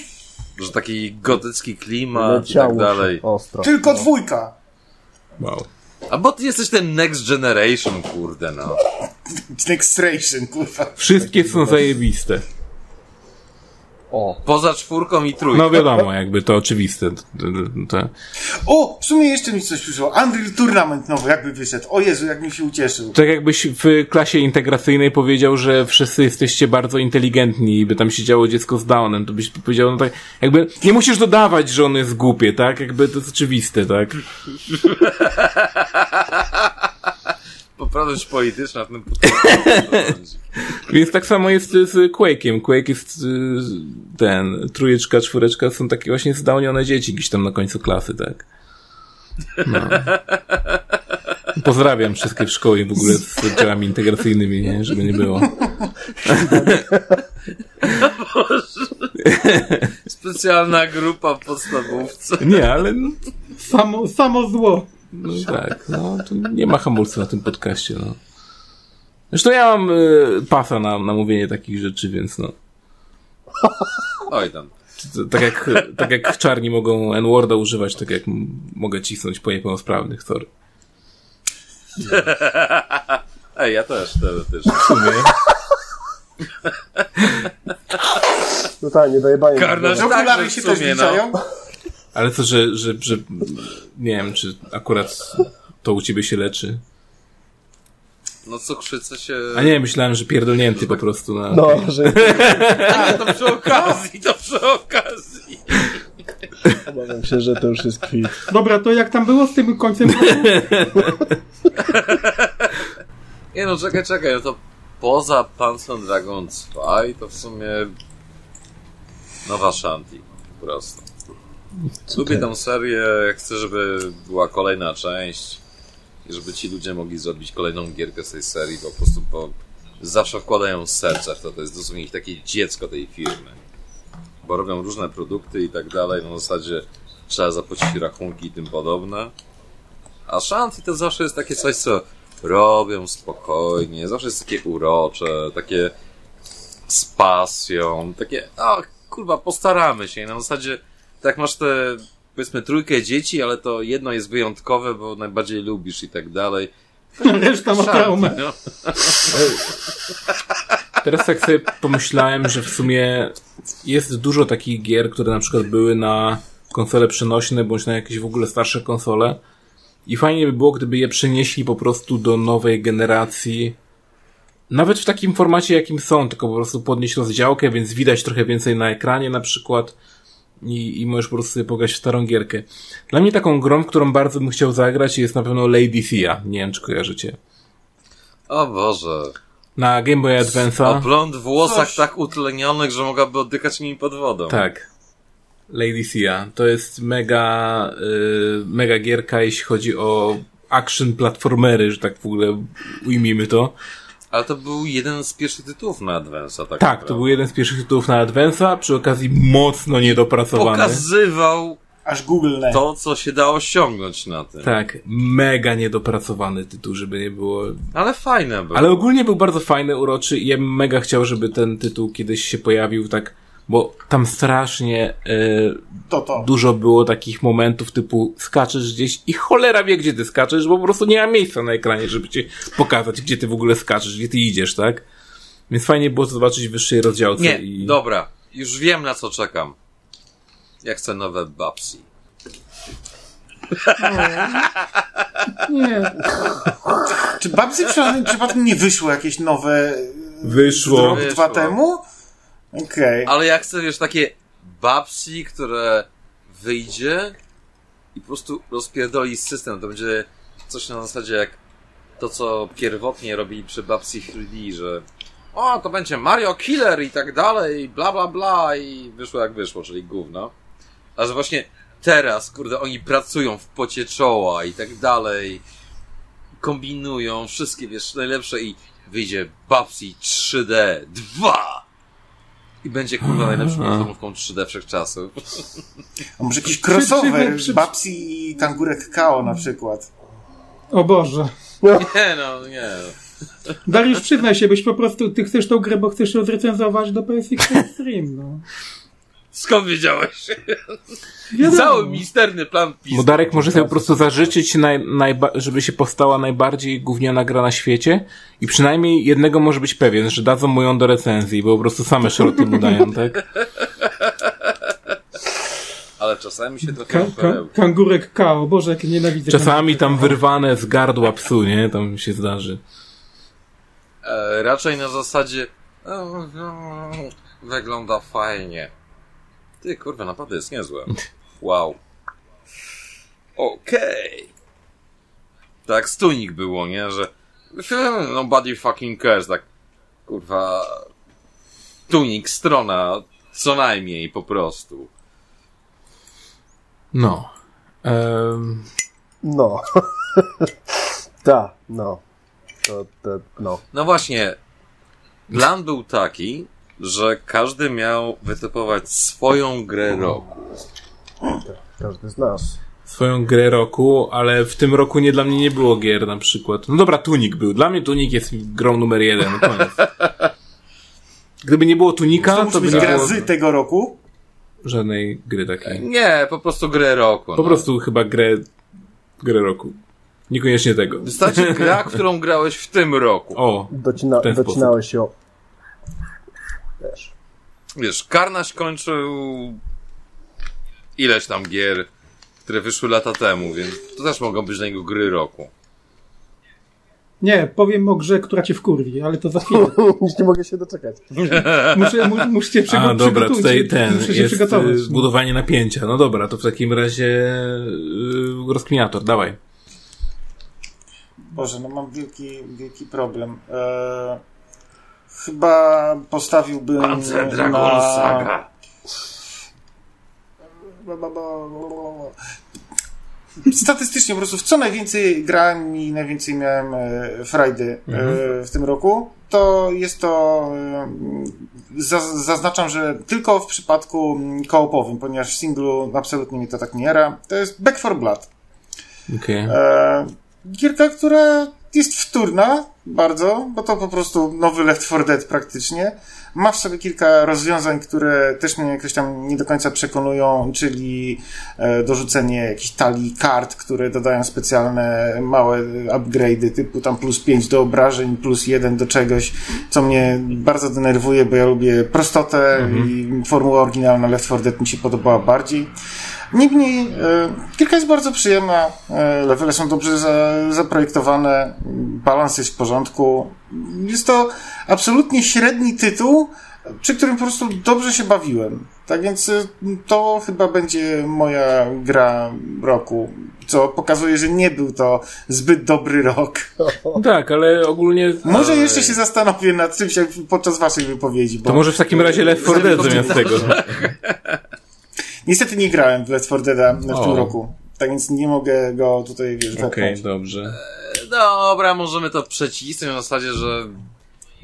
Że taki gotycki klimat i
leciało
tak dalej.
ostro.
tylko
no.
dwójka.
Wow.
A bo ty jesteś ten next generation, kurde, no.
Nextration, kurwa.
Wszystkie są zajebiste.
O,
Poza czwórką i trójką.
No wiadomo, jakby to oczywiste. To,
O, w sumie jeszcze mi coś przyszło. Unreal Tournament nowy, jakby wyszedł. O Jezu, jak mi się ucieszył.
tak jakbyś w klasie integracyjnej powiedział, że wszyscy jesteście bardzo inteligentni i by tam siedziało dziecko z Downem, to byś powiedział, no tak, jakby nie musisz dodawać, że on jest głupie, tak? Jakby to jest oczywiste, tak? (laughs)
Po poprawność polityczna w tym. (laughs)
Więc tak samo jest z Quake'iem. Quake jest y, ten, trójeczka, czwóreczka są takie właśnie zdałnione dzieci gdzieś tam na końcu klasy, tak? No. Pozdrawiam wszystkie w szkoły w ogóle z oddziałami integracyjnymi, nie? Żeby nie było.
Specjalna grupa w podstawówce.
Nie, ale no,
Samo, samo zło.
No tak, no to nie ma hamulca na tym podcaście, no. Zresztą ja mam y, pasa na, na mówienie takich rzeczy, więc no.
Oj tam.
Tak, jak, tak jak czarni mogą N-Worda używać, tak jak mogę cisnąć po niepełnosprawnych, sorry. (laughs)
Ej, ja też, teoretycznie.
W sumie.
No tak, nie dojebanie.
Że okulary
Także w
się też
sumie, no.
Ale to, że, że, że nie wiem, czy akurat to u ciebie się leczy.
No cukrzycę się...
A nie, myślałem, że pierdolnięty po prostu na...
No, że (laughs)
A nie, to przy okazji, to przy okazji.
obawiam się, że to już jest kwit.
Dobra, to jak tam było z tym końcem? (laughs)
Nie no, czekaj, czekaj, no to poza Panzer Dragon 2 to w sumie nowa Shanti, po prostu. Lubię tę serię, chcę, żeby była kolejna część i żeby ci ludzie mogli zrobić kolejną gierkę z tej serii, po prostu bo zawsze wkładają serce w to, to jest dosłownie ich takie dziecko tej firmy. Bo robią różne produkty i tak dalej, no w zasadzie trzeba zapłacić rachunki i tym podobne. A Shanti to zawsze jest takie coś, co robią spokojnie, zawsze jest takie urocze, takie z pasją, takie, a kurwa, postaramy się. I na zasadzie, tak masz te, powiedzmy, trójkę dzieci, ale to jedno jest wyjątkowe, bo najbardziej lubisz i tak dalej.
Reszta ma
Shanti,
traumę.
no. (laughs)
Teraz tak sobie pomyślałem, że w sumie jest dużo takich gier, które na przykład były na konsole przenośne, bądź na jakieś w ogóle starsze konsole. I fajnie by było, gdyby je przenieśli po prostu do nowej generacji. Nawet w takim formacie, jakim są, tylko po prostu podnieść rozdziałkę, więc widać trochę więcej na ekranie na przykład. I, I możesz po prostu sobie pograć w starą gierkę. Dla mnie taką grą, którą bardzo bym chciał zagrać jest na pewno Lady Thea. Nie wiem, czy kojarzycie.
O Boże.
Na Game Boy
O
Advance'a.
blond w włosach
Coś.
tak utlenionych, że mogłaby oddychać nimi pod wodą.
Tak. Lady Sia. To jest mega, y, mega gierka, jeśli chodzi o action platformery, że tak w ogóle ujmijmy to.
Ale to był jeden z pierwszych tytułów na Advance'a, tak
Tak, to był jeden z pierwszych tytułów na Advance'a, przy okazji mocno niedopracowany.
Pokazywał
Aż Google
to, co się dało osiągnąć na tym.
Tak, mega niedopracowany tytuł, żeby nie było.
Ale fajne było.
Ale ogólnie był bardzo fajny, uroczy i ja bym mega chciał, żeby ten tytuł kiedyś się pojawił tak, bo tam strasznie y,
To to.
dużo było takich momentów typu skaczesz gdzieś i cholera wie, gdzie ty skaczesz, bo po prostu nie ma miejsca na ekranie, żeby ci pokazać, gdzie ty w ogóle skaczesz, gdzie ty idziesz, tak? Więc fajnie było to zobaczyć w wyższej rozdziałce.
Nie,
i...
dobra. Już wiem, na co czekam. Ja chcę nowe Babsi.
Nie.
Czy Babsy przypadkiem, przypadkiem nie wyszło jakieś nowe
Wyszło.
rok,
Wyszło.
dwa temu? Okej.
Ale ja chcę, wiesz, takie Babsi, które wyjdzie i po prostu rozpierdoli system. To będzie coś na zasadzie jak to, co pierwotnie robili przy Babsi 3D, że o, to będzie Mario Killer i tak dalej, bla bla bla i wyszło jak wyszło, czyli gówno. A że właśnie teraz, kurde, oni pracują w pocie czoła i tak dalej, kombinują wszystkie, wiesz, najlepsze i wyjdzie Babsi 3D 2 i będzie kurwa najlepszą platformówką 3D wszechczasów.
A może jakiś
Przy- przy-
crossover
przy-
Babsy i Kangurek Kao na przykład.
O Boże.
Nie no, nie.
Dariusz, przyznaj się, byś po prostu, ty chcesz tą grę, bo chcesz ją zrecenzować do PSX Extreme, no.
Skąd wiedziałeś?
Wiadomo.
Cały misterny plan PiS.
Bo Darek może sobie po prostu zażyczyć, naj, najba, żeby się powstała najbardziej gówniana gra na świecie i przynajmniej jednego może być pewien, że dadzą mu ją do recenzji, bo po prostu same szroty mu dają, tak?
Ale czasami się trochę
Ka- ka- kangurek Kao, Boże, jak nienawidzę.
Czasami tam wyrwane z gardła psu, nie? Tam się zdarzy.
E, raczej na zasadzie e, no, wygląda fajnie. Ty kurwa, naprawdę jest niezłe. Wow. Okej. Tak, stunik było, nie? Że nobody fucking cares, tak, kurwa, tunik, strona, co najmniej, po prostu.
No. Um...
No. (laughs) Ta, no. To, to, no.
No właśnie, plan był taki, że każdy miał wytypować swoją grę roku.
Każdy z nas.
Swoją grę roku, ale w tym roku nie dla mnie nie było gier na przykład. No dobra, Tunik był. Dla mnie Tunik jest grą numer jeden. Koniec. (laughs) Gdyby nie było Tunika,
To
to,
musi
by nie
gra
było
z tego roku.
żadnej gry takiej.
Nie, po prostu grę roku.
Po
no.
prostu chyba grę, grę roku. Niekoniecznie tego.
Wystarczy gra, którą grałeś w tym roku.
O,
Docina,
W ten sposób.
docinałeś ją. Wiesz.
Wiesz, Karnaś kończył ileś tam gier, które wyszły lata temu, więc to też mogą być dla niego gry roku.
Nie, powiem o grze, która cię wkurwi, ale to za chwilę. (laughs)
Już nie mogę się doczekać. (laughs)
Muszę, mu, muszę cię przygo-
a dobra, tutaj ten
Muszę się
jest
przygotować.
y, budowanie napięcia. No dobra, to w takim razie y, rozkminiator, dawaj.
Boże, no mam wielki, wielki problem. Eee, chyba postawiłbym
Panzer Dragon
na...
Saga.
Statystycznie po prostu w co najwięcej grałem i najwięcej miałem e, frajdy e, w tym roku, to jest to e, za- zaznaczam, że tylko w przypadku mm, koopowym, ponieważ w singlu absolutnie mi to tak nie jara, to jest Back for Blood. E, gierka, która jest wtórna bardzo, bo to po prostu nowy Left 4 Dead praktycznie. Ma w sobie kilka rozwiązań, które też mnie jakoś tam nie do końca przekonują, czyli e, dorzucenie jakichś talii kart, które dodają specjalne małe upgrade'y, typu tam plus 5 do obrażeń, plus 1 do czegoś, co mnie bardzo denerwuje, bo ja lubię prostotę i formuła oryginalna Left 4 Dead mi się podobała bardziej. Niemniej, e, gierka jest bardzo przyjemna, e, levele są dobrze za, zaprojektowane, balans jest w porządku. Jest to absolutnie średni tytuł, przy którym po prostu dobrze się bawiłem. Tak więc e, to chyba będzie moja gra roku, co pokazuje, że nie był to zbyt dobry rok. (laughs)
Tak, ale ogólnie...
Może jeszcze się zastanowię nad czymś jak podczas waszej wypowiedzi. Bo
To może w takim razie Left 4 Dead zamiast tego. (laughs)
Niestety nie grałem w Left 4 Deada w
O.
tym roku. Tak więc nie mogę go tutaj, wiesz,
Okej,
wepchnąć.
dobrze.
Dobra, możemy to przecisnąć na zasadzie, że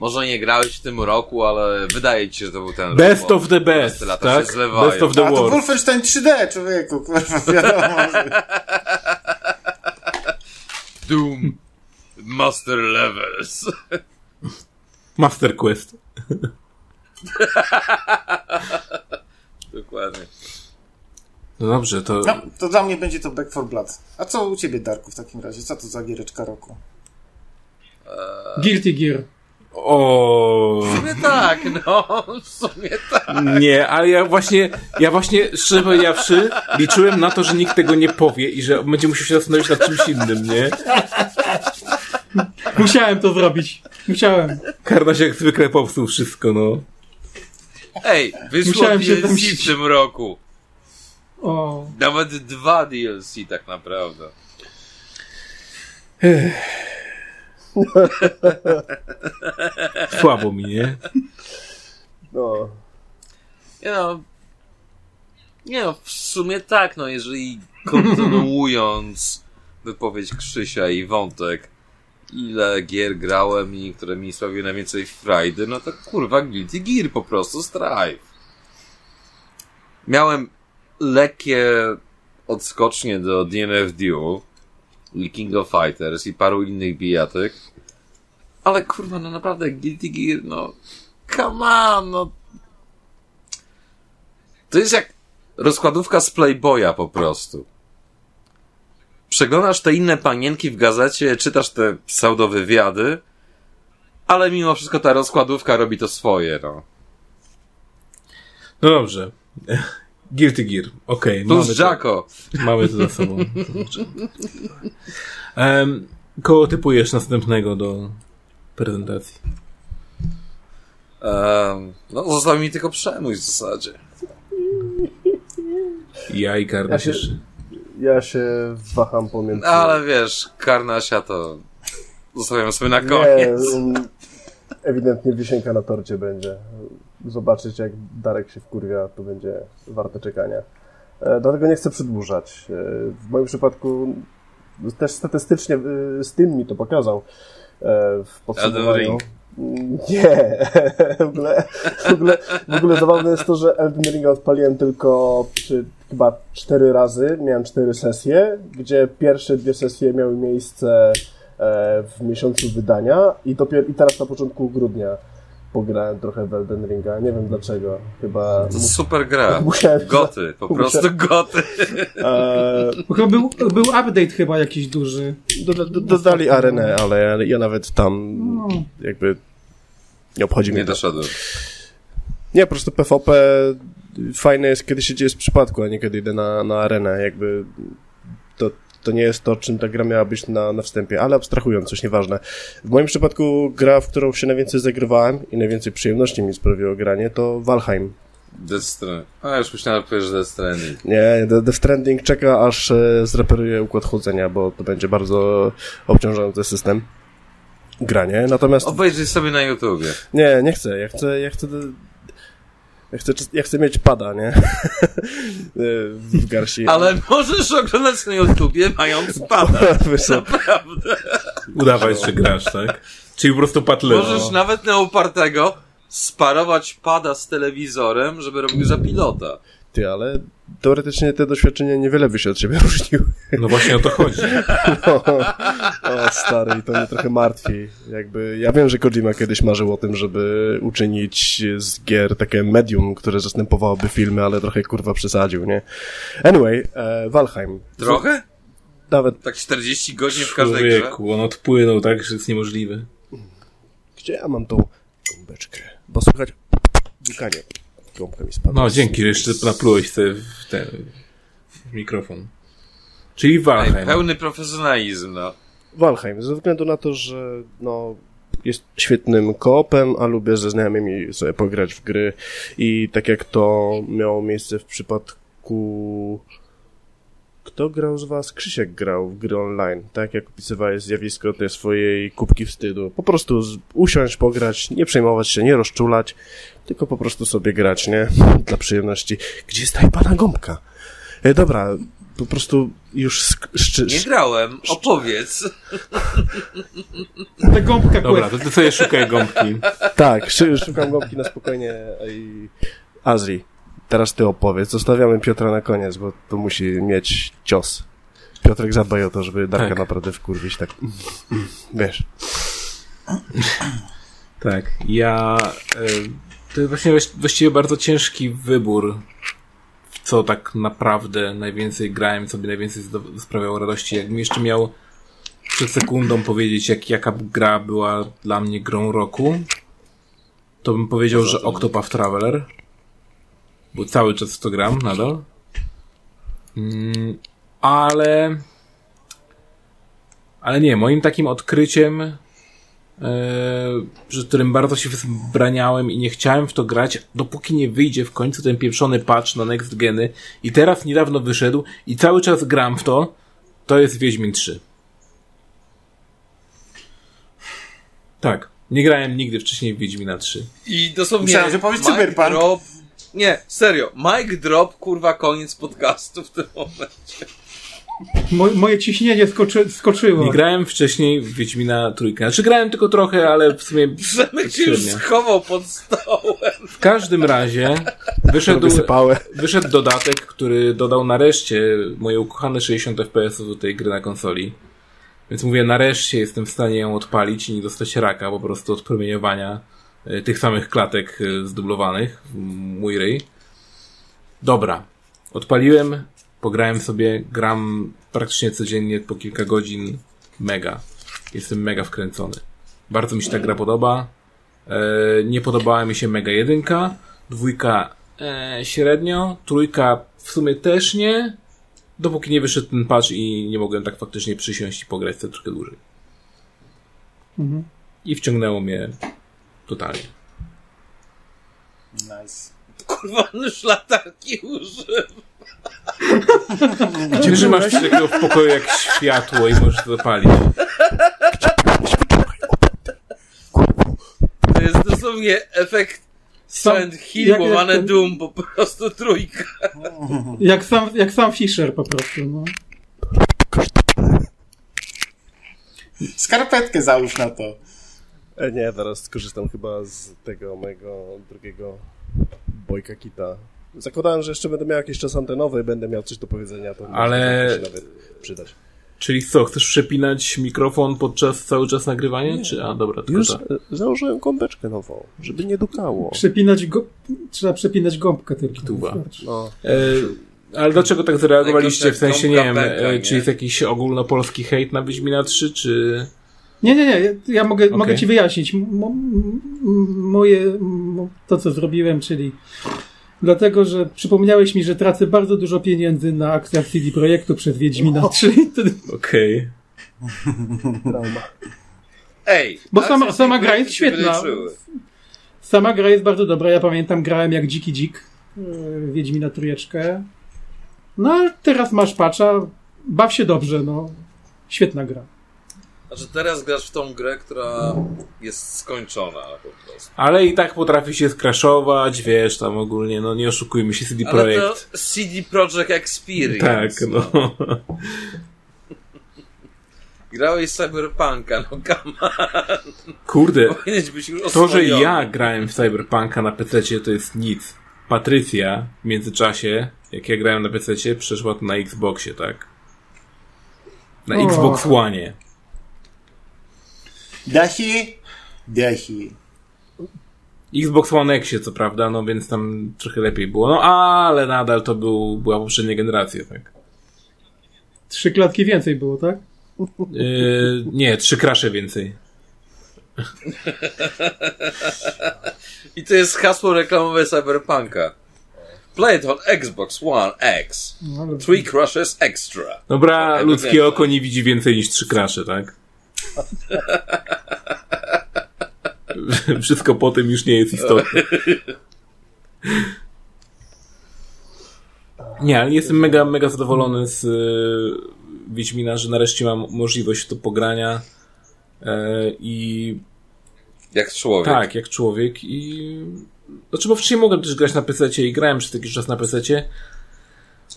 może nie grałeś w tym roku, ale wydaje ci się, że to był ten
Best
rok.
of the best,
lata
tak?
się zlewają.
Best of the
A to
worst.
Wolfenstein 3D, człowieku, kurwa, (laughs) wiadomo. że-
Doom Master Levels.
Master Quest. (laughs)
Dokładnie.
No dobrze, to...
No, to dla mnie będzie to Back 4 Blood. A co u ciebie, Darku, w takim razie? Co to za giereczka roku?
Guilty Gear.
O.
W sumie tak, no, w sumie tak.
Nie, ale ja właśnie, ja właśnie, szczerze powiedziawszy, liczyłem na to, że nikt tego nie powie i że będzie musiał się zastanowić nad czymś innym, nie?
Musiałem to zrobić. Musiałem.
Karnaś jak zwykle popsuł wszystko, no.
Ej, wyszło
Musiałem się
w tym roku.
O.
Nawet dwa DLC tak naprawdę. (laughs)
Słabo mi, nie?
No.
Nie no, nie no, w sumie tak, no, jeżeli kontynuując (laughs) wypowiedź Krzysia i wątek, ile gier grałem i które mi sprawiły najwięcej frajdy, no to kurwa Guilty Gear po prostu Strive. Miałem lekkie odskocznie do DNF Duel i King of Fighters i paru innych bijatek, ale kurwa, no naprawdę Guilty Gear, no come on, no to jest jak rozkładówka z Playboya po prostu. Przeglądasz te inne panienki w gazecie, czytasz te pseudowywiady, ale mimo wszystko ta rozkładówka robi to swoje, no.
No dobrze. Guilty Gear, okej.
Plus
mamy to-
Jacko.
Mamy to za sobą. um, koło typujesz następnego do prezentacji?
Ehm, no, został mi tylko przemój w zasadzie.
Ja i Karnaś
Ja się-. Ja się waham pomiędzy.
Ale wiesz, Karnasia to Zostawiamy sobie na koniec.
Nie, um, ewidentnie wisienka na torcie będzie. Zobaczyć, jak Darek się wkurwia, to będzie warte czekania. E, dlatego nie chcę przedłużać. E, w moim przypadku też statystycznie e, z tym mi to pokazał e, w podsumowaniu.
Ring.
Nie, (laughs) w ogóle, w, ogóle, w ogóle zabawne jest to, że Elden Ringa odpaliłem tylko przy, chyba cztery razy, miałem cztery sesje, gdzie pierwsze dwie sesje miały miejsce e, w miesiącu wydania i, dopiero, i teraz na początku grudnia pograłem trochę w Elden Ringa, nie wiem dlaczego, chyba...
To super gra. (laughs)
Musiałem-
Goty, po prostu goty.
E,
Bo był, był update chyba jakiś duży.
do, do, dodali arenę, ale ja, ja nawet tam
No.
jakby nie obchodzi mnie
Nie
to.
doszedłem.
Nie, po prostu PvP fajne jest, kiedy się dzieje z przypadku, a nie kiedy idę na, na arenę. Jakby to, to nie jest to, czym ta gra miała być na, na wstępie, ale abstrahując, coś nieważne. W moim przypadku gra, w którą się najwięcej zagrywałem i najwięcej przyjemności mi sprawiło granie, to Valheim.
Death Stranding. A, już myślałem, że powiesz Death Stranding.
Nie, The, The Stranding czeka, aż e, zreperuje układ chłodzenia, bo to będzie bardzo obciążający system. Granie, natomiast...
Obejrzyj sobie na YouTubie.
Nie, nie chcę. Ja chcę, ja chcę, ja chcę, ja chcę mieć pada, nie? (laughs) w garści.
Ale możesz oglądać na YouTubie mając pada. (laughs) Naprawdę.
Udawać, że grasz, tak? Czyli po prostu pat leży.
Możesz nawet na upartego sparować pada z telewizorem, żeby robił za pilota.
Ale teoretycznie te doświadczenia niewiele by się od siebie (laughs) różniły.
No właśnie o to chodzi. (laughs)
o, stary, i to mnie trochę martwi. Jakby, ja wiem, że Kojima kiedyś marzył o tym, żeby uczynić z gier takie medium, które zastępowałoby filmy, ale trochę kurwa przesadził, nie? Anyway, e, Valheim.
Trochę?
Nawet,
Tak 40 godzin w każdej grze?
Człowieku, on odpłynął tak, że jest niemożliwy.
gdzie ja mam tą gąbeczkę? Bo słychać dukanie. Gąbka mi spadła.
No, dzięki, że jeszcze naplułeś w ten w mikrofon. Czyli
Ej,
Valheim.
pełny profesjonalizm, no.
Valheim, ze względu na to, że no, jest świetnym koopem, a lubię ze znajomymi sobie pograć w gry i tak jak to miało miejsce w przypadku... Kto grał z was? Krzysiek grał w gry online, tak? Jak opisywałeś zjawisko tej swojej kubki wstydu. Po prostu usiąść, pograć, nie przejmować się, nie rozczulać, tylko po prostu sobie grać, nie? (laughs) Dla przyjemności. Gdzie jest ta pana gąbka? E, dobra, po prostu już szczy-
Nie grałem, opowiedz. (laughs)
Ta gąbka
Dobra, to ty sobie szukaj gąbki.
Tak, szukam gąbki na spokojnie i Azri. Teraz ty opowiedz. Zostawiamy Piotra na koniec, bo to musi mieć cios. Piotrek zadbaj o to, żeby Darka
Tak.
naprawdę wkurwić, tak. Wiesz.
Tak, ja... e, To jest właśnie właś- właściwie bardzo ciężki wybór, w co tak naprawdę najwięcej grałem, co mi najwięcej sprawiało radości. Jakbym jeszcze miał przed sekundą powiedzieć, jak, jaka gra była dla mnie grą roku, to bym powiedział, że Octopath Traveler. Bo cały czas w to gram nadal. Mm, ale... Ale nie, moim takim odkryciem, e, przed którym bardzo się wzbraniałem i nie chciałem w to grać, dopóki nie wyjdzie w końcu ten pieprzony patch na next geny i teraz niedawno wyszedł i cały czas gram w to, to jest Wiedźmin 3. Tak. Nie grałem nigdy wcześniej w Wiedźmina 3.
I dosłownie...
Myślałem, że powiesz Cyberpunk.
Drop... Nie, serio. Mike Drop, kurwa, koniec podcastu w tym momencie.
Mo moje ciśnienie skoczy skoczyło.
Nie grałem wcześniej w Wiedźmina trójkę. Znaczy grałem tylko trochę, ale w sumie
Przemek się już schował pod stołem.
W każdym razie wyszedł, wyszedł dodatek, który dodał nareszcie moje ukochane 60 fps do tej gry na konsoli. Więc mówię, nareszcie jestem w stanie ją odpalić i nie dostać raka po prostu od promieniowania tych samych klatek e, zdublowanych mój ryj. Dobra. Odpaliłem, pograłem sobie, gram praktycznie codziennie po kilka godzin. Mega. Jestem mega wkręcony. Bardzo mi się ta gra podoba. E, nie podobała mi się Mega 1, dwójka e, średnio, trójka w sumie też nie, dopóki nie wyszedł ten patch i nie mogłem tak faktycznie przysiąść i pograć sobie troszkę dłużej.
Mhm.
I wciągnęło mnie Totalnie.
Nice.
Kurwa, już latarki użył.
Gdzie coś takiego w pokoju jak światło i możesz to zapalić?
To jest dosłownie efekt sam, Silent Hill,
jak,
łamane Doom, po prostu trójka.
Jak sam, jak sam Fisher po prostu, no.
Skarpetkę załóż na to.
E, nie, teraz skorzystam chyba z tego mojego drugiego bojka kita. Zakładałem, że jeszcze będę miał jakiś czas antenowy, będę miał coś do powiedzenia, to
Ale-
może się nawet przydać.
Czyli co, chcesz przepinać mikrofon podczas cały czas nagrywania? Czy, a dobra, tylko
Już
tak.
założyłem gąbeczkę nową, żeby nie dukało.
Przepinać go, trzeba przepinać gąbkę tylko.
Tuba.
No,
E, ale dlaczego tak zareagowaliście? W sensie, nie wiem, e,
nie?
czy jest jakiś ogólnopolski hejt na Wiedźmina 3, czy...
Nie, nie, nie, ja- mogę,
Okej.
mogę ci wyjaśnić. M- m- m- moje, to co zrobiłem, czyli dlatego, że przypomniałeś mi, że tracę bardzo dużo pieniędzy na akcjach CD Projektu przez Wiedźmina 3.
Okej.
trauma.
Ej!
Bo sama- sama gra jest świetna. Sama gra jest bardzo dobra. Ja pamiętam, grałem jak dziki dzik yy, Wiedźmina trójeczkę. No, a teraz masz patcha. Baw się dobrze, no. Świetna gra.
Znaczy teraz grasz w tą grę, która jest skończona po prostu.
Ale i tak potrafi się skraszować, wiesz, tam ogólnie, no nie oszukujmy się, CD
Ale to
Projekt.
CD Projekt Experience.
Tak, no. (laughs)
Grałeś Cyberpunka, no come on.
Kurde, (laughs) to, że ja grałem w Cyberpunka na PC to jest nic. Patrycja w międzyczasie, jak ja grałem na PC, przeszła to na Xboxie, tak? Na
O.
Xbox One.
Dahi? Dahi.
Xbox One Xie, co prawda, no więc tam trochę lepiej było. No ale nadal to był, była poprzednia generacja, tak?
Trzy klatki więcej było, tak?
Yy, nie, trzy krasze więcej.
I to jest hasło reklamowe Cyberpunka. Play it on Xbox One X.
No.
Three crushes extra.
Dobra,
Okej,
ludzkie
wiem.
oko nie widzi więcej niż trzy krasze, tak? (laughs) Wszystko po tym już nie jest istotne. Nie, ale jestem mega, mega zadowolony z y, Wiedźmina, że nareszcie mam możliwość do pogrania e, i
Jak człowiek.
tak, jak człowiek i znaczy, bo wcześniej mogłem też grać na PC i grałem przez jakiś czas na PC,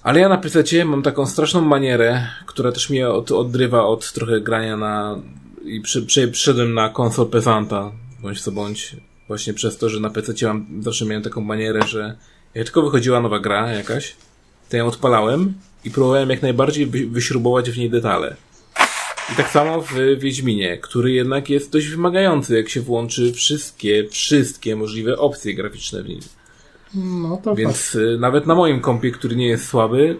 ale ja na PC mam taką straszną manierę, która też mnie od, odrywa od trochę grania na i przy, przy, przyszedłem na konsol Pezanta, bądź co bądź, właśnie przez to, że na PC mam, zawsze miałem taką manierę, że jak tylko wychodziła nowa gra jakaś, to ją odpalałem i próbowałem jak najbardziej wy, wyśrubować w niej detale. I tak samo w Wiedźminie, który jednak jest dość wymagający, jak się włączy wszystkie, wszystkie możliwe opcje graficzne w nim.
No to fakt.
Więc y, nawet na moim kompie, który nie jest słaby,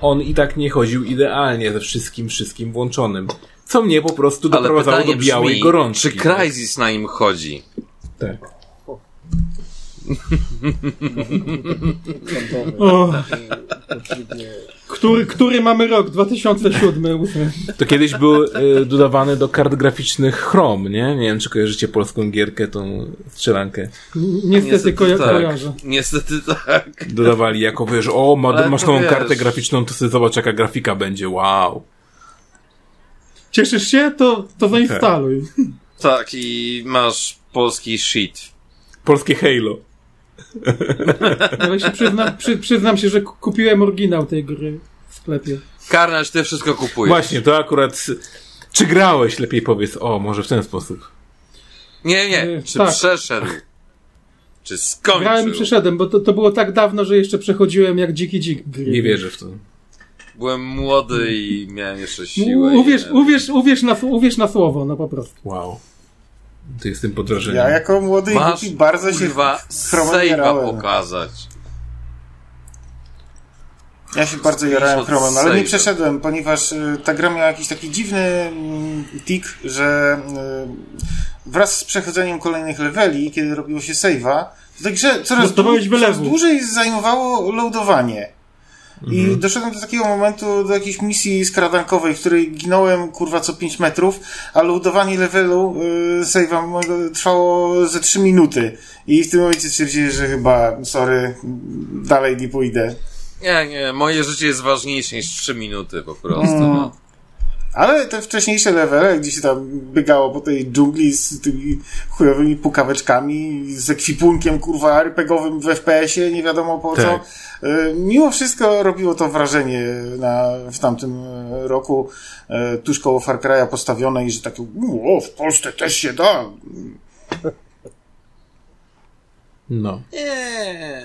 on i tak nie chodził idealnie ze wszystkim, wszystkim włączonym. Co mnie po prostu
Ale
doprowadzało do białej
brzmi,
gorączki.
Czy Crysis na nim chodzi?
Tak.
O, który, który mamy rok? 2007, 2008.
To kiedyś był y, dodawany do kart graficznych Chrome, nie? Nie wiem, czy kojarzycie polską gierkę, tą strzelankę.
Niestety, koja-
tak.
kojarzę.
Niestety tak.
Dodawali jako, wiesz, o, ma, masz
wiesz.
kartę graficzną, to sobie zobacz, jaka grafika będzie, wow.
Cieszysz się? To, to zainstaluj.
Tak, i masz polski shit.
Polskie Halo.
Ale się przyznam, przy, przyznam się, że ku- kupiłem oryginał tej gry w sklepie.
Karnacz, ty wszystko kupujesz.
Właśnie, to akurat... Czy grałeś, lepiej powiedz, o, może w ten sposób.
Nie, nie.
Y,
Czy
tak.
przeszedł? Czy skończył?
Grałem i przeszedłem, bo to, to było tak dawno, że jeszcze przechodziłem jak dziki dzik gry.
Nie wierzę w to.
Byłem młody i miałem jeszcze siłę.
U- Uwierz,
i-
uwierz, uwierz, na, uwierz na słowo, no po prostu.
Wow. To jest tym podrażeniem.
Ja jako młody
Masz,
głupi bardzo się
kurwa,
jarałem.
pokazać.
Ja się bardzo jarałem chromem, ale nie przeszedłem, ponieważ y, ta gra miała jakiś taki dziwny mm, tik, że y, wraz z przechodzeniem kolejnych leveli, kiedy robiło się save'a, to tej grze coraz, dłu- coraz dłużej zajmowało loadowanie. I doszedłem do takiego momentu, do jakiejś misji skradankowej, w której ginąłem kurwa co 5 metrów, a loadowanie levelu y, save'a mojego trwało ze 3 minuty. I w tym momencie stwierdziłem, że chyba, sorry, dalej nie pójdę.
Nie, nie, moje życie jest ważniejsze niż 3 minuty po prostu.
Mm.
No.
Ale te wcześniejsze levele, gdzie się tam biegało po tej dżungli z tymi chujowymi pukaweczkami, z ekwipunkiem, kurwa, RPGowym w FPS-ie, nie wiadomo po co.
Tak.
E, Mimo wszystko robiło to wrażenie na, w tamtym e, roku, e, tuż koło Far Cry'a postawione i że takie, o, w Polsce też się da.
No.
Nie.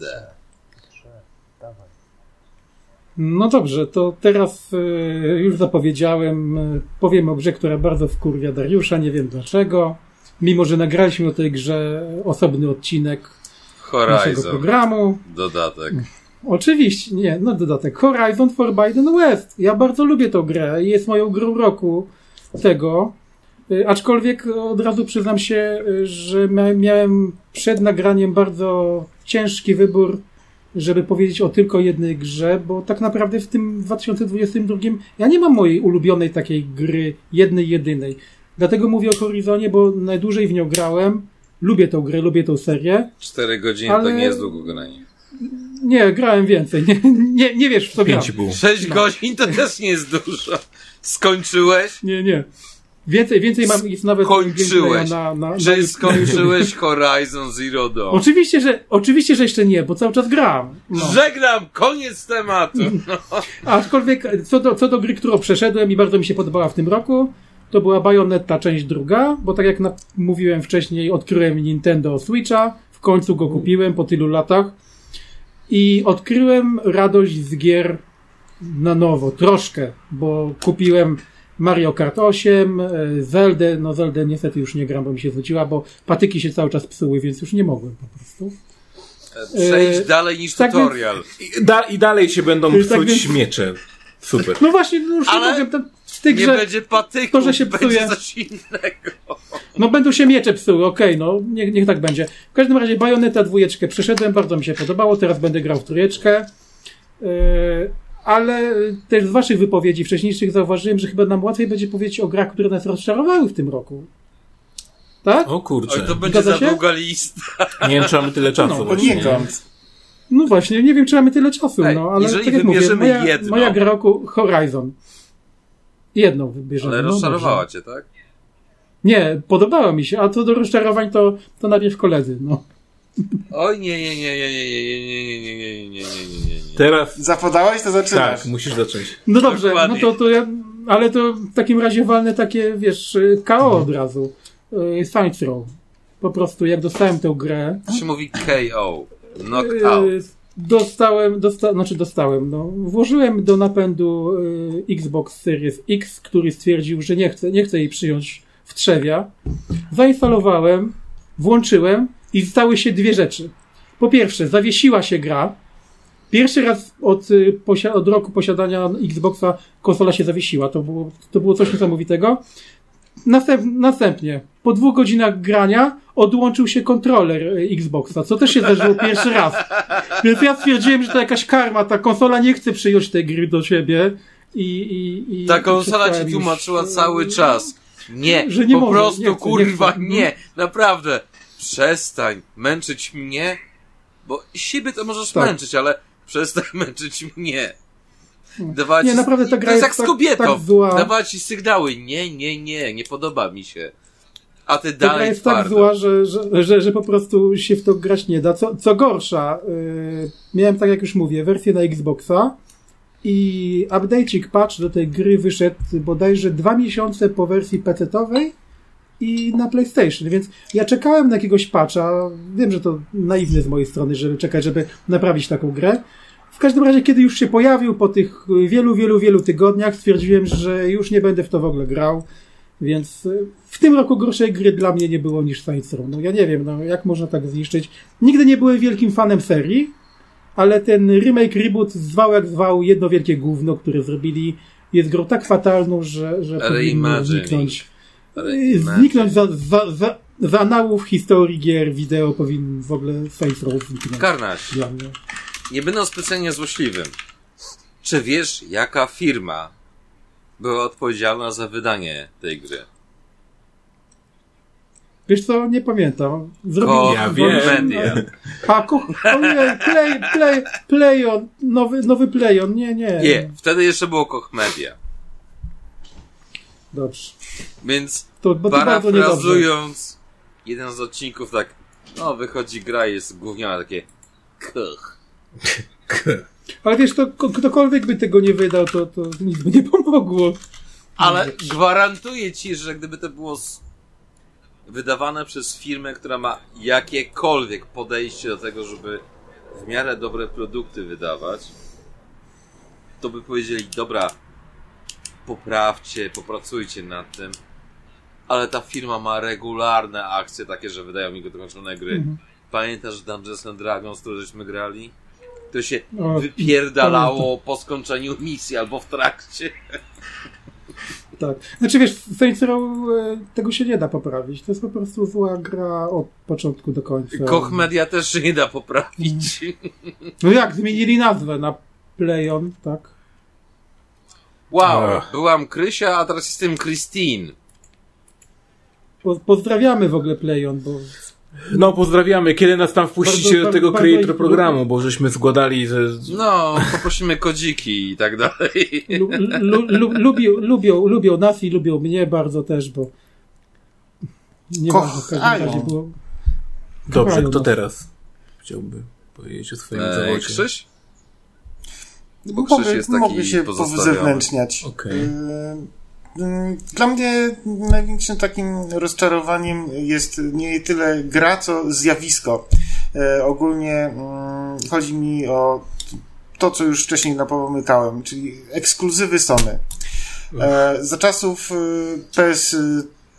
Da.
No dobrze, to teraz y, już zapowiedziałem, y, powiem o grze, która bardzo wkurwia Dariusza, nie wiem dlaczego. Mimo, że nagraliśmy o tej grze osobny odcinek naszego
Horizon.
programu.
Dodatek.
Oczywiście, nie, no dodatek. Horizon Forbidden West. Ja bardzo lubię tę grę i jest moją grą roku tego. Y, Aczkolwiek od razu przyznam się, że mia- miałem przed nagraniem bardzo ciężki wybór, żeby powiedzieć o tylko jednej grze, bo tak naprawdę w tym 2022 ja nie mam mojej ulubionej takiej gry, jednej, jedynej. Dlatego mówię o Horizonie, bo najdłużej w nią grałem. Lubię tę grę, lubię tę serię.
Cztery godziny
Ale-
to nie jest długo granie.
Nie, grałem więcej. Nie, nie, nie wiesz w co grałem.
Sześć godzin to też nie jest dużo. Skończyłeś?
Nie, nie. Więcej, więcej mam jest nawet
Skończyłeś.
gameplaya na, na,
Że
na,
skończyłeś (laughs) Horizon Zero Dawn.
Oczywiście, że oczywiście, że jeszcze nie, bo cały czas gram. No.
Żegnam, koniec tematu. (laughs)
Aczkolwiek co do, co do gry, którą przeszedłem i bardzo mi się podobała w tym roku, to była Bayonetta część druga, bo tak jak na, mówiłem wcześniej, odkryłem Nintendo Switcha, w końcu go kupiłem po tylu latach i odkryłem radość z gier na nowo, troszkę, bo kupiłem Mario Kart 8, e, Zeldę, no Zeldę niestety już nie gram, bo mi się zwróciła, bo patyki się cały czas psuły, więc już nie mogłem po prostu.
Przejdź
E,
dalej niż
tak więc-
tutorial.
I, da, I dalej się będą
Tak
psuć
więc-
miecze. Super.
No właśnie, no już
Ale
nie mogę, to, w tej
Nie
grze,
będzie patyków,
to, że się
będzie
psuje.
coś innego.
No będą się miecze psuły, okej, no niech, niech tak będzie. W każdym razie Bajoneta dwójeczkę przeszedłem, bardzo mi się podobało, teraz będę grał w trójeczkę. Yy, ale też z waszych wypowiedzi wcześniejszych zauważyłem, że chyba nam łatwiej będzie powiedzieć o grach, które nas rozczarowały w tym roku. Tak?
O kurczę.
Oj, to będzie
Zgadza
za
się?
długa lista.
Nie wiem, czy mamy tyle czasu.
No,
właśnie.
No właśnie, nie wiem, czy mamy tyle czasu,
Ej,
no ale
jeżeli
tak jak mówię,
wybierzemy
moja,
jedno-
moja gra roku Horizon. Jedną wybierzemy.
Ale
no
rozczarowała
dobrze.
cię, tak?
Nie, podobała mi się, a co do rozczarowań to, to najpierw koledzy, no.
Oj, nie, nie, nie, nie, nie, nie, nie, nie, nie, nie, nie, nie, nie, nie, nie.
Teraz.
Zapodałeś, to zaczynasz.
Tak, musisz zacząć.
No dobrze,
Dokładnie.
no to, to ja, ale to w takim razie walnę takie, wiesz, KO od razu. Y, Science Row. Po prostu jak dostałem tę grę,
To się mówi KO. Knockout.
y, dostałem, dosta, znaczy dostałem, no, włożyłem do napędu y, Xbox Series X, który stwierdził, że nie chce, nie chce jej przyjąć w trzewia. Zainstalowałem, włączyłem i stały się dwie rzeczy. Po pierwsze, zawiesiła się gra. Pierwszy raz od, y, od roku posiadania Xboxa konsola się zawiesiła. To było, to było coś niesamowitego. Następ, następnie, po dwóch godzinach grania, odłączył się kontroler y, Xboxa, co też się zdarzyło pierwszy raz. Więc ja stwierdziłem, że to jakaś karma, ta konsola nie chce przyjąć tej gry do siebie. I, i, i
Ta konsola ci
już,
tłumaczyła
y,
cały czas. Nie,
że nie
po
może,
prostu
nie chcę,
kurwa
nie
nie, naprawdę. Przestań męczyć mnie, bo siebie to możesz
Tak.
męczyć, ale przestań (laughs) męczyć mnie. Dawała
Nie, naprawdę ta gra
to jest jak z
tak-
kobietą.
tak zła.
Dawała ci sygnały, nie, nie, nie, nie podoba mi się. A ty
Ta gra
dalej
jest tak zła, że, że, że, że po prostu się w to grać nie da. Co, co gorsza, yy, miałem tak jak już mówię, wersję na Xboxa i update'ik patch do tej gry wyszedł bodajże dwa miesiące po wersji PC-towej i na PlayStation, więc ja czekałem na jakiegoś patcha. Wiem, że to naiwne z mojej strony, żeby czekać, żeby naprawić taką grę. W każdym razie, kiedy już się pojawił po tych wielu, wielu, wielu tygodniach, stwierdziłem, że już nie będę w to w ogóle grał. Więc y, w tym roku gorszej gry dla mnie nie było niż Saints Row. No ja nie wiem, no jak można tak zniszczyć. Nigdy nie byłem wielkim fanem serii, ale ten remake, reboot zwał jak zwał jedno wielkie gówno, które zrobili, jest grą tak fatalną, że, że powinno zniknąć. Zniknąć za, za, za, anałów historii gier wideo powinien w ogóle Saints Row zniknąć.
Karnaś,
Dla mnie.
nie będąc specjalnie złośliwym, czy wiesz, jaka firma była odpowiedzialna za wydanie tej gry?
Wiesz co, nie pamiętam. Zrobili,
Ja wiem.
Media.
A, ojej, play, play, playon, nowy, nowy playon, nie, nie.
Nie, wtedy jeszcze było Koch Media.
Dobrze.
Więc
To, bo
parafrazując jeden z odcinków tak, no wychodzi gra jest gówniana takie kuch. (laughs)
Ale wiesz, to ko- ktokolwiek by tego nie wydał, to, to nic by nie pomogło.
Ale gwarantuję ci, że gdyby to było wydawane przez firmę, która ma jakiekolwiek podejście do tego, żeby w miarę dobre produkty wydawać, to by powiedzieli, dobra, poprawcie, popracujcie nad tym, ale ta firma ma regularne akcje takie, że wydają mi dokończone gry. Pamiętasz Dungeons and Dragons, które żeśmy grali? To się
O,
wypierdalało po skończeniu misji albo w trakcie. (laughs)
Tak. Znaczy wiesz, w Saints Row e, tego się nie da poprawić. To jest po prostu zła gra od początku do końca.
Koch Media też się nie da poprawić.
No jak, zmienili nazwę na Playon, tak?
Wow,
Ach.
byłam Krysia, a teraz jestem Christine.
Po, pozdrawiamy w ogóle Playon, bo
No, pozdrawiamy. Kiedy nas tam wpuścicie
Bardzo-
do tego
bardzo-
creator programu, bo żeśmy zgładali ze...
No, poprosimy kodziki i tak dalej.
lu, lu, lu, lubią, lubią, lubią nas i lubią mnie bardzo też, bo nie
Kochają.
razie było...
Dobrze,
Kochają
kto
nas.
teraz chciałby powiedzieć o swoim
E,
zawodzie?
Krzyś? Bo
Mogę,
Krzyś jest taki
mogę się pozewnętrzniać.
Okej.
Yy, yy, Dla mnie największym takim rozczarowaniem jest nie tyle gra, co zjawisko. Yy, Ogólnie yy, chodzi mi o to, co już wcześniej napomykałem, czyli ekskluzywy Sony. E, za czasów y,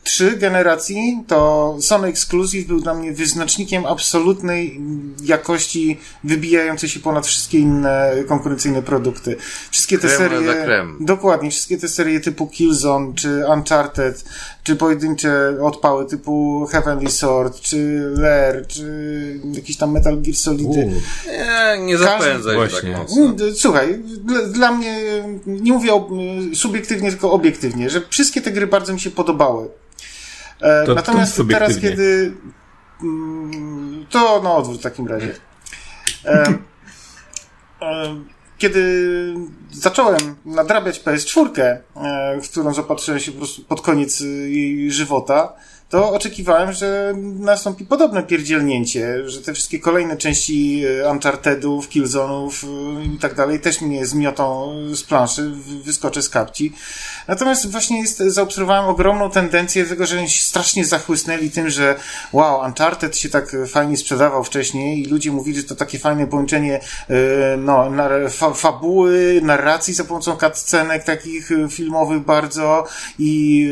PS3 generacji to Sony Exclusive był dla mnie wyznacznikiem absolutnej jakości wybijającej się ponad wszystkie inne konkurencyjne produkty. Wszystkie te
Creme
serie...
creme.
Dokładnie, wszystkie te serie typu Killzone, czy Uncharted, czy pojedyncze odpały typu Heavenly Sword, czy Lair, czy jakiś tam Metal Gear Solidy.
Nie, nie zapędzaj się tak
Właśnie.
mocno.
Słuchaj, dla, dla mnie, nie mówię o, subiektywnie, tylko obiektywnie, że wszystkie te gry bardzo mi się podobały. E,
To-
Natomiast
to
teraz, kiedy. mm, To na odwrót w takim razie. E, (laughs) e, kiedy zacząłem nadrabiać PS4, e, w którą zapatrzyłem się po prostu pod koniec jej żywota, to oczekiwałem, że nastąpi podobne pierdzielnięcie, że te wszystkie kolejne części e, Unchartedów, Killzone'ów e, i tak dalej też mnie zmiotą z planszy, wy- wyskoczę z kapci. Natomiast właśnie jest, zaobserwowałem ogromną tendencję tego, że oni się strasznie zachłysnęli tym, że wow, Uncharted się tak fajnie sprzedawał wcześniej i ludzie mówili, że to takie fajne połączenie e, no, fabuły, narracji za pomocą cutscenek takich filmowych bardzo i,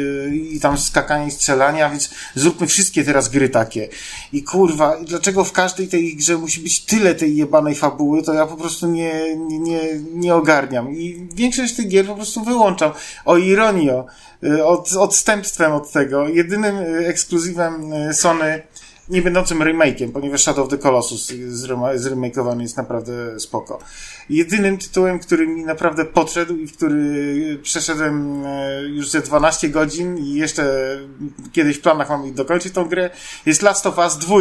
i tam skakania i strzelania, więc zróbmy wszystkie teraz gry takie. I kurwa, dlaczego w każdej tej grze musi być tyle tej jebanej fabuły, to ja po prostu nie, nie, nie, nie ogarniam. I większość tych gier po prostu wyłączam. O ironio, y, od, odstępstwem od tego, jedynym y, ekskluzywem y, Sony, nie będącym remake'iem, ponieważ Shadow of the Colossus zrema- zremakeowany jest naprawdę spoko. Jedynym tytułem, który mi naprawdę podszedł i w który przeszedłem e, już ze 12 godzin i jeszcze kiedyś w planach mam dokończyć tą grę, jest Last of Us 2.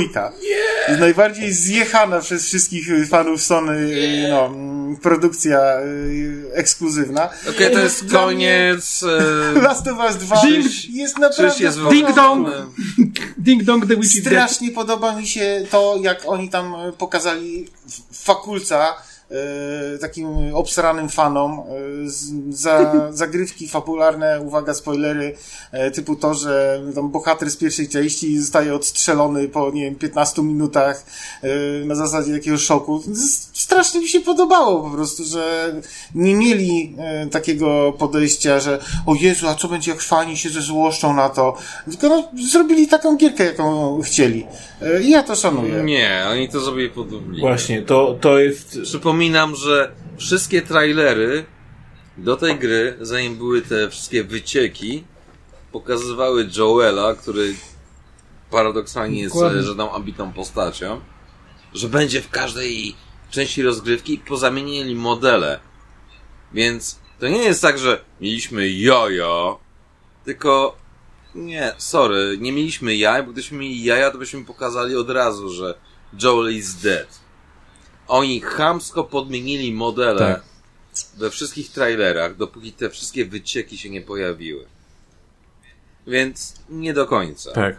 Jest najbardziej zjechana przez wszystkich fanów Sony e, no, produkcja e, ekskluzywna.
Okej, to jest koniec. (laughs) e,
Last of Us 2
Ding-
jest naprawdę
jest
Ding dong! Ding Dong The Witch.
Strasznie podoba mi się to, jak oni tam pokazali w- fakulca takim obsranym fanom e, za, (laughs) zagrywki fabularne, uwaga, spoilery, e, typu to, że tam bohater z pierwszej części zostaje odstrzelony po, nie wiem, 15 minutach e, na zasadzie jakiegoś szoku. Strasznie mi się podobało po prostu, że nie mieli e, takiego podejścia, że o Jezu, a co będzie jak fani się zezłoszczą na to, tylko no, zrobili taką gierkę, jaką chcieli. E, I ja to szanuję.
Nie, oni to zrobili pod Dublinem.
Właśnie, to, to jest...
Przypominam, że wszystkie trailery do tej gry, zanim były te wszystkie wycieki, pokazywały Joela, który paradoksalnie jest
Dokładnie.
e, żadną ambitną postacią, że będzie w każdej części rozgrywki pozamienili modele. Więc to nie jest tak, że mieliśmy jojo, tylko nie, sorry, nie mieliśmy jaj, bo gdybyśmy mieli jaja, to byśmy pokazali od razu, że Joel is dead. Oni chamsko podmienili modele
Tak.
we wszystkich trailerach, dopóki te wszystkie wycieki się nie pojawiły. Więc nie do końca.
Tak.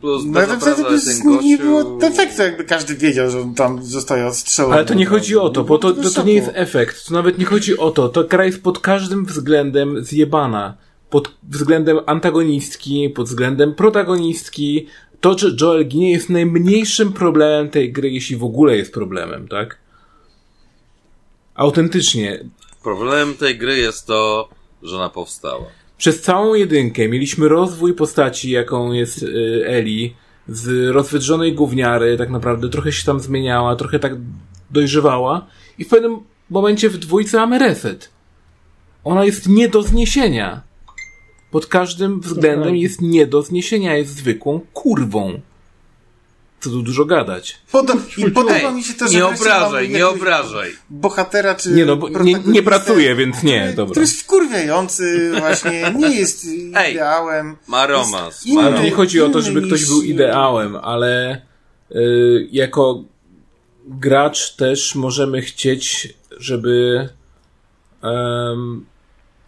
Plus
No to
ten
z- nie było efektu, jakby każdy wiedział, że on tam zostaje odstrzelony.
Ale to nie chodzi o to, bo to,
Bez
to, to nie jest efekt. To nawet nie chodzi o to. To gra jest pod każdym względem zjebana. Pod względem antagonistki, pod względem protagonistki. To, że Joel ginie jest najmniejszym problemem tej gry, jeśli w ogóle jest problemem, tak? Autentycznie.
Problemem tej gry jest to, że ona powstała.
Przez całą jedynkę mieliśmy rozwój postaci, jaką jest y, Eli, z rozwydrzonej gówniary, tak naprawdę trochę się tam zmieniała, trochę tak dojrzewała i w pewnym momencie w dwójce mamy reset. Ona jest nie do zniesienia. Pod każdym względem jest nie do zniesienia, jest zwykłą kurwą. Co tu dużo gadać.
Poda- I podoba
Ej,
mi się to, że
nie obrażaj, nie obrażaj.
Bohatera czy.
Nie no, bo nie, nie pracuję, więc nie, dobra.
Który jest wkurwiający, (laughs) właśnie, nie jest
Ej,
ideałem.
Ma romans.
Inny.
Ale nie chodzi o to, żeby ktoś był ideałem, ale y, jako gracz też możemy chcieć, żeby em,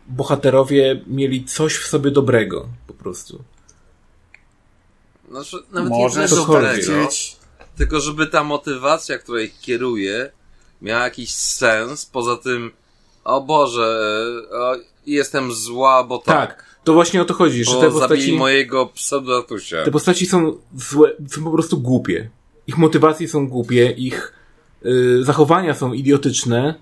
bohaterowie mieli coś w sobie dobrego, po prostu.
Znaczy, nawet
Może
nie
to
tego,
chcieć.
tylko żeby ta motywacja, która ich kieruje, miała jakiś sens, poza tym, o Boże, o, jestem zła, bo tak.
Tak, to właśnie o to chodzi, że
Bo
te
zabili
postaci,
mojego pseudatusia.
te postaci są złe, są po prostu głupie. Ich motywacje są głupie, ich y, zachowania są idiotyczne.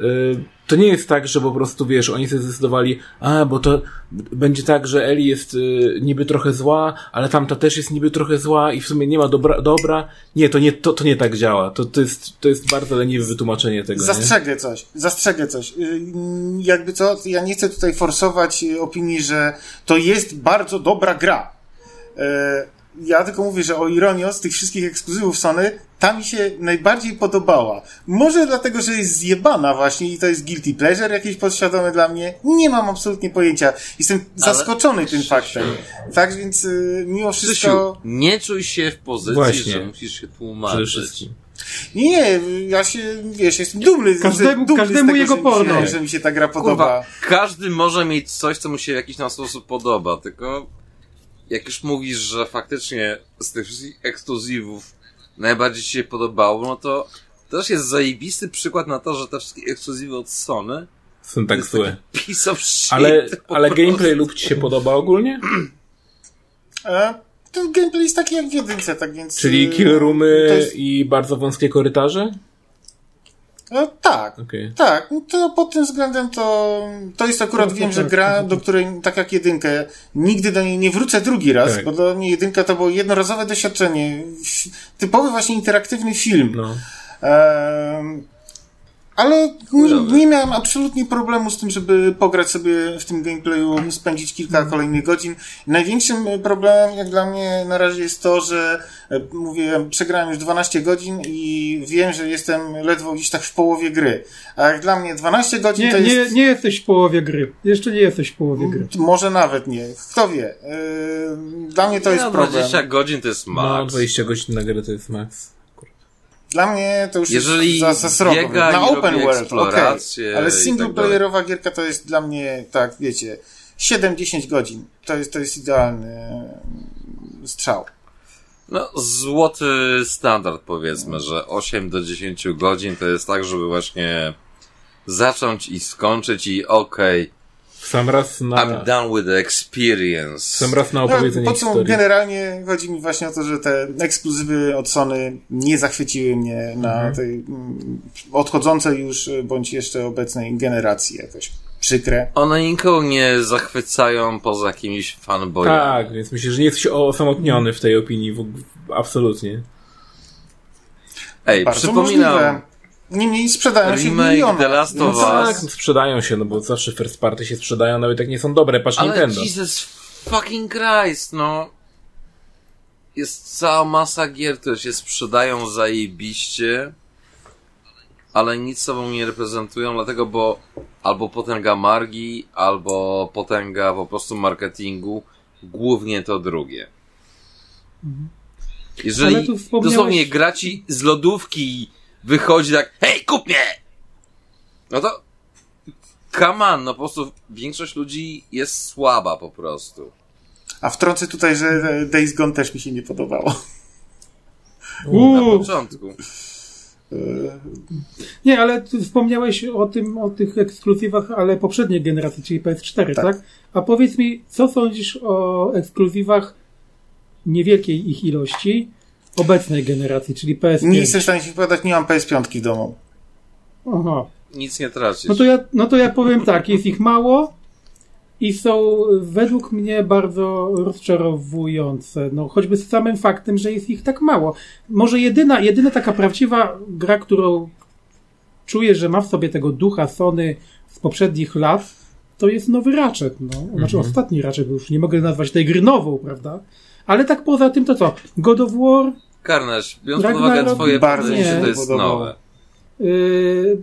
Y, to nie jest tak, że po prostu, wiesz, oni sobie zdecydowali, a, bo to będzie tak, że Eli jest y, niby trochę zła, ale tamta też jest niby trochę zła i w sumie nie ma dobra. dobra. Nie, to nie, to, to nie tak działa. To, to, jest, to jest bardzo leniwe wytłumaczenie tego, nie?
Zastrzegę coś, zastrzegę coś. Yy, Jakby co, ja nie chcę tutaj forsować yy, opinii, że to jest bardzo dobra gra. Yy, Ja tylko mówię, że o ironio z tych wszystkich ekskluzywów Sony, ta mi się najbardziej podobała. Może dlatego, że jest zjebana właśnie i to jest guilty pleasure jakieś podświadome dla mnie. Nie mam absolutnie pojęcia. Jestem
Ale-
zaskoczony tym faktem. Tak więc yy, mimo
Krzysiu,
wszystko...
nie czuj się w pozycji,
Właśnie.
że musisz się tłumaczyć.
Nie, ja się, wiesz, jestem dumny. z-
Każdemu-
dumny
każdemu
z tego,
jego
że
porno.
Mi się, że mi się ta gra podoba.
Kurwa, każdy może mieć coś, co mu się w jakiś tam sposób podoba, tylko jak już mówisz, że faktycznie z tych wszystkich ekskluzywów najbardziej ci się podobało, no to też jest zajebisty przykład na to, że te wszystkie ekskluzywy od Sony
Są tak złe.
piece of shit.
Ale, ale
prostu.
gameplay lub ci się podoba ogólnie?
E, ten gameplay jest taki jak w jedynce, tak więc...
Czyli
e,
kill roomy
jest-
i bardzo wąskie korytarze?
E, tak.
Okej.
Tak, no to pod tym względem to, to jest akurat,
No,
wiem, że
tak,
gra,
to tak.
do której, tak jak jedynkę, nigdy do niej nie wrócę drugi raz,
Tak.
bo dla mnie jedynka to było jednorazowe doświadczenie. Typowy właśnie interaktywny film.
No.
Ehm, ale nie, nie miałem absolutnie problemu z tym, żeby pograć sobie w tym gameplayu, spędzić kilka kolejnych godzin. Największym problemem, jak dla mnie na razie jest to, że e, mówię, przegrałem już 12 godzin i wiem, że jestem ledwo gdzieś tak w połowie gry. A jak dla mnie 12 godzin
Nie,
to
nie,
jest...
nie jesteś w połowie gry. Jeszcze nie jesteś w połowie gry.
Może nawet nie. Kto wie. Ehm, Dla mnie to jest
no,
problem.
20 godzin to jest
no,
max.
20 godzin na grę to jest max.
Dla mnie to już
Jeżeli
jest za, za srogo. Na open world, okej. Ale
tak
singleplayerowa gierka to jest dla mnie, tak, wiecie, 7-10 godzin. To jest, to jest idealny mm, strzał.
No, złoty standard powiedzmy, że 8 do 10 godzin to jest tak, żeby właśnie zacząć i skończyć i okej,
W sam raz na,
I'm done with the experience.
w sam raz na
No,
opowiedzenie
po co
historii.
generalnie chodzi mi właśnie o to, że te ekskluzywy od Sony nie zachwyciły mnie na
Mhm.
tej mm, odchodzącej już, bądź jeszcze obecnej generacji jakoś. Przykre.
One nikogo nie zachwycają poza jakimiś fanboyami.
Tak, więc myślę, że nie jesteś osamotniony w tej opinii. W, w, absolutnie.
Ej,
Bardzo
przypominam,
możliwe. Niemniej sprzedają się w milionach.
The Last
No
of Us.
tak, no sprzedają się, no bo zawsze first party się sprzedają, nawet jak nie są dobre. Patrz
Ale
Nintendo.
Jesus fucking Christ, no. Jest cała masa gier, które się sprzedają zajebiście, ale nic sobą nie reprezentują, dlatego, bo albo potęga margi, albo potęga po prostu marketingu, głównie to drugie.
Ale
Jeżeli dosłownie gra ci z lodówki wychodzi tak, hej, kup mnie! No to come on, no po prostu większość ludzi jest słaba po prostu.
A wtrącę tutaj, że Days Gone też mi się nie podobało.
Na początku.
Nie, ale wspomniałeś o tym, o tych ekskluzywach, ale poprzedniej generacji, czyli PS4, tak?
Tak.
A powiedz mi, co sądzisz o ekskluzywach niewielkiej ich ilości obecnej generacji, czyli PS5?
Nie jestem w stanie się wypowiadać, nie mam PS5 w domu.
Aha.
Nic nie tracisz.
No to, ja, no to ja powiem tak, jest ich mało i są według mnie bardzo rozczarowujące. No, choćby z samym faktem, że jest ich tak mało. Może jedyna, jedyna taka prawdziwa gra, którą czuję, że ma w sobie tego ducha Sony z poprzednich lat, to jest nowy Ratchet. No. Znaczy
Mhm.
ostatni Ratchet, bo już nie mogę nazwać tej gry nową, prawda? Ale tak poza tym to co? God of War,
Karnasz, biorąc pod
Ragnarok
uwagę twoje podejście,
się
to jest
podobało.
nowe.
Yy,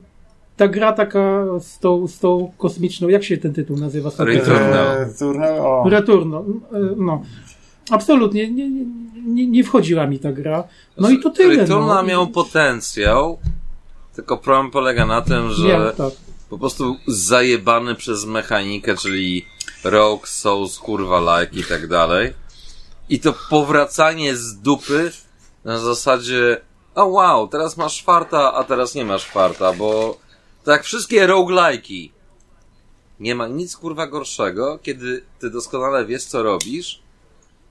ta gra taka z tą, z tą kosmiczną, jak się ten tytuł nazywa?
Returnal.
E.
Returno. Yy, No. Absolutnie nie, nie, nie, wchodziła mi ta gra. No i to tyle.
Returnal
no.
miał potencjał, tylko problem polega na tym, że
tak.
po prostu zajebany przez mechanikę, czyli Rogue, Souls, kurwa, like i tak dalej. I to powracanie z dupy na zasadzie o wow, teraz masz farta, a teraz nie masz farta, bo tak wszystkie roguelike'i nie ma nic kurwa gorszego, kiedy ty doskonale wiesz co robisz,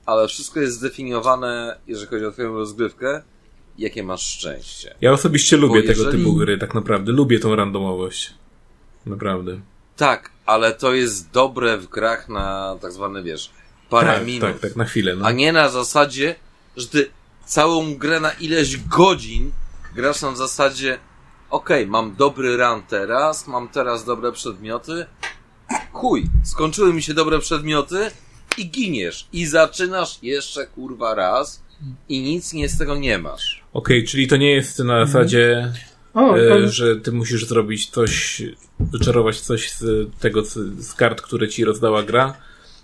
ale wszystko jest zdefiniowane, jeżeli chodzi o twoją rozgrywkę, jakie masz szczęście.
Ja osobiście lubię
Bo
tego
jeżeli-
typu gry, tak naprawdę. Lubię tą randomowość. Naprawdę.
Tak, ale to jest dobre w grach na tak zwane, wiesz, parę
tak,
minut.
tak, tak, na chwilę. No.
A nie na zasadzie, że ty całą grę na ileś godzin grasz na zasadzie okej, mam dobry run teraz, mam teraz dobre przedmioty, chuj, skończyły mi się dobre przedmioty i giniesz. I zaczynasz jeszcze kurwa raz i nic nie z tego nie masz.
Okej, czyli to nie jest na
Mhm.
zasadzie,
O,
e,
to,
że ty musisz zrobić coś, wyczarować coś z tego, z kart, które ci rozdała gra,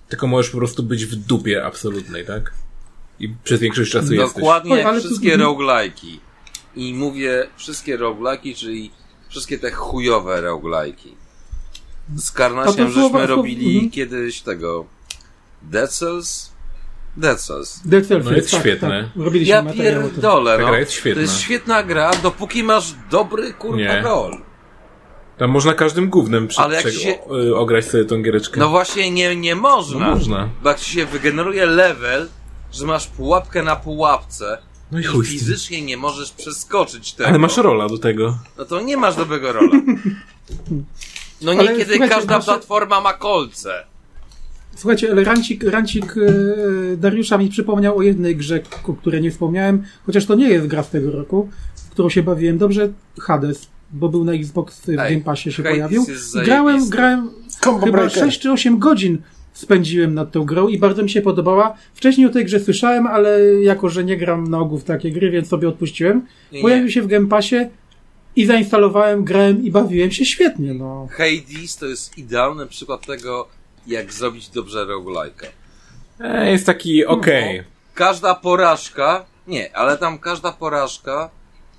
tylko możesz po prostu być w dupie absolutnej, tak? I przez większość czasu jesteś.
Dokładnie jak
ale tu-
wszystkie roguelike'i. I mówię wszystkie roguelike'i, czyli wszystkie te chujowe roguelike'i. Z Karnasiem żeśmy robili
mhm.
kiedyś tego Dead Cells? Dead Cells.
Dead Cells
No jest
tak,
świetne.
Tak. Robiliśmy
Ja pierdolę,
Ta
no.
gra jest świetna.
To jest świetna gra, dopóki masz dobry kurwa rol.
Tam można każdym gównem przy,
Ale jak
prze-
się-
o, y, ograć sobie tą giereczkę.
No właśnie nie, nie można.
No można.
Bo jak ci się wygeneruje level, że masz pułapkę na pułapce
No i
i
chuj
fizycznie nie możesz przeskoczyć tego.
Ale masz rola do tego.
No to nie masz dobrego rola. No nie
Ale
kiedy
słuchajcie,
każda
nasze-
platforma ma kolce.
Słuchajcie, ale rancik, rancik e, Dariusza mi przypomniał o jednej grze, o której nie wspomniałem, chociaż to nie jest gra z tego roku, w którą się bawiłem dobrze, Hades, bo był na Xbox w
Ej,
Game Passie się
Hades
pojawił. Grałem, grałem
Combo
chyba
Breaker.
6 czy 8 godzin spędziłem nad tą grą i bardzo mi się podobała. Wcześniej o tej grze słyszałem, ale jako, że nie gram na ogół w takie gry, więc sobie odpuściłem.
Nie,
Pojawił się w Game Passie i zainstalowałem, grałem i bawiłem się świetnie, no.
Hades to jest idealny przykład tego, jak zrobić dobrze roguelike'a.
E, jest taki okej.
Każda porażka, nie, ale tam każda porażka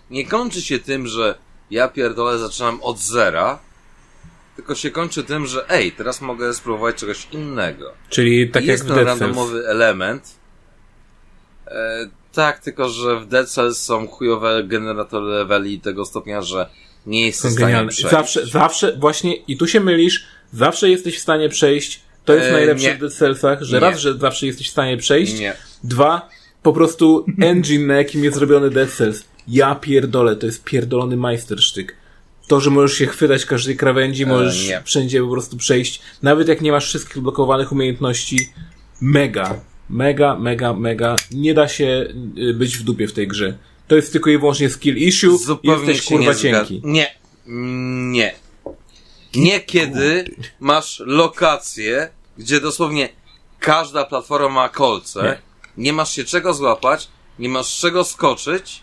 nie kończy się tym, że ja pierdolę zaczynam od zera, tylko się kończy tym, że ej, teraz mogę spróbować czegoś innego.
Czyli tak
I
jak
jest
w
ten
Dead Cells.
randomowy element. E, tak, tylko że w Dead Cells są chujowe generatory leveli tego stopnia, że nie jesteś w stanie przejść.
Zawsze, zawsze, właśnie, i tu się mylisz, zawsze jesteś w stanie przejść. To jest
E,
najlepsze
nie.
w Dead Cellsach, że
Nie.
raz, że zawsze jesteś w stanie przejść.
Nie.
Dwa, po prostu engine, na jakim jest zrobiony Dead Cells. Ja pierdolę, to jest pierdolony majstersztyk. To, że możesz się chwytać każdej krawędzi, możesz
nie.
wszędzie po prostu przejść. Nawet jak nie masz wszystkich blokowanych umiejętności. Mega, mega, mega, mega. Nie da się y, być w dupie w tej grze. To jest tylko i wyłącznie skill issue.
Zupełnie
Jesteś kurwa
nie
cienki.
Nie. Nie. Nie kiedy masz lokację, gdzie dosłownie każda platforma ma kolce, nie. masz się czego złapać, nie masz czego skoczyć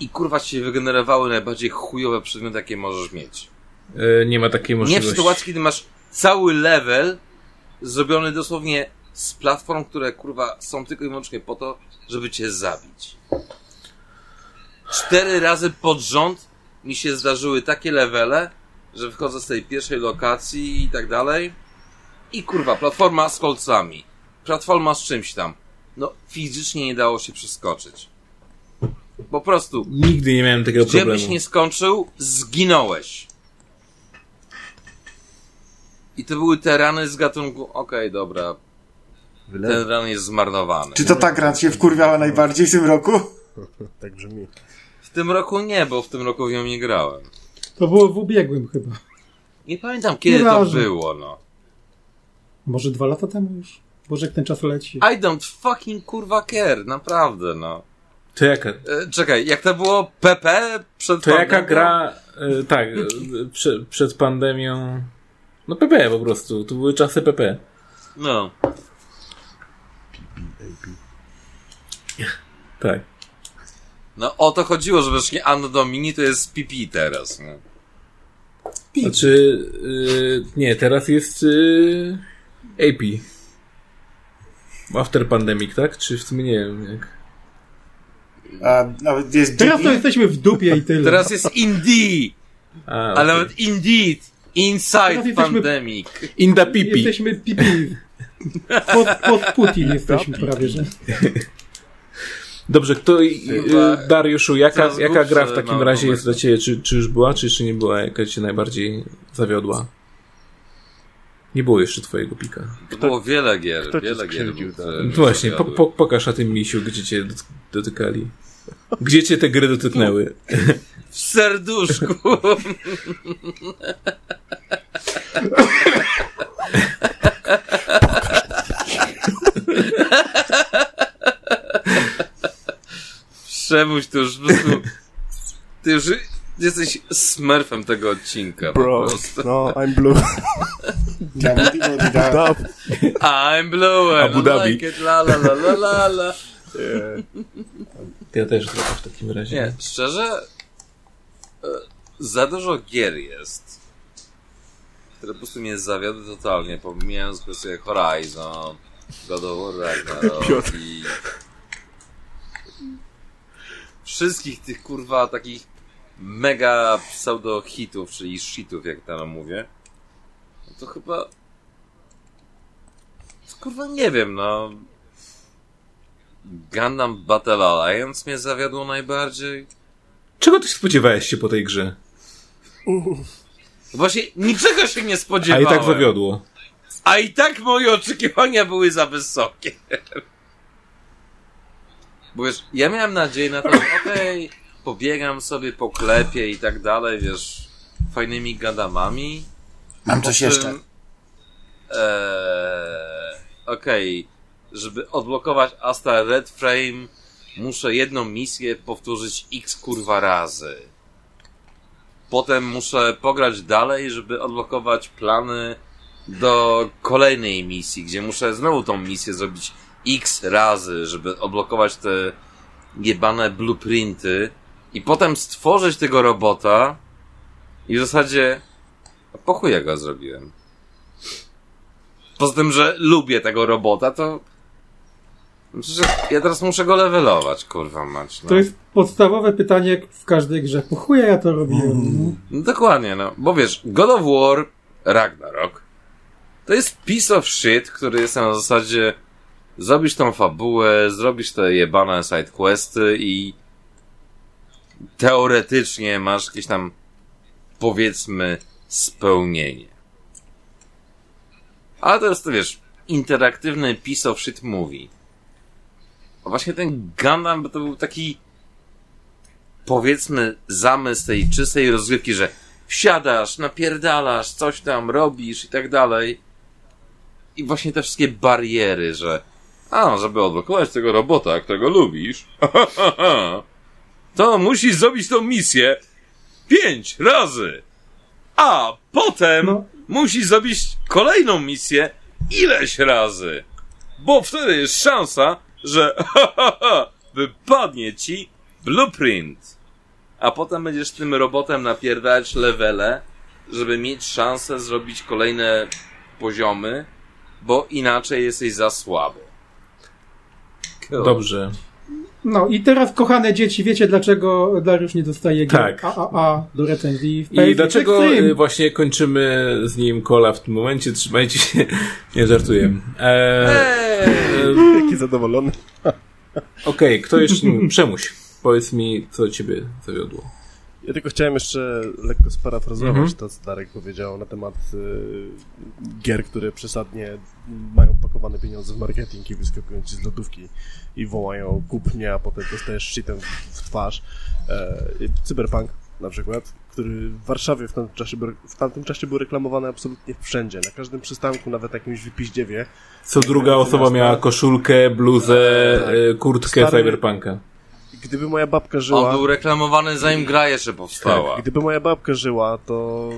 i kurwa się wygenerowały najbardziej chujowe przedmioty, jakie możesz mieć.
Y, nie ma takiej
Nie w
możliwości.
sytuacji, kiedy masz cały level zrobiony dosłownie z platform, które kurwa są tylko i wyłącznie po to, żeby cię zabić. Cztery razy pod rząd mi się zdarzyły takie levele, że wychodzę z tej pierwszej lokacji i tak dalej. I kurwa, platforma z kolcami. Platforma z czymś tam. No, fizycznie nie dało się przeskoczyć. Po prostu,
Nigdy nie miałem takiego
gdzie
problemu.
byś nie skończył, zginąłeś. I to były te rany z gatunku, okej, dobra, ten ran jest zmarnowany.
Czy to ta gra cię wkurwiała najbardziej w tym roku? (laughs)
Tak brzmi.
W tym roku nie, bo w tym roku w nią nie grałem.
To było w ubiegłym chyba.
Nie pamiętam kiedy to
Nieważne.
było, no.
Może dwa lata temu już? Boże, jak ten czas leci.
I don't fucking kurwa care, naprawdę, no.
To jaka,
E, czekaj, jak to było PP przed
to jaka
pandemią?
gra, e, tak, e, prze, przed pandemią, no PP po prostu, to były czasy PP.
No.
Tak.
No o to chodziło, że właśnie Anno Domini to jest PP teraz, no.
Znaczy, e, nie, teraz jest e, AP. After Pandemic, tak? Czy w sumie nie wiem jak.
A nawet jest
Teraz to jesteśmy w dupie i tyle.
Teraz jest Indie,
A,
ale
okay.
nawet Indeed, Inside
Teraz jesteśmy-
Pandemic.
Inda Pipi.
Jesteśmy pipi. Pod, pod Putin jesteśmy prawie, że.
Dobrze, kto,
Chyba
Dariuszu, jaka, jaka gra w takim razie jest dla Ciebie? Czy, czy już była, czy jeszcze nie była, jaka Cię najbardziej zawiodła? Nie było jeszcze Twojego pika.
To było wiele gier,
kto
wiele gier. które
tak?
mnie
Właśnie, po, po, pokaż na tym misiu, gdzie Cię dot- dotykali. Gdzie Cię te gry dotyknęły?
W serduszku. Przemuś to już po prostu... Ty już jesteś smurfem tego odcinka po
Bro,
prostu.
no, I'm blue. (laughs)
I'm blue and
Abu
I
Dhabi.
like it, la la la la la la.
Ja też trochę w takim razie.
Nie, szczerze, e, za dużo gier jest, które po prostu mnie zawiodły totalnie, pomijając kwestię Horizon, God of War Ragnarok (laughs)
Piotr.
i wszystkich tych kurwa takich mega pseudo hitów, czyli shitów, jak tam mówię, no to chyba to kurwa nie wiem, no Gundam Battle Alliance mnie zawiodło najbardziej.
Czego Ty spodziewałeś się po tej grze?
Właśnie niczego się nie
A
spodziewałem.
i tak zawiodło.
A i tak moje oczekiwania były za wysokie. Bo wiesz, ja miałem nadzieję na to, że okej, pobiegam sobie po klepie i tak dalej, wiesz, fajnymi gadamami.
Mam
Po
coś
czym,
jeszcze.
Eee, okej, żeby odblokować Asta Red Frame, muszę jedną misję powtórzyć x kurwa razy. Potem muszę pograć dalej, żeby odblokować plany do kolejnej misji, gdzie muszę znowu tą misję zrobić x razy, żeby odblokować te jebane blueprinty i potem stworzyć tego robota i w zasadzie po chuj ja go zrobiłem. Poza tym, że lubię tego robota, to Przecież ja teraz muszę go levelować, kurwa mać. No.
To jest podstawowe pytanie w każdej grze. Po chuja ja to robiłem.
No dokładnie, no. Bo wiesz, God of War Ragnarok to jest piece of shit, który jest na zasadzie zrobisz tą fabułę, zrobisz te jebane sidequesty i teoretycznie masz jakieś tam powiedzmy spełnienie. Ale to jest, to wiesz, interaktywny piece of shit movie. A właśnie ten Gundam to był taki powiedzmy zamysł tej czystej rozgrywki, że wsiadasz, napierdalasz, coś tam robisz i tak dalej. I właśnie te wszystkie bariery, że a, żeby odblokować tego robota, którego lubisz, (laughs) to musisz zrobić tą misję pięć razy. A potem
No.
musisz zrobić kolejną misję ileś razy. Bo wtedy jest szansa, że (laughs) wypadnie ci blueprint. A potem będziesz tym robotem napierdalać levele, żeby mieć szansę zrobić kolejne poziomy, bo inaczej jesteś za słaby. Cool.
Dobrze.
No i teraz, kochane dzieci, wiecie dlaczego Dariusz nie dostaje gier
Tak.
AAA do recenzji w
I dlaczego
Extreme?
y, właśnie kończymy z nim kola w tym momencie? Trzymajcie się. (laughs) Nie żartuję. Eee,
Jaki zadowolony. (laughs)
Okej, kto jeszcze? Przemuś. Powiedz mi, co ciebie zawiodło.
Ja tylko chciałem jeszcze lekko sparafrazować
Mhm.
to, co Darek powiedział na temat y, gier, które przesadnie mają pakowane pieniądze w marketing i wyskakują ci z lodówki i wołają kup mnie, a potem dostajesz shitem w, w twarz. E, Cyberpunk na przykład, który w Warszawie w tamtym, czasie, był- w tamtym czasie był reklamowany absolutnie wszędzie, na każdym przystanku, nawet jakimś wypiździewie.
Co druga osoba miała koszulkę, bluzę, y, kurtkę
Stary-
cyberpunka.
Gdyby moja babka żyła...
On był reklamowany zanim gra jeszcze powstała.
Tak, gdyby moja babka żyła, to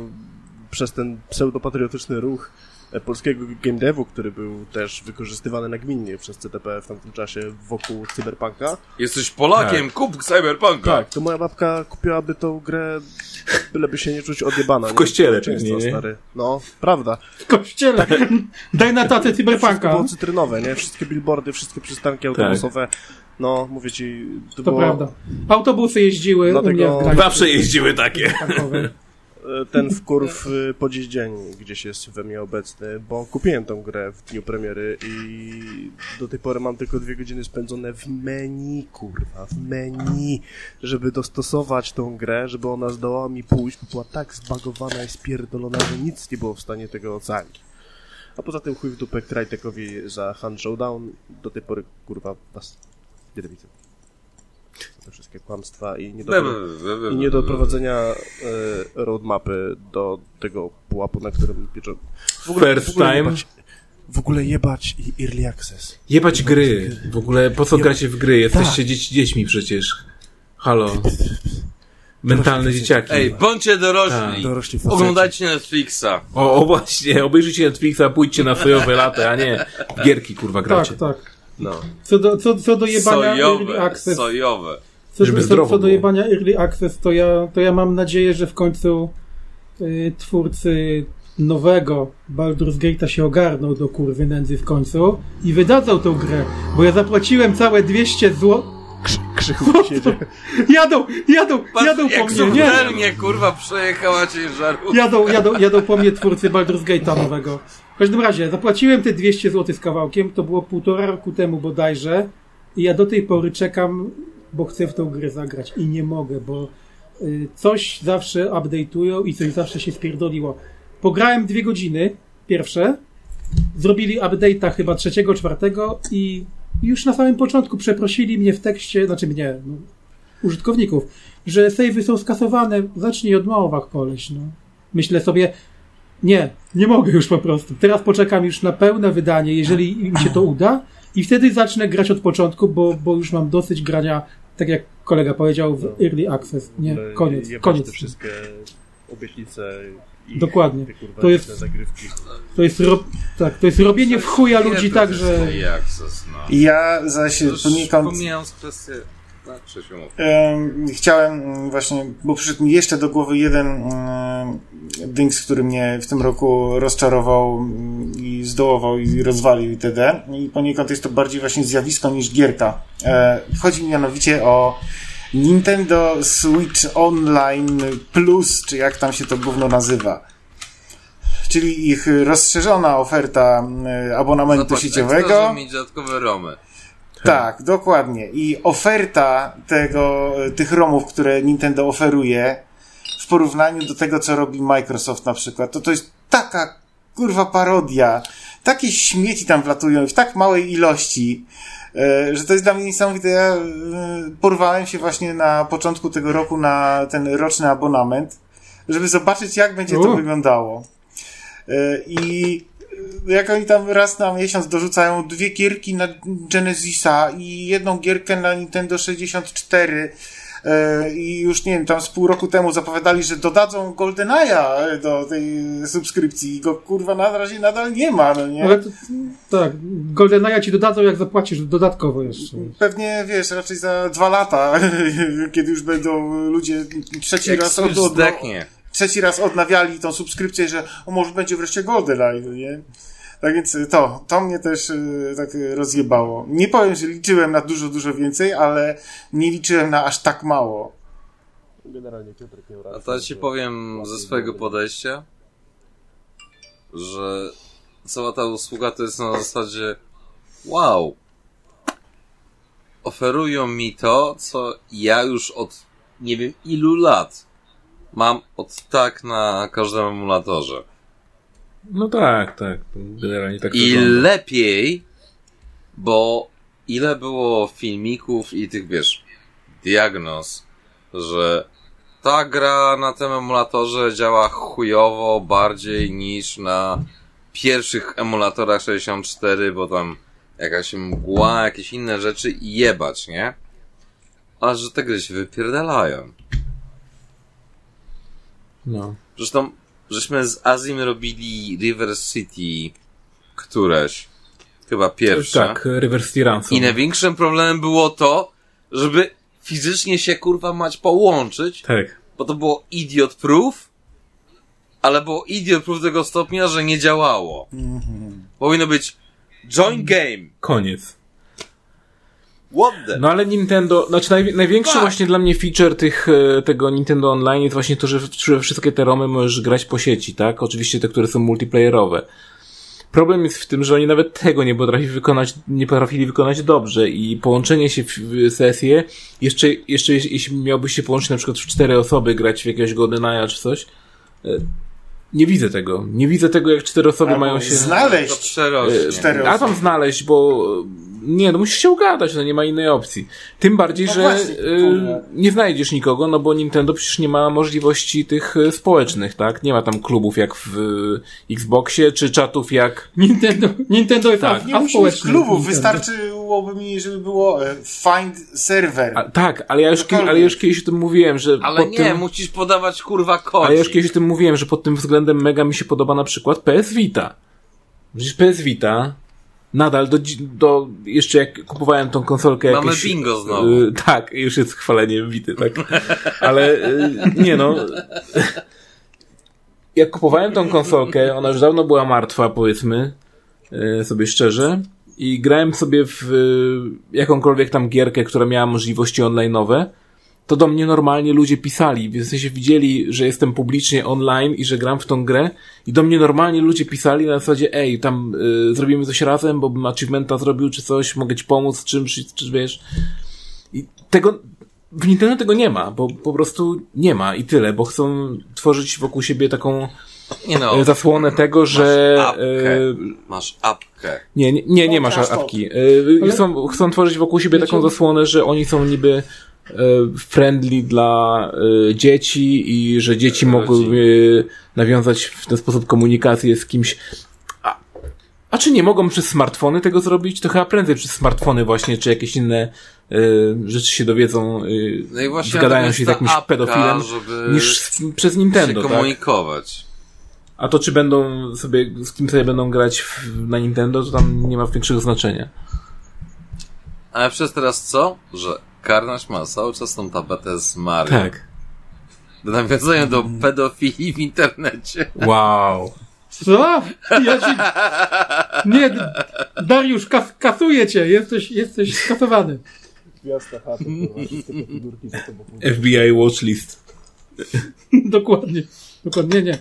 przez ten pseudopatriotyczny ruch e, polskiego game devu, który był też wykorzystywany nagminnie przez CTP w tamtym czasie wokół cyberpunka,
Jesteś Polakiem, kup Cyberpunka.
tak, to moja babka kupiłaby tą grę, byleby się nie czuć odjebana. W
kościele
Często,
pewnie, nie?
stary. No, prawda.
W kościele. (laughs) Daj na tatę
Wszystko
cyberpunka.
było cytrynowe, nie? Wszystkie billboardy, wszystkie przystanki autobusowe. No, mówię ci, to,
To
było...
prawda. Autobusy jeździły u mnie
Dlatego-
w Gdańsku.
Zawsze jeździły takie.
E, ten wkurw po dziś dzień gdzieś jest we mnie obecny, bo kupiłem tą grę w dniu premiery i do tej pory mam tylko dwie godziny spędzone w menu, kurwa, w menu, żeby dostosować tą grę, żeby ona zdołała mi pójść, bo była tak zbagowana i spierdolona, że nic nie było w stanie tego ocalić. A poza tym chuj w dupę Crytekowi za Hand Showdown, do tej pory, kurwa, was nie widzę. Te wszystkie kłamstwa i nie do... I nie do prowadzenia e, roadmapy do tego pułapu, na którym pieczą. W
First
w ogóle
time.
Jebać, w ogóle jebać i early access.
Jebać gry. W ogóle po co
Jeba-
gracie w gry? Jesteście
Tak.
dzieci, dziećmi przecież. Halo. Mentalne dzieciaki.
Ej, bądźcie dorośli.
Tak.
Dorośli.
Oglądajcie Netflixa.
O, o właśnie, obejrzyjcie Netflixa, pójdźcie na sojowe lata, a nie w gierki kurwa gracie.
Tak, tak.
No.
Co do, co, co do jebania Early
Sojowe,
Access,
sojowe.
co,
Żeby
co, co do jebania Early Access, to ja, to ja mam nadzieję, że w końcu y, twórcy nowego Baldur's Gate'a się ogarną do kurwy nędzy w końcu i wydadzą tą grę, bo ja zapłaciłem całe 200 zł.
Krzychu siedzie. (laughs)
Jadą, jadą, jadą po mnie, nie?
kurwa, przejechała ciężarówka.
Jadą, jadą, jadą po mnie twórcy Baldur's Gate'a nowego. W każdym razie, zapłaciłem te 200 zł z kawałkiem, to było półtora roku temu bodajże i ja do tej pory czekam, bo chcę w tą grę zagrać i nie mogę, bo y, coś zawsze update'ują i coś zawsze się spierdoliło. Pograłem dwie godziny, pierwsze, zrobili update'a chyba trzeciego, czwartego i już na samym początku przeprosili mnie w tekście, znaczy mnie, no, użytkowników, że savey są skasowane, zacznij od małowach koleś, no. Myślę sobie, nie, nie mogę już po prostu. Teraz poczekam już na pełne wydanie, jeżeli mi się to uda i wtedy zacznę grać od początku, bo, bo już mam dosyć grania, tak jak kolega powiedział, w Early Access. Nie,
Ale
koniec, koniec.
te wszystkie obietnice i
Dokładnie.
kurwa,
To jest-. To jest, ro... tak, to jest robienie w chuja ludzi tak, że...
Access, no.
Ja zaś
Już
poniekąd
pomijając kwestię... Tak, Krzysiu, mów.
em, chciałem mm, właśnie, bo przyszedł mi jeszcze do głowy jeden em, dings, który mnie w tym roku rozczarował mm, i zdołował i rozwalił itd. I poniekąd jest to bardziej właśnie zjawisko niż gierka. E, chodzi mi mianowicie o Nintendo Switch Online Plus, czy jak tam się to gówno nazywa. Czyli ich rozszerzona oferta mm, abonamentu
Zobacz,
sieciowego.
ekstra, żeby mieć dodatkowe romy.
Tak, dokładnie. I oferta tego, tych ROMów, które Nintendo oferuje w porównaniu do tego, co robi Microsoft na przykład, to to jest taka kurwa parodia. Takie śmieci tam wlatują w tak małej ilości, e, że to jest dla mnie niesamowite. Ja e, porwałem się właśnie na początku tego roku na ten roczny abonament, żeby zobaczyć, jak będzie to
U.
wyglądało. E, I e, jak oni tam raz na miesiąc dorzucają dwie gierki na Genesisa i jedną gierkę na Nintendo 64 e, i już nie wiem, tam z pół roku temu zapowiadali, że dodadzą GoldenEye'a do tej subskrypcji i go kurwa na razie nadal nie ma, no nie?
Ale to, tak, GoldenEye ci dodadzą jak zapłacisz dodatkowo jeszcze.
Pewnie, wiesz, raczej za dwa lata, (laughs) kiedy już będą ludzie trzeci
Jak
raz od, od,
zdechnie.
Trzeci raz odnawiali tą subskrypcję, że o, może będzie wreszcie GoldenEye, no nie? Tak więc to, to mnie też y, tak rozjebało. Nie powiem, że liczyłem na dużo, dużo więcej, ale nie liczyłem na aż tak mało.
Generalnie Piotr A to ci powiem ze swojego podejścia, że cała ta usługa to jest na zasadzie wow, oferują mi to, co ja już od nie wiem ilu lat mam od tak na każdym emulatorze.
No tak, tak. Generalnie tak
I wygląda. lepiej, bo ile było filmików i tych, wiesz, diagnoz, że ta gra na tym emulatorze działa chujowo bardziej niż na pierwszych emulatorach 64, bo tam jakaś mgła, jakieś inne rzeczy i jebać, nie? Ale że te gry się wypierdalają.
No.
Zresztą, żeśmy z Azim robili River City któreś. Chyba pierwsze.
Tak, River City Ransom.
I największym problemem było to, żeby fizycznie się kurwa mać połączyć.
Tak.
Bo to było idiot proof, ale było idiot proof tego stopnia, że nie działało. Mm-hmm. Powinno być join game.
Koniec.
What the?
No ale Nintendo, znaczy naj, największy Fuck. właśnie dla mnie feature tych, e, tego Nintendo Online jest właśnie to, że wszystkie te romy możesz grać po sieci, tak? Oczywiście te, które są multiplayerowe. Problem jest w tym, że oni nawet tego nie potrafili wykonać, nie potrafili wykonać dobrze i połączenie się w sesję, jeszcze, jeszcze jeśli miałbyś się połączyć na przykład w cztery osoby, grać w jakiegoś GoldenEye czy coś, e, nie widzę tego. Nie widzę tego, jak cztery osoby Albo mają się...
Znaleźć cztery osoby.
A tam znaleźć, bo nie, no musisz się ugadać, no nie ma innej opcji. Tym bardziej, no że właśnie, y, nie znajdziesz nikogo, no bo Nintendo przecież nie ma możliwości tych społecznych, tak? Nie ma tam klubów jak w Xboxie, czy czatów jak...
Nintendo, Nintendo jest tak.
Nie musisz klubów, wystarczyłoby mi, żeby było e, find server.
A, tak, ale ja, już, ale już kiedyś o tym mówiłem, że...
Ale nie, tym, musisz podawać kurwa kod.
Ale ja już kiedyś o tym mówiłem, że pod tym względem mega mi się podoba na przykład PS Vita. Przecież PS Vita nadal do, do jeszcze jak kupowałem tą konsolkę
Mamy jakieś, bingo znowu. Y, (laughs)
tak, już jest chwalenie wity, tak. Ale y, nie no. (laughs) jak kupowałem tą konsolkę, ona już dawno była martwa, powiedzmy, y, sobie szczerze. I grałem sobie w jakąkolwiek tam gierkę, która miała możliwości online'owe to do mnie normalnie ludzie pisali, w sensie widzieli, że jestem publicznie online i że gram w tą grę i do mnie normalnie ludzie pisali na zasadzie, ej, tam y, zrobimy coś razem, bo bym achievementa zrobił czy coś, mogę ci pomóc czymś, czy wiesz. I tego, w Nintendo tego nie ma, bo po prostu nie ma i tyle, bo chcą tworzyć wokół siebie taką nie no, y, zasłonę tego, masz że...
Apkę. Masz apkę.
Nie, nie, nie, nie masz apki. Y, chcą, chcą tworzyć wokół siebie taką zasłonę, że oni są niby E, friendly dla e, dzieci i że dzieci mogłyby nawiązać w ten sposób komunikację z kimś. A, a czy nie mogą przez smartfony tego zrobić? To chyba prędzej przez smartfony właśnie, czy jakieś inne y, rzeczy się dowiedzą, y, no i właśnie zgadają się z jakimś apka, pedofilem, niż z, przez Nintendo.
Się tak? komunikować. Tak?
A to czy będą sobie, z kim sobie będą grać w, na Nintendo, to tam nie ma większego znaczenia.
Ale przez teraz co? Że Karnasz ma cały czas tą tapetę z Mario.
Tak.
Nawiązują do pedofilii w internecie.
Wow.
Co? Ja ci... Nie, Dariusz, kas kasuje cię. Jesteś, jesteś skasowany.
Gwiazda chaty,
FBI watchlist.
Dokładnie. Dokładnie nie.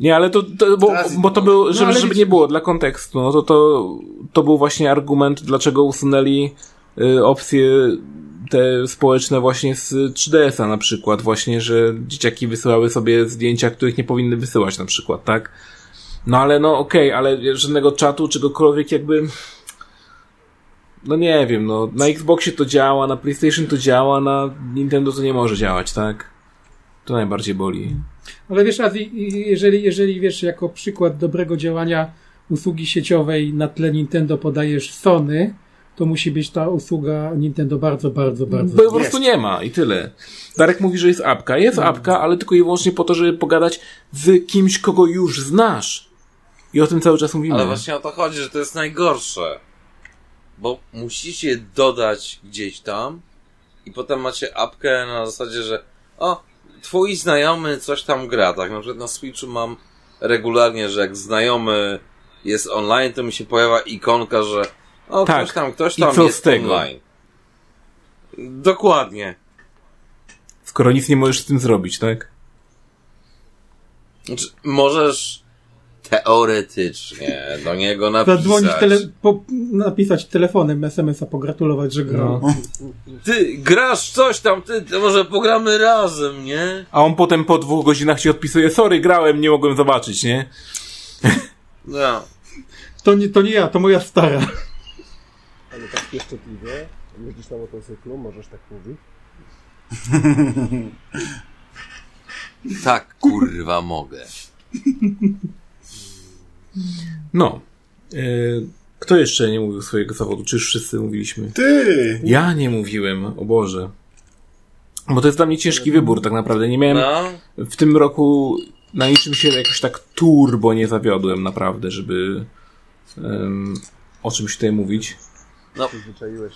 Nie, ale to, to bo, bo to był, żeby, no, żeby nie było dla kontekstu, no to, to, to był właśnie argument, dlaczego usunęli Y, opcje te społeczne właśnie z 3DS-a na przykład, właśnie, że dzieciaki wysyłały sobie zdjęcia, których nie powinny wysyłać na przykład, tak? No ale no okej, okay, ale żadnego czatu, czegokolwiek jakby... No nie wiem, no na Xboxie to działa, na PlayStation to działa, na Nintendo to nie może działać, tak? To najbardziej boli.
Ale wiesz, jeżeli, jeżeli wiesz, jako przykład dobrego działania usługi sieciowej na tle Nintendo podajesz Sony, to musi być ta usługa Nintendo bardzo, bardzo, bardzo.
Bo po prostu nie ma i tyle. Darek mówi, że jest apka. Jest hmm. apka, ale tylko i wyłącznie po to, żeby pogadać z kimś, kogo już znasz. I o tym cały czas mówimy.
Ale właśnie o to chodzi, że to jest najgorsze. Bo musicie dodać gdzieś tam i potem macie apkę na zasadzie, że o, twój znajomy coś tam gra, tak? Na przykład na Switchu mam regularnie, że jak znajomy jest online, to mi się pojawia ikonka, że o,
Tak.
ktoś tam, ktoś
I
tam
co
jest
z tego?
online. Dokładnie.
Skoro nic nie możesz z tym zrobić, tak?
Znaczy, możesz teoretycznie do niego napisać.
Zadzwonić, tele, po, napisać telefonem SMS-a, pogratulować, że grał.
No.
Ty, grasz coś tam, ty, to może pogramy razem, nie?
A on potem po dwóch godzinach ci odpisuje, sorry, grałem, nie mogłem zobaczyć, nie?
No.
To, nie, to nie ja, to moja stara.
Ale tak pieszczotliwie, jeździsz na motocyklu, możesz tak mówić.
Tak, kurwa, mogę.
No. E, kto jeszcze nie mówił swojego zawodu? Czy już wszyscy mówiliśmy?
Ty!
Ja nie mówiłem, o Boże. Bo to jest dla mnie ciężki wybór, tak naprawdę. Nie miałem
No.
w tym roku na niczym się jakoś tak turbo nie zawiodłem, naprawdę, żeby em, o czymś tutaj mówić.
Się.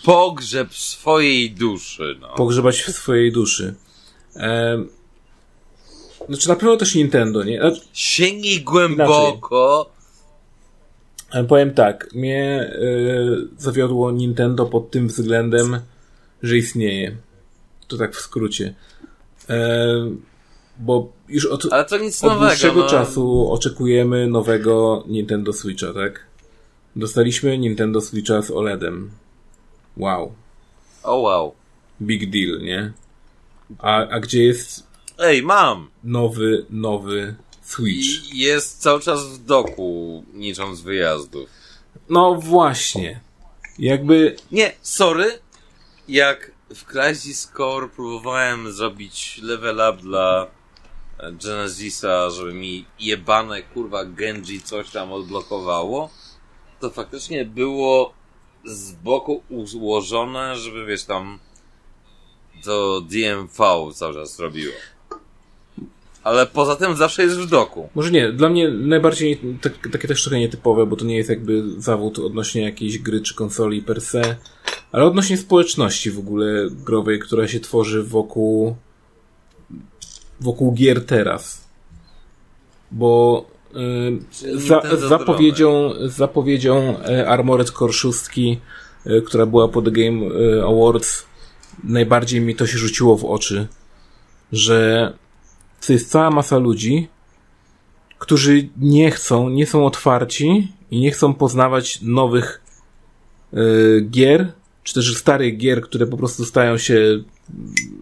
Pogrzeb swojej duszy, no.
Pogrzebać w swojej duszy. Em, znaczy na pewno też Nintendo, nie? Znaczy,
Sięgnij głęboko.
Ale powiem tak, mnie y, zawiodło Nintendo pod tym względem, że istnieje. To tak w skrócie. E, bo już od,
Ale to nic
od
nowego,
dłuższego
no.
czasu oczekujemy nowego Nintendo Switcha, tak? Dostaliśmy Nintendo Switcha z OLEDem. Wow.
O wow.
Big deal, nie? A, a gdzie jest
Ej, mam!
nowy, nowy Switch?
I jest cały czas w doku, licząc wyjazdów.
No właśnie. Jakby
Nie, sorry. Jak w Crisis Core próbowałem zrobić level up dla e, Genesisa, żeby mi jebane kurwa Genji coś tam odblokowało, to faktycznie było z boku ułożone, żeby wiesz tam to DMV cały czas robiło. Ale poza tym zawsze jest w doku.
Może nie, dla mnie najbardziej tak, takie też trochę nietypowe, bo to nie jest jakby zawód odnośnie jakiejś gry czy konsoli per se, ale odnośnie społeczności w ogóle growej, która się tworzy wokół wokół gier teraz. Bo y, za, zapowiedzią, zapowiedzią e, Armored Core 6, e, która była po The Game Awards, najbardziej mi to się rzuciło w oczy, że to jest cała masa ludzi, którzy nie chcą, nie są otwarci i nie chcą poznawać nowych y, gier, czy też starych gier, które po prostu stają się,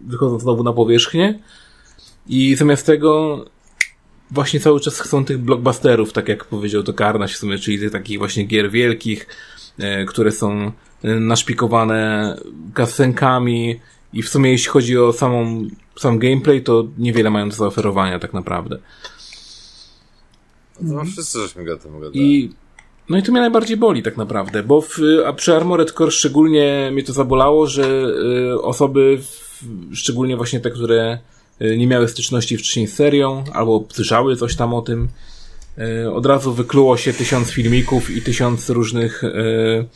wychodzą znowu na powierzchnię. I zamiast tego właśnie cały czas chcą tych blockbusterów, tak jak powiedział to Karnaś w sumie, czyli tych takich właśnie gier wielkich, e, które są e, naszpikowane kasenkami i w sumie jeśli chodzi o samą, sam gameplay, to niewiele mają do zaoferowania tak naprawdę.
No, wszyscy żeśmy go tym gadali.
I no i to mnie najbardziej boli tak naprawdę, bo w, a przy Armored Core szczególnie mnie to zabolało, że y, osoby, w, szczególnie właśnie te, które y, nie miały styczności wcześniej z serią, albo słyszały coś tam o tym, y, od razu wykluło się tysiąc filmików i tysiąc różnych y,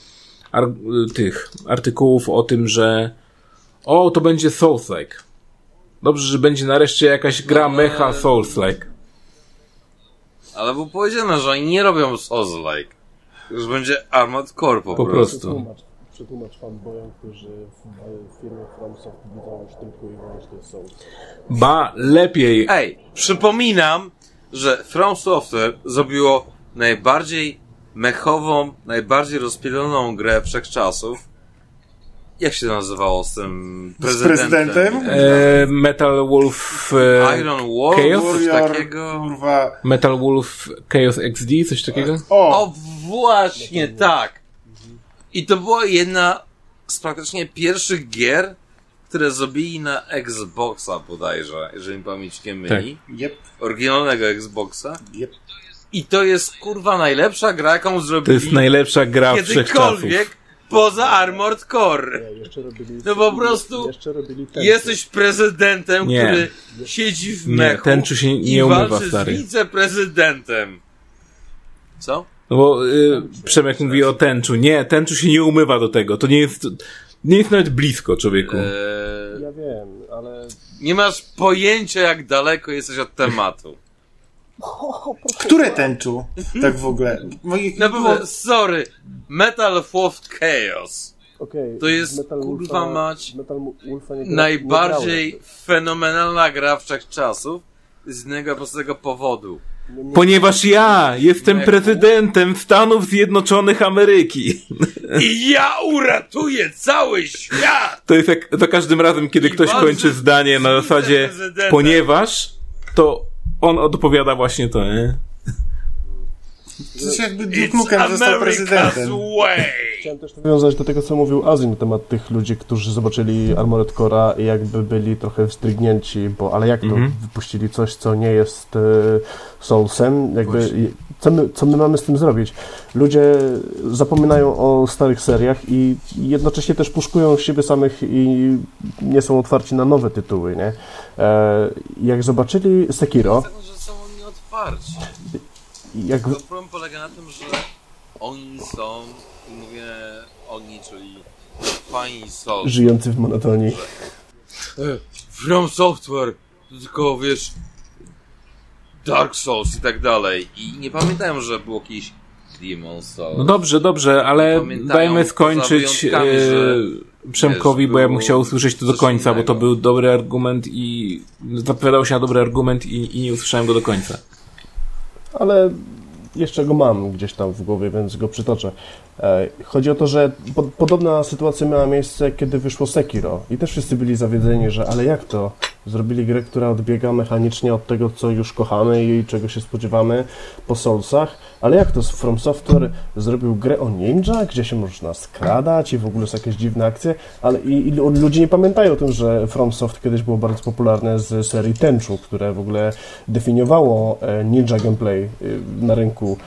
ar, y, tych artykułów o tym, że o, to będzie Souls-like. Dobrze, że będzie nareszcie jakaś gra
No,
mecha
ale-
Souls-like.
Ale było powiedziane, że oni nie robią Souls-like. Już będzie Armored Core po,
Po
prostu.
prostu.
Przetłumacz, przetłumacz fanboyom, którzy w, w firmie FromSoft widzą już tylko i wyłącznie Souls.
Ba, lepiej
Ej, przypominam, że From Software zrobiło najbardziej mechową, najbardziej rozpieloną grę wszechczasów. Jak się to nazywało z tym
Z
prezydentem?
prezydentem?
E, Metal Wolf e,
Iron War,
Chaos?
coś
Warrior,
takiego.
kurwa.
Metal Wolf Chaos XD, coś takiego?
O!
O, właśnie, tak. I to była jedna z praktycznie pierwszych gier, które zrobili na Xboxa bodajże, jeżeli mi pamięć nie myli.
Jep,
Oryginalnego Xboxa.
jep.
I to jest kurwa najlepsza gra, jaką
To
zrobili
jest najlepsza gra wszechczasów.
kiedykolwiek poza Armored Core.
Nie, jeszcze robili...
No po prostu
Jeszcze robili.
Jesteś prezydentem,
Nie.
który siedzi w
Nie,
mechu
tęczu się
i
nie umywa,
walczy
stary.
z wiceprezydentem. Co?
No bo y, Przemek mówi o tęczu. Nie, tęczu się nie umywa do tego. To nie jest, nie jest nawet blisko, człowieku.
Eee,
Ja wiem, ale
nie masz pojęcia, jak daleko jesteś od tematu.
Które tęczu? Tak w ogóle.
Sorry. Metal of Chaos.
Okej,
To jest,
Metal
kurwa
Wolfa-
mać,
Metal Wolfa nie gra-
Najbardziej
nie
fenomenalna gra wszechczasów z jednego prostego powodu.
Ponieważ ja jestem prezydentem Stanów Zjednoczonych Ameryki.
I ja uratuję cały świat!
To jest jak za każdym razem, kiedy
I
ktoś kończy zdanie na zasadzie ponieważ, to on odpowiada właśnie to, nie?
To jest jakby Duke Nukem został prezydentem.
way!
Chciałem też nawiązać do tego, co mówił Azin na temat tych ludzi, którzy zobaczyli Armored Core'a i jakby byli trochę wzdrygnięci, bo ale jak to
Mhm.
wypuścili coś, co nie jest e, Soulsem, jakby
Właśnie.
co my, co my mamy z tym zrobić? Ludzie zapominają o starych seriach i jednocześnie też puszkują siebie samych i nie są otwarci na nowe tytuły, nie? E, jak zobaczyli Sekiro,
Dlatego, że są oni otwarci.
Jak
Tylko problem polega na tym, że oni są, i mówię oni, czyli fani są.
żyjący w monotonii
E, From Software, to tylko wiesz, Dark Souls i tak dalej. I nie pamiętają, że był jakiś Demon Souls.
No dobrze, dobrze, ale dajmy skończyć e,
że,
Przemkowi,
wiesz,
bo ja bym
było
chciał usłyszeć to do końca, bo to
innego.
był dobry argument i zapowiadał się na dobry argument i, i nie usłyszałem go do końca.
Ale jeszcze go mam gdzieś tam w głowie, więc go przytoczę. E, Chodzi o to, że po, podobna sytuacja miała miejsce, kiedy wyszło Sekiro. I też wszyscy byli zawiedzeni, że ale jak to? Zrobili grę, która odbiega mechanicznie od tego, co już kochamy i czego się spodziewamy po Soulsach, ale jak to? From Software zrobił grę o ninja, gdzie się można skradać i w ogóle są jakieś dziwne akcje, ale i, i lu- ludzie nie pamiętają o tym, że FromSoft kiedyś było bardzo popularne z serii Tenchu, które w ogóle definiowało e, ninja gameplay y, na rynku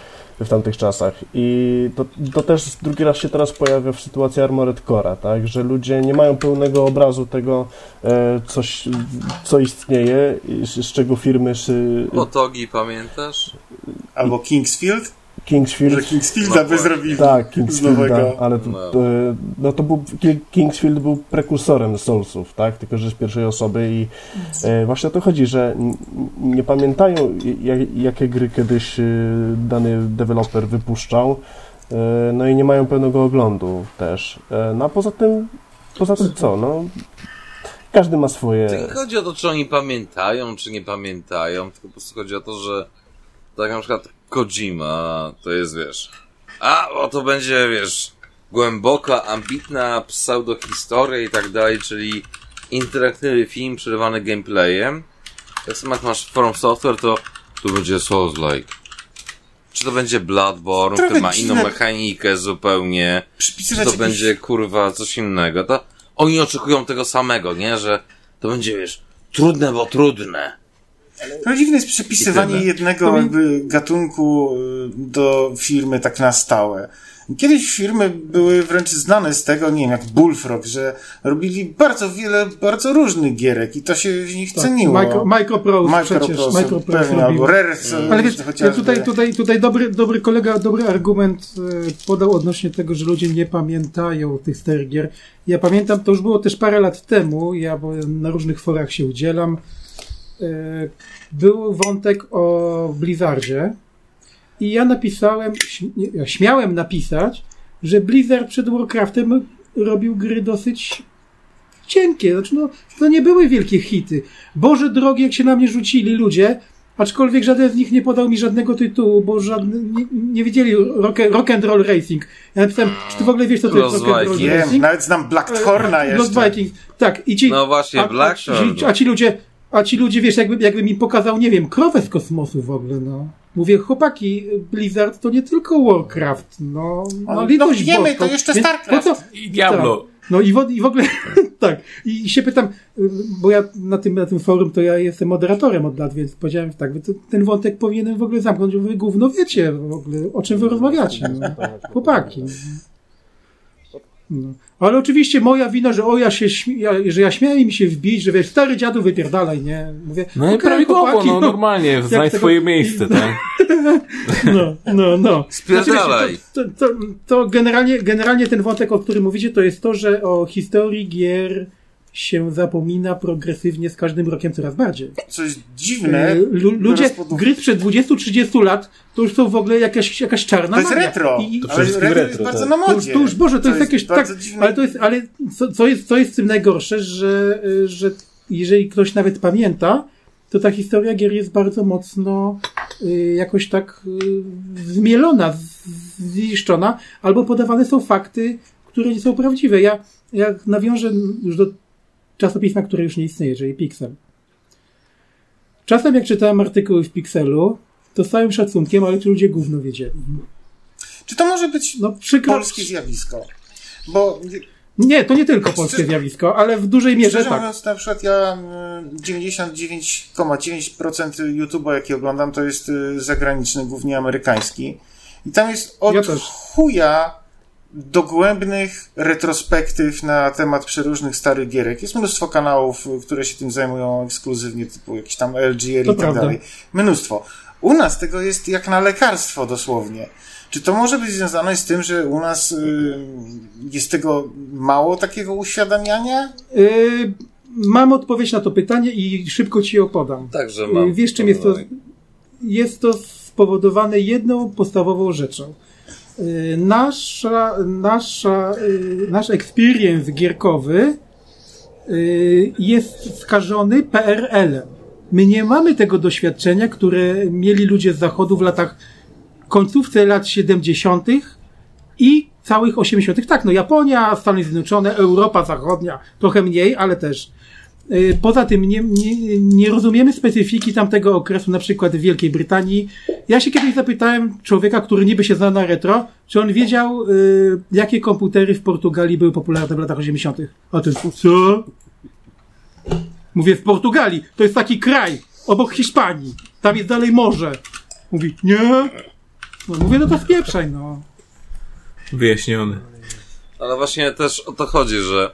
w tamtych czasach. I to, to też drugi raz się teraz pojawia w sytuacji Armored Core'a, tak? Że ludzie nie mają pełnego obrazu tego, e, coś, co istnieje, z, z czego firmy
Potogi, pamiętasz?
Albo Kingsfield?
Kingsfield.
Że Kingsfielda by zrobili
tak, Kingsfielda, ale to,
No.
to, no to był, Ki- Kingsfield był prekursorem Soulsów, tak, tylko że z pierwszej osoby i e, właśnie o to chodzi, że nie pamiętają jak, jakie gry kiedyś e, dany deweloper wypuszczał, e, no i nie mają pełnego oglądu też. E, no a poza tym, poza tym co, no? Każdy ma swoje...
nie chodzi o to, czy oni pamiętają, czy nie pamiętają, tylko po prostu chodzi o to, że tak na przykład Kojima to jest, wiesz, a, o to będzie, wiesz, głęboka, ambitna pseudohistoria i tak dalej, czyli interaktywny film przerywany gameplayem. Tak samo jak masz From Software, to to będzie Souls-like. Czy to będzie Bloodborne,
Trochę
który ma inną mechanikę zupełnie, czy to będzie kurwa coś innego, to oni oczekują tego samego, nie? Że to będzie, wiesz, trudne, bo trudne.
To dziwne jest
tyle.
jednego jakby gatunku y, do firmy tak na stałe. Kiedyś firmy były wręcz znane z tego, nie wiem, jak Bullfrog, że robili bardzo wiele, bardzo różnych gierek i to się w nich ceniło.
Tak, Micro, Microprose przecież.
Microprose,
Microprose
pewnie, albo Rare,
Ale wiesz, tutaj, tutaj, tutaj dobry, dobry kolega, dobry argument e, podał odnośnie tego, że ludzie nie pamiętają tych gier. Ja pamiętam, to już było też parę lat temu, ja na różnych forach się udzielam. E, Był wątek o Blizzardzie i ja napisałem, śmiałem napisać, że Blizzard przed Warcraftem robił gry dosyć cienkie. Znaczy, no, to nie były wielkie hity. Boże drogi, jak się na mnie rzucili ludzie, aczkolwiek żaden z nich nie podał mi żadnego tytułu, bo żadny, nie, nie wiedzieli rock, rock and Roll Racing. Ja napisałem, czy ty w ogóle wiesz, co to jest
Lost
rock and Roll
Vikings.
Wiem,
Racing?
nawet znam Blackthorna
Lost
jeszcze.
Vikings. Tak, i ci,
No właśnie,
a, a,
Blackthorn.
ci, a ci ludzie, a ci ludzie, wiesz, jakby, jakby mi pokazał, nie wiem, krowę z kosmosu w ogóle, no. Mówię, chłopaki, Blizzard to nie tylko Warcraft, no, no,
No,
litość
no wiemy,
boską.
to jeszcze
Więc
StarCraft.
Po co,
I Diablo.
no i w, i w ogóle, (laughs) tak. I się pytam, bo ja na tym, na tym forum to ja jestem moderatorem od lat, więc powiedziałem tak, to, ten wątek powinienem w ogóle zamknąć, bo wy gówno wiecie w ogóle, o czym wy rozmawiacie. No. Chłopaki. No. Ale oczywiście moja wina, że o ja się ja, że ja śmiałem mi się wbić, że wiesz, stary dziadu wypierdalaj, nie? Mówię,
No i prawidłowo,
chłopaki,
no normalnie, znajdź
tego-
swoje miejsce, tak? (laughs)
No, no, no.
Spierdalaj.
Znaczy, wiecie, To, to, to generalnie, generalnie ten wątek, o którym mówicie, to jest to, że o historii gier się zapomina progresywnie z każdym rokiem coraz bardziej.
Co jest dziwne.
Lu- ludzie,
pod
gry sprzed 20-30 lat to już są w ogóle jakaś, jakaś czarna
To jest
magia.
retro.
I, i,
To
ale retro jest
retro,
bardzo
tak.
na
to, już,
modzie.
to już, Boże, to, jest jakieś tak,
dziwne.
ale to jest, ale co, co, jest, co jest w tym najgorsze, że, y, że jeżeli ktoś nawet pamięta, to ta historia gier jest bardzo mocno y, jakoś tak y, zmielona, zniszczona, albo podawane są fakty, które nie są prawdziwe. Ja, ja nawiążę już do czasopisma, które już nie istnieje, czyli Pixel. Czasem jak czytałem artykuły w Pixelu, to z całym szacunkiem, ale ci ludzie gówno wiedzieli.
Czy to może być
No przykro...
polskie zjawisko? Bo
Nie, to nie tylko polskie
Szczerze-
zjawisko, ale w dużej mierze
Szczerze
tak.
mówiąc, na przykład ja y, 99,9% YouTube'a, jaki oglądam, to jest y, zagraniczny, głównie amerykański. I tam jest od
Ja
chuja dogłębnych retrospektyw na temat przeróżnych starych gierek. Jest mnóstwo kanałów, y, które się tym zajmują ekskluzywnie, typu jakieś tam LGR
To
i tak
prawda.
dalej. Mnóstwo. U nas tego jest jak na lekarstwo dosłownie. Czy to może być związane z tym, że u nas y, jest tego mało takiego uświadamiania?
Yy, mam odpowiedź na to pytanie i szybko ci ją podam.
Także mam.
Yy, wiesz czym jest to? Jest to spowodowane jedną podstawową rzeczą. Yy, nasza, nasza, yy, nasz experience gierkowy yy, jest skażony PRL-em. My nie mamy tego doświadczenia, które mieli ludzie z zachodu w latach końcówce lat 70. i całych 80. Tak, no Japonia, Stany Zjednoczone, Europa Zachodnia, trochę mniej, ale też. Y, Poza tym nie, nie, nie rozumiemy specyfiki tamtego okresu, na przykład w Wielkiej Brytanii. Ja się kiedyś zapytałem człowieka, który niby się zna na retro, czy on wiedział, y, jakie komputery w Portugalii były popularne w latach 80. A ten, co? Mówię, w Portugalii. To jest taki kraj, obok Hiszpanii. Tam jest dalej morze. Mówi, nie. No, mówię, no to spieprzaj, no.
Wyjaśniony.
Ale właśnie też o to chodzi, że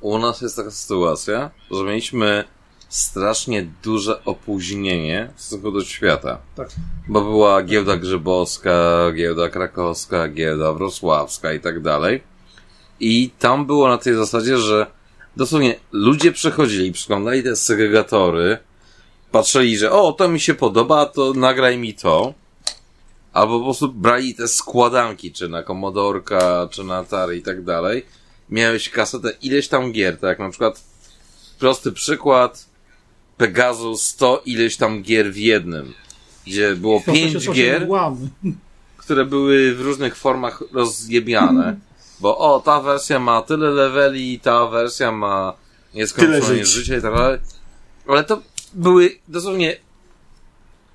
u nas jest taka sytuacja, że mieliśmy strasznie duże opóźnienie w stosunku do świata.
Tak.
Bo była giełda grzybowska, giełda krakowska, giełda wrocławska i tak dalej. I tam było na tej zasadzie, że dosłownie ludzie przychodzili, przyglądali te segregatory, patrzyli, że o, to mi się podoba, to nagraj mi to. Albo po prostu brali te składanki, czy na Commodorka, czy na Atari i tak dalej. Miałeś kasetę ileś tam gier, tak jak na przykład prosty przykład Pegasus 100 ileś tam gier w jednym. Gdzie było pięć
168
gier,
łam.
które były w różnych formach rozjebiane. Bo o, ta wersja ma tyle leveli, ta wersja ma nieskończone
Tyle żyć.
życie i tak dalej. Ale to były dosłownie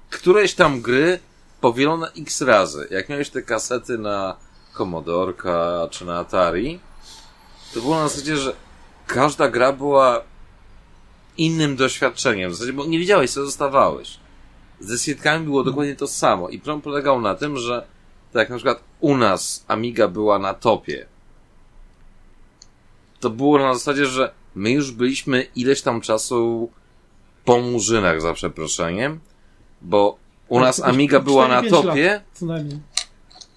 któreś tam gry powielone x razy. Jak miałeś te kasety na Commodorka czy na Atari, to było na zasadzie, że każda gra była innym doświadczeniem. W zasadzie, bo nie wiedziałeś, co dostawałeś. Z dyskietkami było dokładnie to samo. I problem polegał na tym, że tak jak na przykład u nas Amiga była na topie, to było na zasadzie, że my już byliśmy ileś tam czasu po murzynach, za przeproszeniem, bo u nas Amiga była na
4-5
topie,
lat, Co najmniej.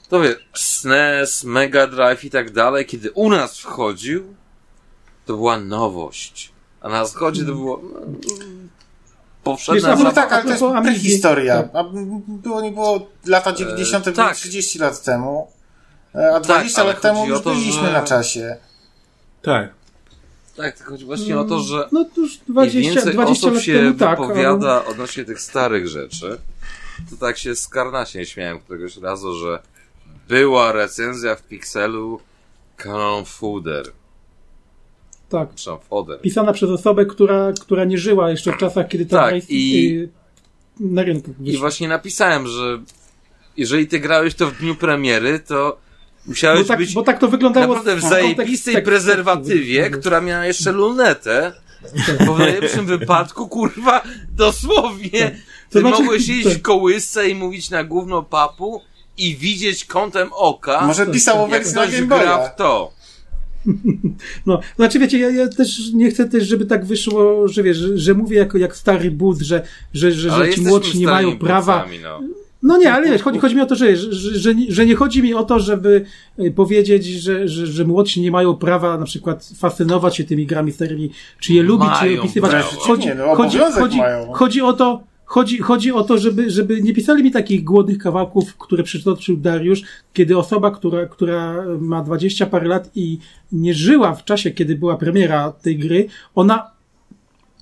To wiesz, SNES, Mega Drive i tak dalej, kiedy u nas wchodził, to była nowość. A na zachodzie to było mm, powszedna
Wiesz,
No tak, ale to jest prehistoria.
tak.
Było nie było lata 90. były
tak.
30 lat temu. E, A 20
ale
lat temu już
to,
byliśmy
że-
na czasie.
Tak.
Tak, tylko chodzi właśnie o to, że
No to już
im
20,
więcej
20
osób
lat
się
temu tak.
wypowiada odnośnie tych starych rzeczy, to tak się z Karnasiem śmiałem któregoś razu, że była recenzja w Pixelu
Ale, tak.
Foder.
Pisana przez osobę, która, która nie żyła jeszcze w czasach, kiedy ta
Tak, i-
na rynku.
I
wyszła.
właśnie napisałem, że jeżeli ty grałeś to w dniu premiery, to musiałeś
Bo tak,
być
bo tak to wyglądało
naprawdę w zajebistej prezerwatywie, która miała jeszcze lunetę, bo w najlepszym (laughs) wypadku, kurwa, dosłownie,
To
ty
znaczy-
mogłeś siedzieć w
tak.
kołysce i mówić na gówno papu i widzieć kątem oka,
Może
jak
na
ktoś
Game
gra w to. (laughs)
No, znaczy wiecie, ja, ja też nie chcę też, żeby tak wyszło, że wiesz, że, że mówię jako jak stary but, że, że, że, że ci młodsi nie mają prawa.
No.
No nie, ale wiesz, chodzi, chodzi mi o to, że, że, że, że nie chodzi mi o to, żeby y, powiedzieć, że, że, że młodsi nie mają prawa na przykład fascynować się tymi grami starymi, czy je lubić, czy je opisywać. Chodzi,
Nie, no,
chodzi, chodzi, chodzi o to, Chodzi, chodzi o to, żeby, żeby nie pisali mi takich głodnych kawałków, które przytoczył Dariusz, kiedy osoba, która, która ma 20 parę lat i nie żyła w czasie, kiedy była premiera tej gry, ona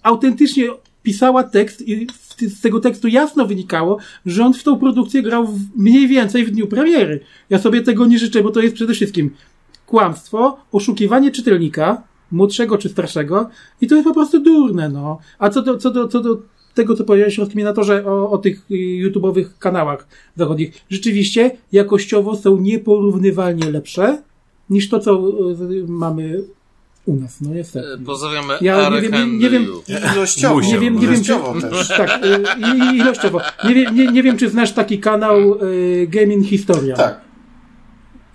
autentycznie pisała tekst i z tego tekstu jasno wynikało, że on w tą produkcję grał mniej więcej w dniu premiery. Ja sobie tego nie życzę, bo to jest przede wszystkim kłamstwo, oszukiwanie czytelnika, młodszego czy starszego, i to jest po prostu durne, no. A co do, co do, co do tego, co powiedziałeś, Rozkminatorze, o, o tych y, YouTube'owych kanałach zachodnich, rzeczywiście jakościowo są nieporównywalnie lepsze niż to, co y, mamy u nas, no niestety.
E, Pozdrawiamy
Ja nie wiem, nie- nie wiem-.
Ilościowo,
Nie wiem, nie wiem, czy, (laughs) tak, y, ilościowo. Nie wiem, nie, nie wiem, czy znasz taki kanał y, Gaming Historia.
Tak.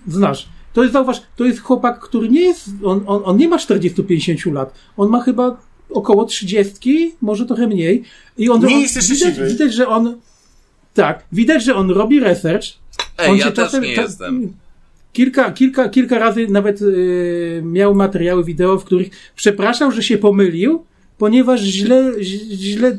Znasz. To jest, zauważ, to jest chłopak, który nie jest, on, on, on nie ma 40-50 lat. On ma chyba około 30, może trochę mniej. I on,
Nie
on,
jest jeszcze
widać,
siwy.
widać, że on, tak, widać, że on robi research.
Ej,
on
ja
się
też
czasem-
nie
cza-
jestem.
Kilka, kilka, kilka razy nawet y, miał materiały wideo, w których przepraszał, że się pomylił, ponieważ źle, źle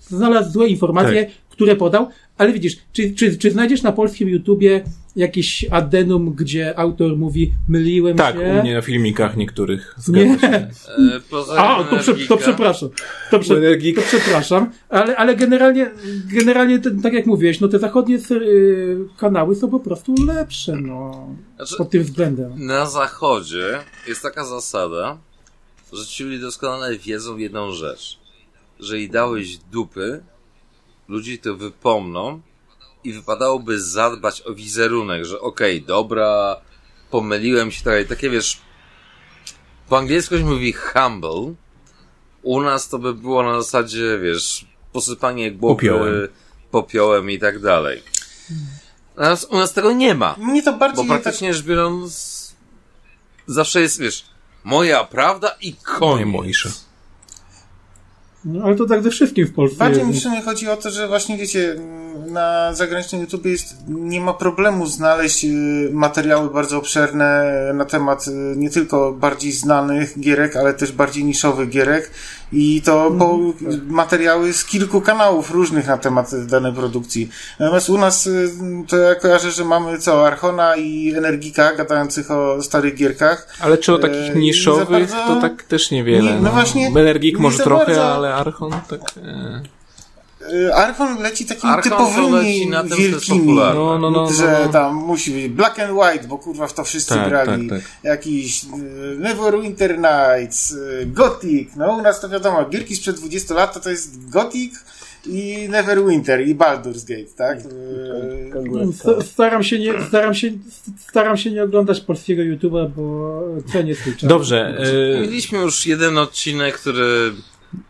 znalazł złe informacje,
Tak.
które podał. Ale widzisz, czy, czy, czy znajdziesz na polskim YouTubie jakiś addendum, gdzie autor mówi, myliłem
Tak,
się?
u mnie na filmikach niektórych.
Nie.
Zgadza się.
E, pozdrawiamy
A, to, prze, to przepraszam. To, prze, to przepraszam. Ale, ale generalnie, generalnie tak jak mówiłeś, no te zachodnie y, kanały są po prostu lepsze, no.
Znaczy,
Pod tym względem.
Na zachodzie jest taka zasada, że ci ludzie doskonale wiedzą jedną rzecz. Że i dałeś dupy, ludzie to wypomną i wypadałoby zadbać o wizerunek, że okej, dobra, pomyliłem się, tak, takie wiesz, po angielsku się mówi humble, u nas to by było na zasadzie, wiesz, posypanie głowy
Popiołem.
popiołem i tak dalej. U nas, u nas tego nie ma.
Mnie to
Bo
bardziej tak
praktycznie rzecz biorąc, zawsze jest, wiesz, moja prawda i koniec.
Najmojsze.
No, ale to tak ze wszystkim w Polsce.
Bardziej mi
jest.
sumie chodzi o to, że właśnie wiecie, na zagranicznym YouTube jest, nie ma problemu znaleźć y, materiały bardzo obszerne na temat y, nie tylko bardziej znanych gierek, ale też bardziej niszowych gierek i to po, materiały z kilku kanałów różnych na temat danej produkcji. Natomiast u nas y, to ja kojarzę, że mamy co, Archona i Energika gadających o starych gierkach.
Ale czy o
E,
takich niszowych,
bardzo-
to tak też niewiele.
Nie, no właśnie,
Energik może trochę,
bardzo.
ale Archon tak... E.
Y, Archon leci takimi
Archon to
typowymi
leci na tym,
wielkimi.
No, no, no, no,
że
no.
tam musi być black and white, bo kurwa w to wszyscy
Tak,
grali.
tak,
Jakiś y, Neverwinter Nights, y, Gothic. No u nas to wiadomo, gierki sprzed 20 lat to, to jest Gothic i Neverwinter i Baldur's Gate, tak?
St- Staram się, nie, staram, się, staram się nie oglądać polskiego YouTube'a, bo cenię swój czas.
Dobrze.
Mieliśmy już jeden odcinek, który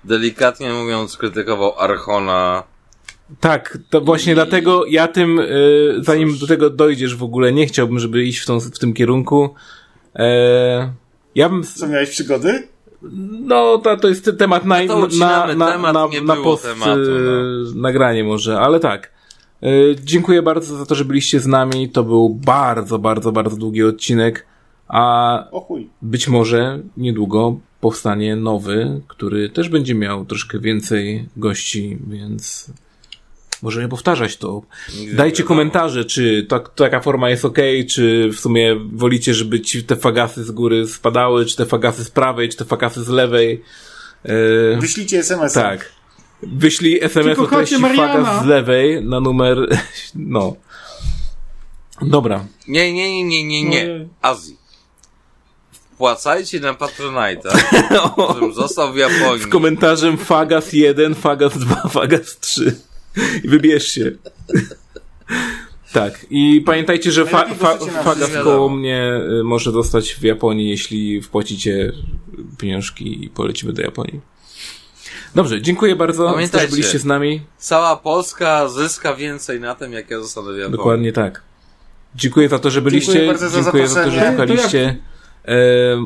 delikatnie mówiąc krytykował Archona.
tak, to właśnie
I-
dlatego ja tym, e, zanim do tego dojdziesz w ogóle, nie chciałbym, żeby iść w, tą, w tym kierunku. E, ja bym...
co miałeś przygody?
No, to, to jest temat na,
No to
na, na,
temat,
na, na
było
post
tematu,
e, nagranie może, ale tak. E, dziękuję bardzo za to, że byliście z nami. To był bardzo, bardzo, bardzo długi odcinek, a
O chuj.
być może niedługo powstanie nowy, który też będzie miał troszkę więcej gości, więc możemy powtarzać to.
Nigdy
Dajcie komentarze, czy tak, taka forma jest ok, czy w sumie wolicie, żeby ci te fagasy z góry spadały, czy te fagasy z prawej, czy te fagasy z lewej. E,
Wyślijcie SMS. -a.
tak. Wyślij SMS o treści fagas z lewej na numer, (laughs) no. Dobra.
Nie, nie, nie, nie, nie, nie.
Ojej.
Azji. Wpłacajcie na Patronite'a, (laughs) żebym został w Japonii.
Z komentarzem fagas 1, fagas 2, (laughs) fagas 3. I wybierz się. Tak. I pamiętajcie, że fa fa fagas koło mnie y, może zostać w Japonii, jeśli wpłacicie pieniążki i polecimy do Japonii. Dobrze, dziękuję bardzo, że byliście z nami.
Cała Polska zyska więcej na tym, jak ja zostanę w Japonii.
Dokładnie tak. Dziękuję za to, że byliście.
Dziękuję bardzo za
Dziękuję za to, że słuchaliście.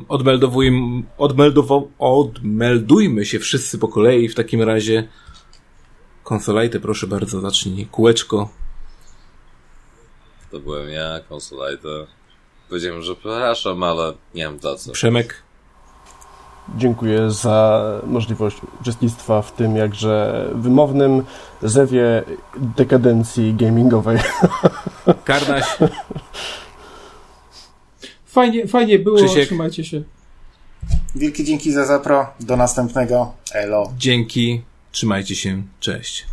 Odmeldowujmy, odmeldowo, odmeldujmy się wszyscy po kolei w takim razie. Konsolajty, proszę bardzo, zacznij. Kółeczko.
To byłem ja, Consolite. Powiedziałem, że przepraszam, ale nie mam tacy.
Przemek?
Dziękuję za możliwość uczestnictwa w tym jakże wymownym zewie dekadencji gamingowej.
Karnaś? (laughs)
Fajnie, fajnie było,
Krzysiek.
trzymajcie się.
Wielkie dzięki za zapro. Do następnego. Elo.
Dzięki. Trzymajcie się. Cześć.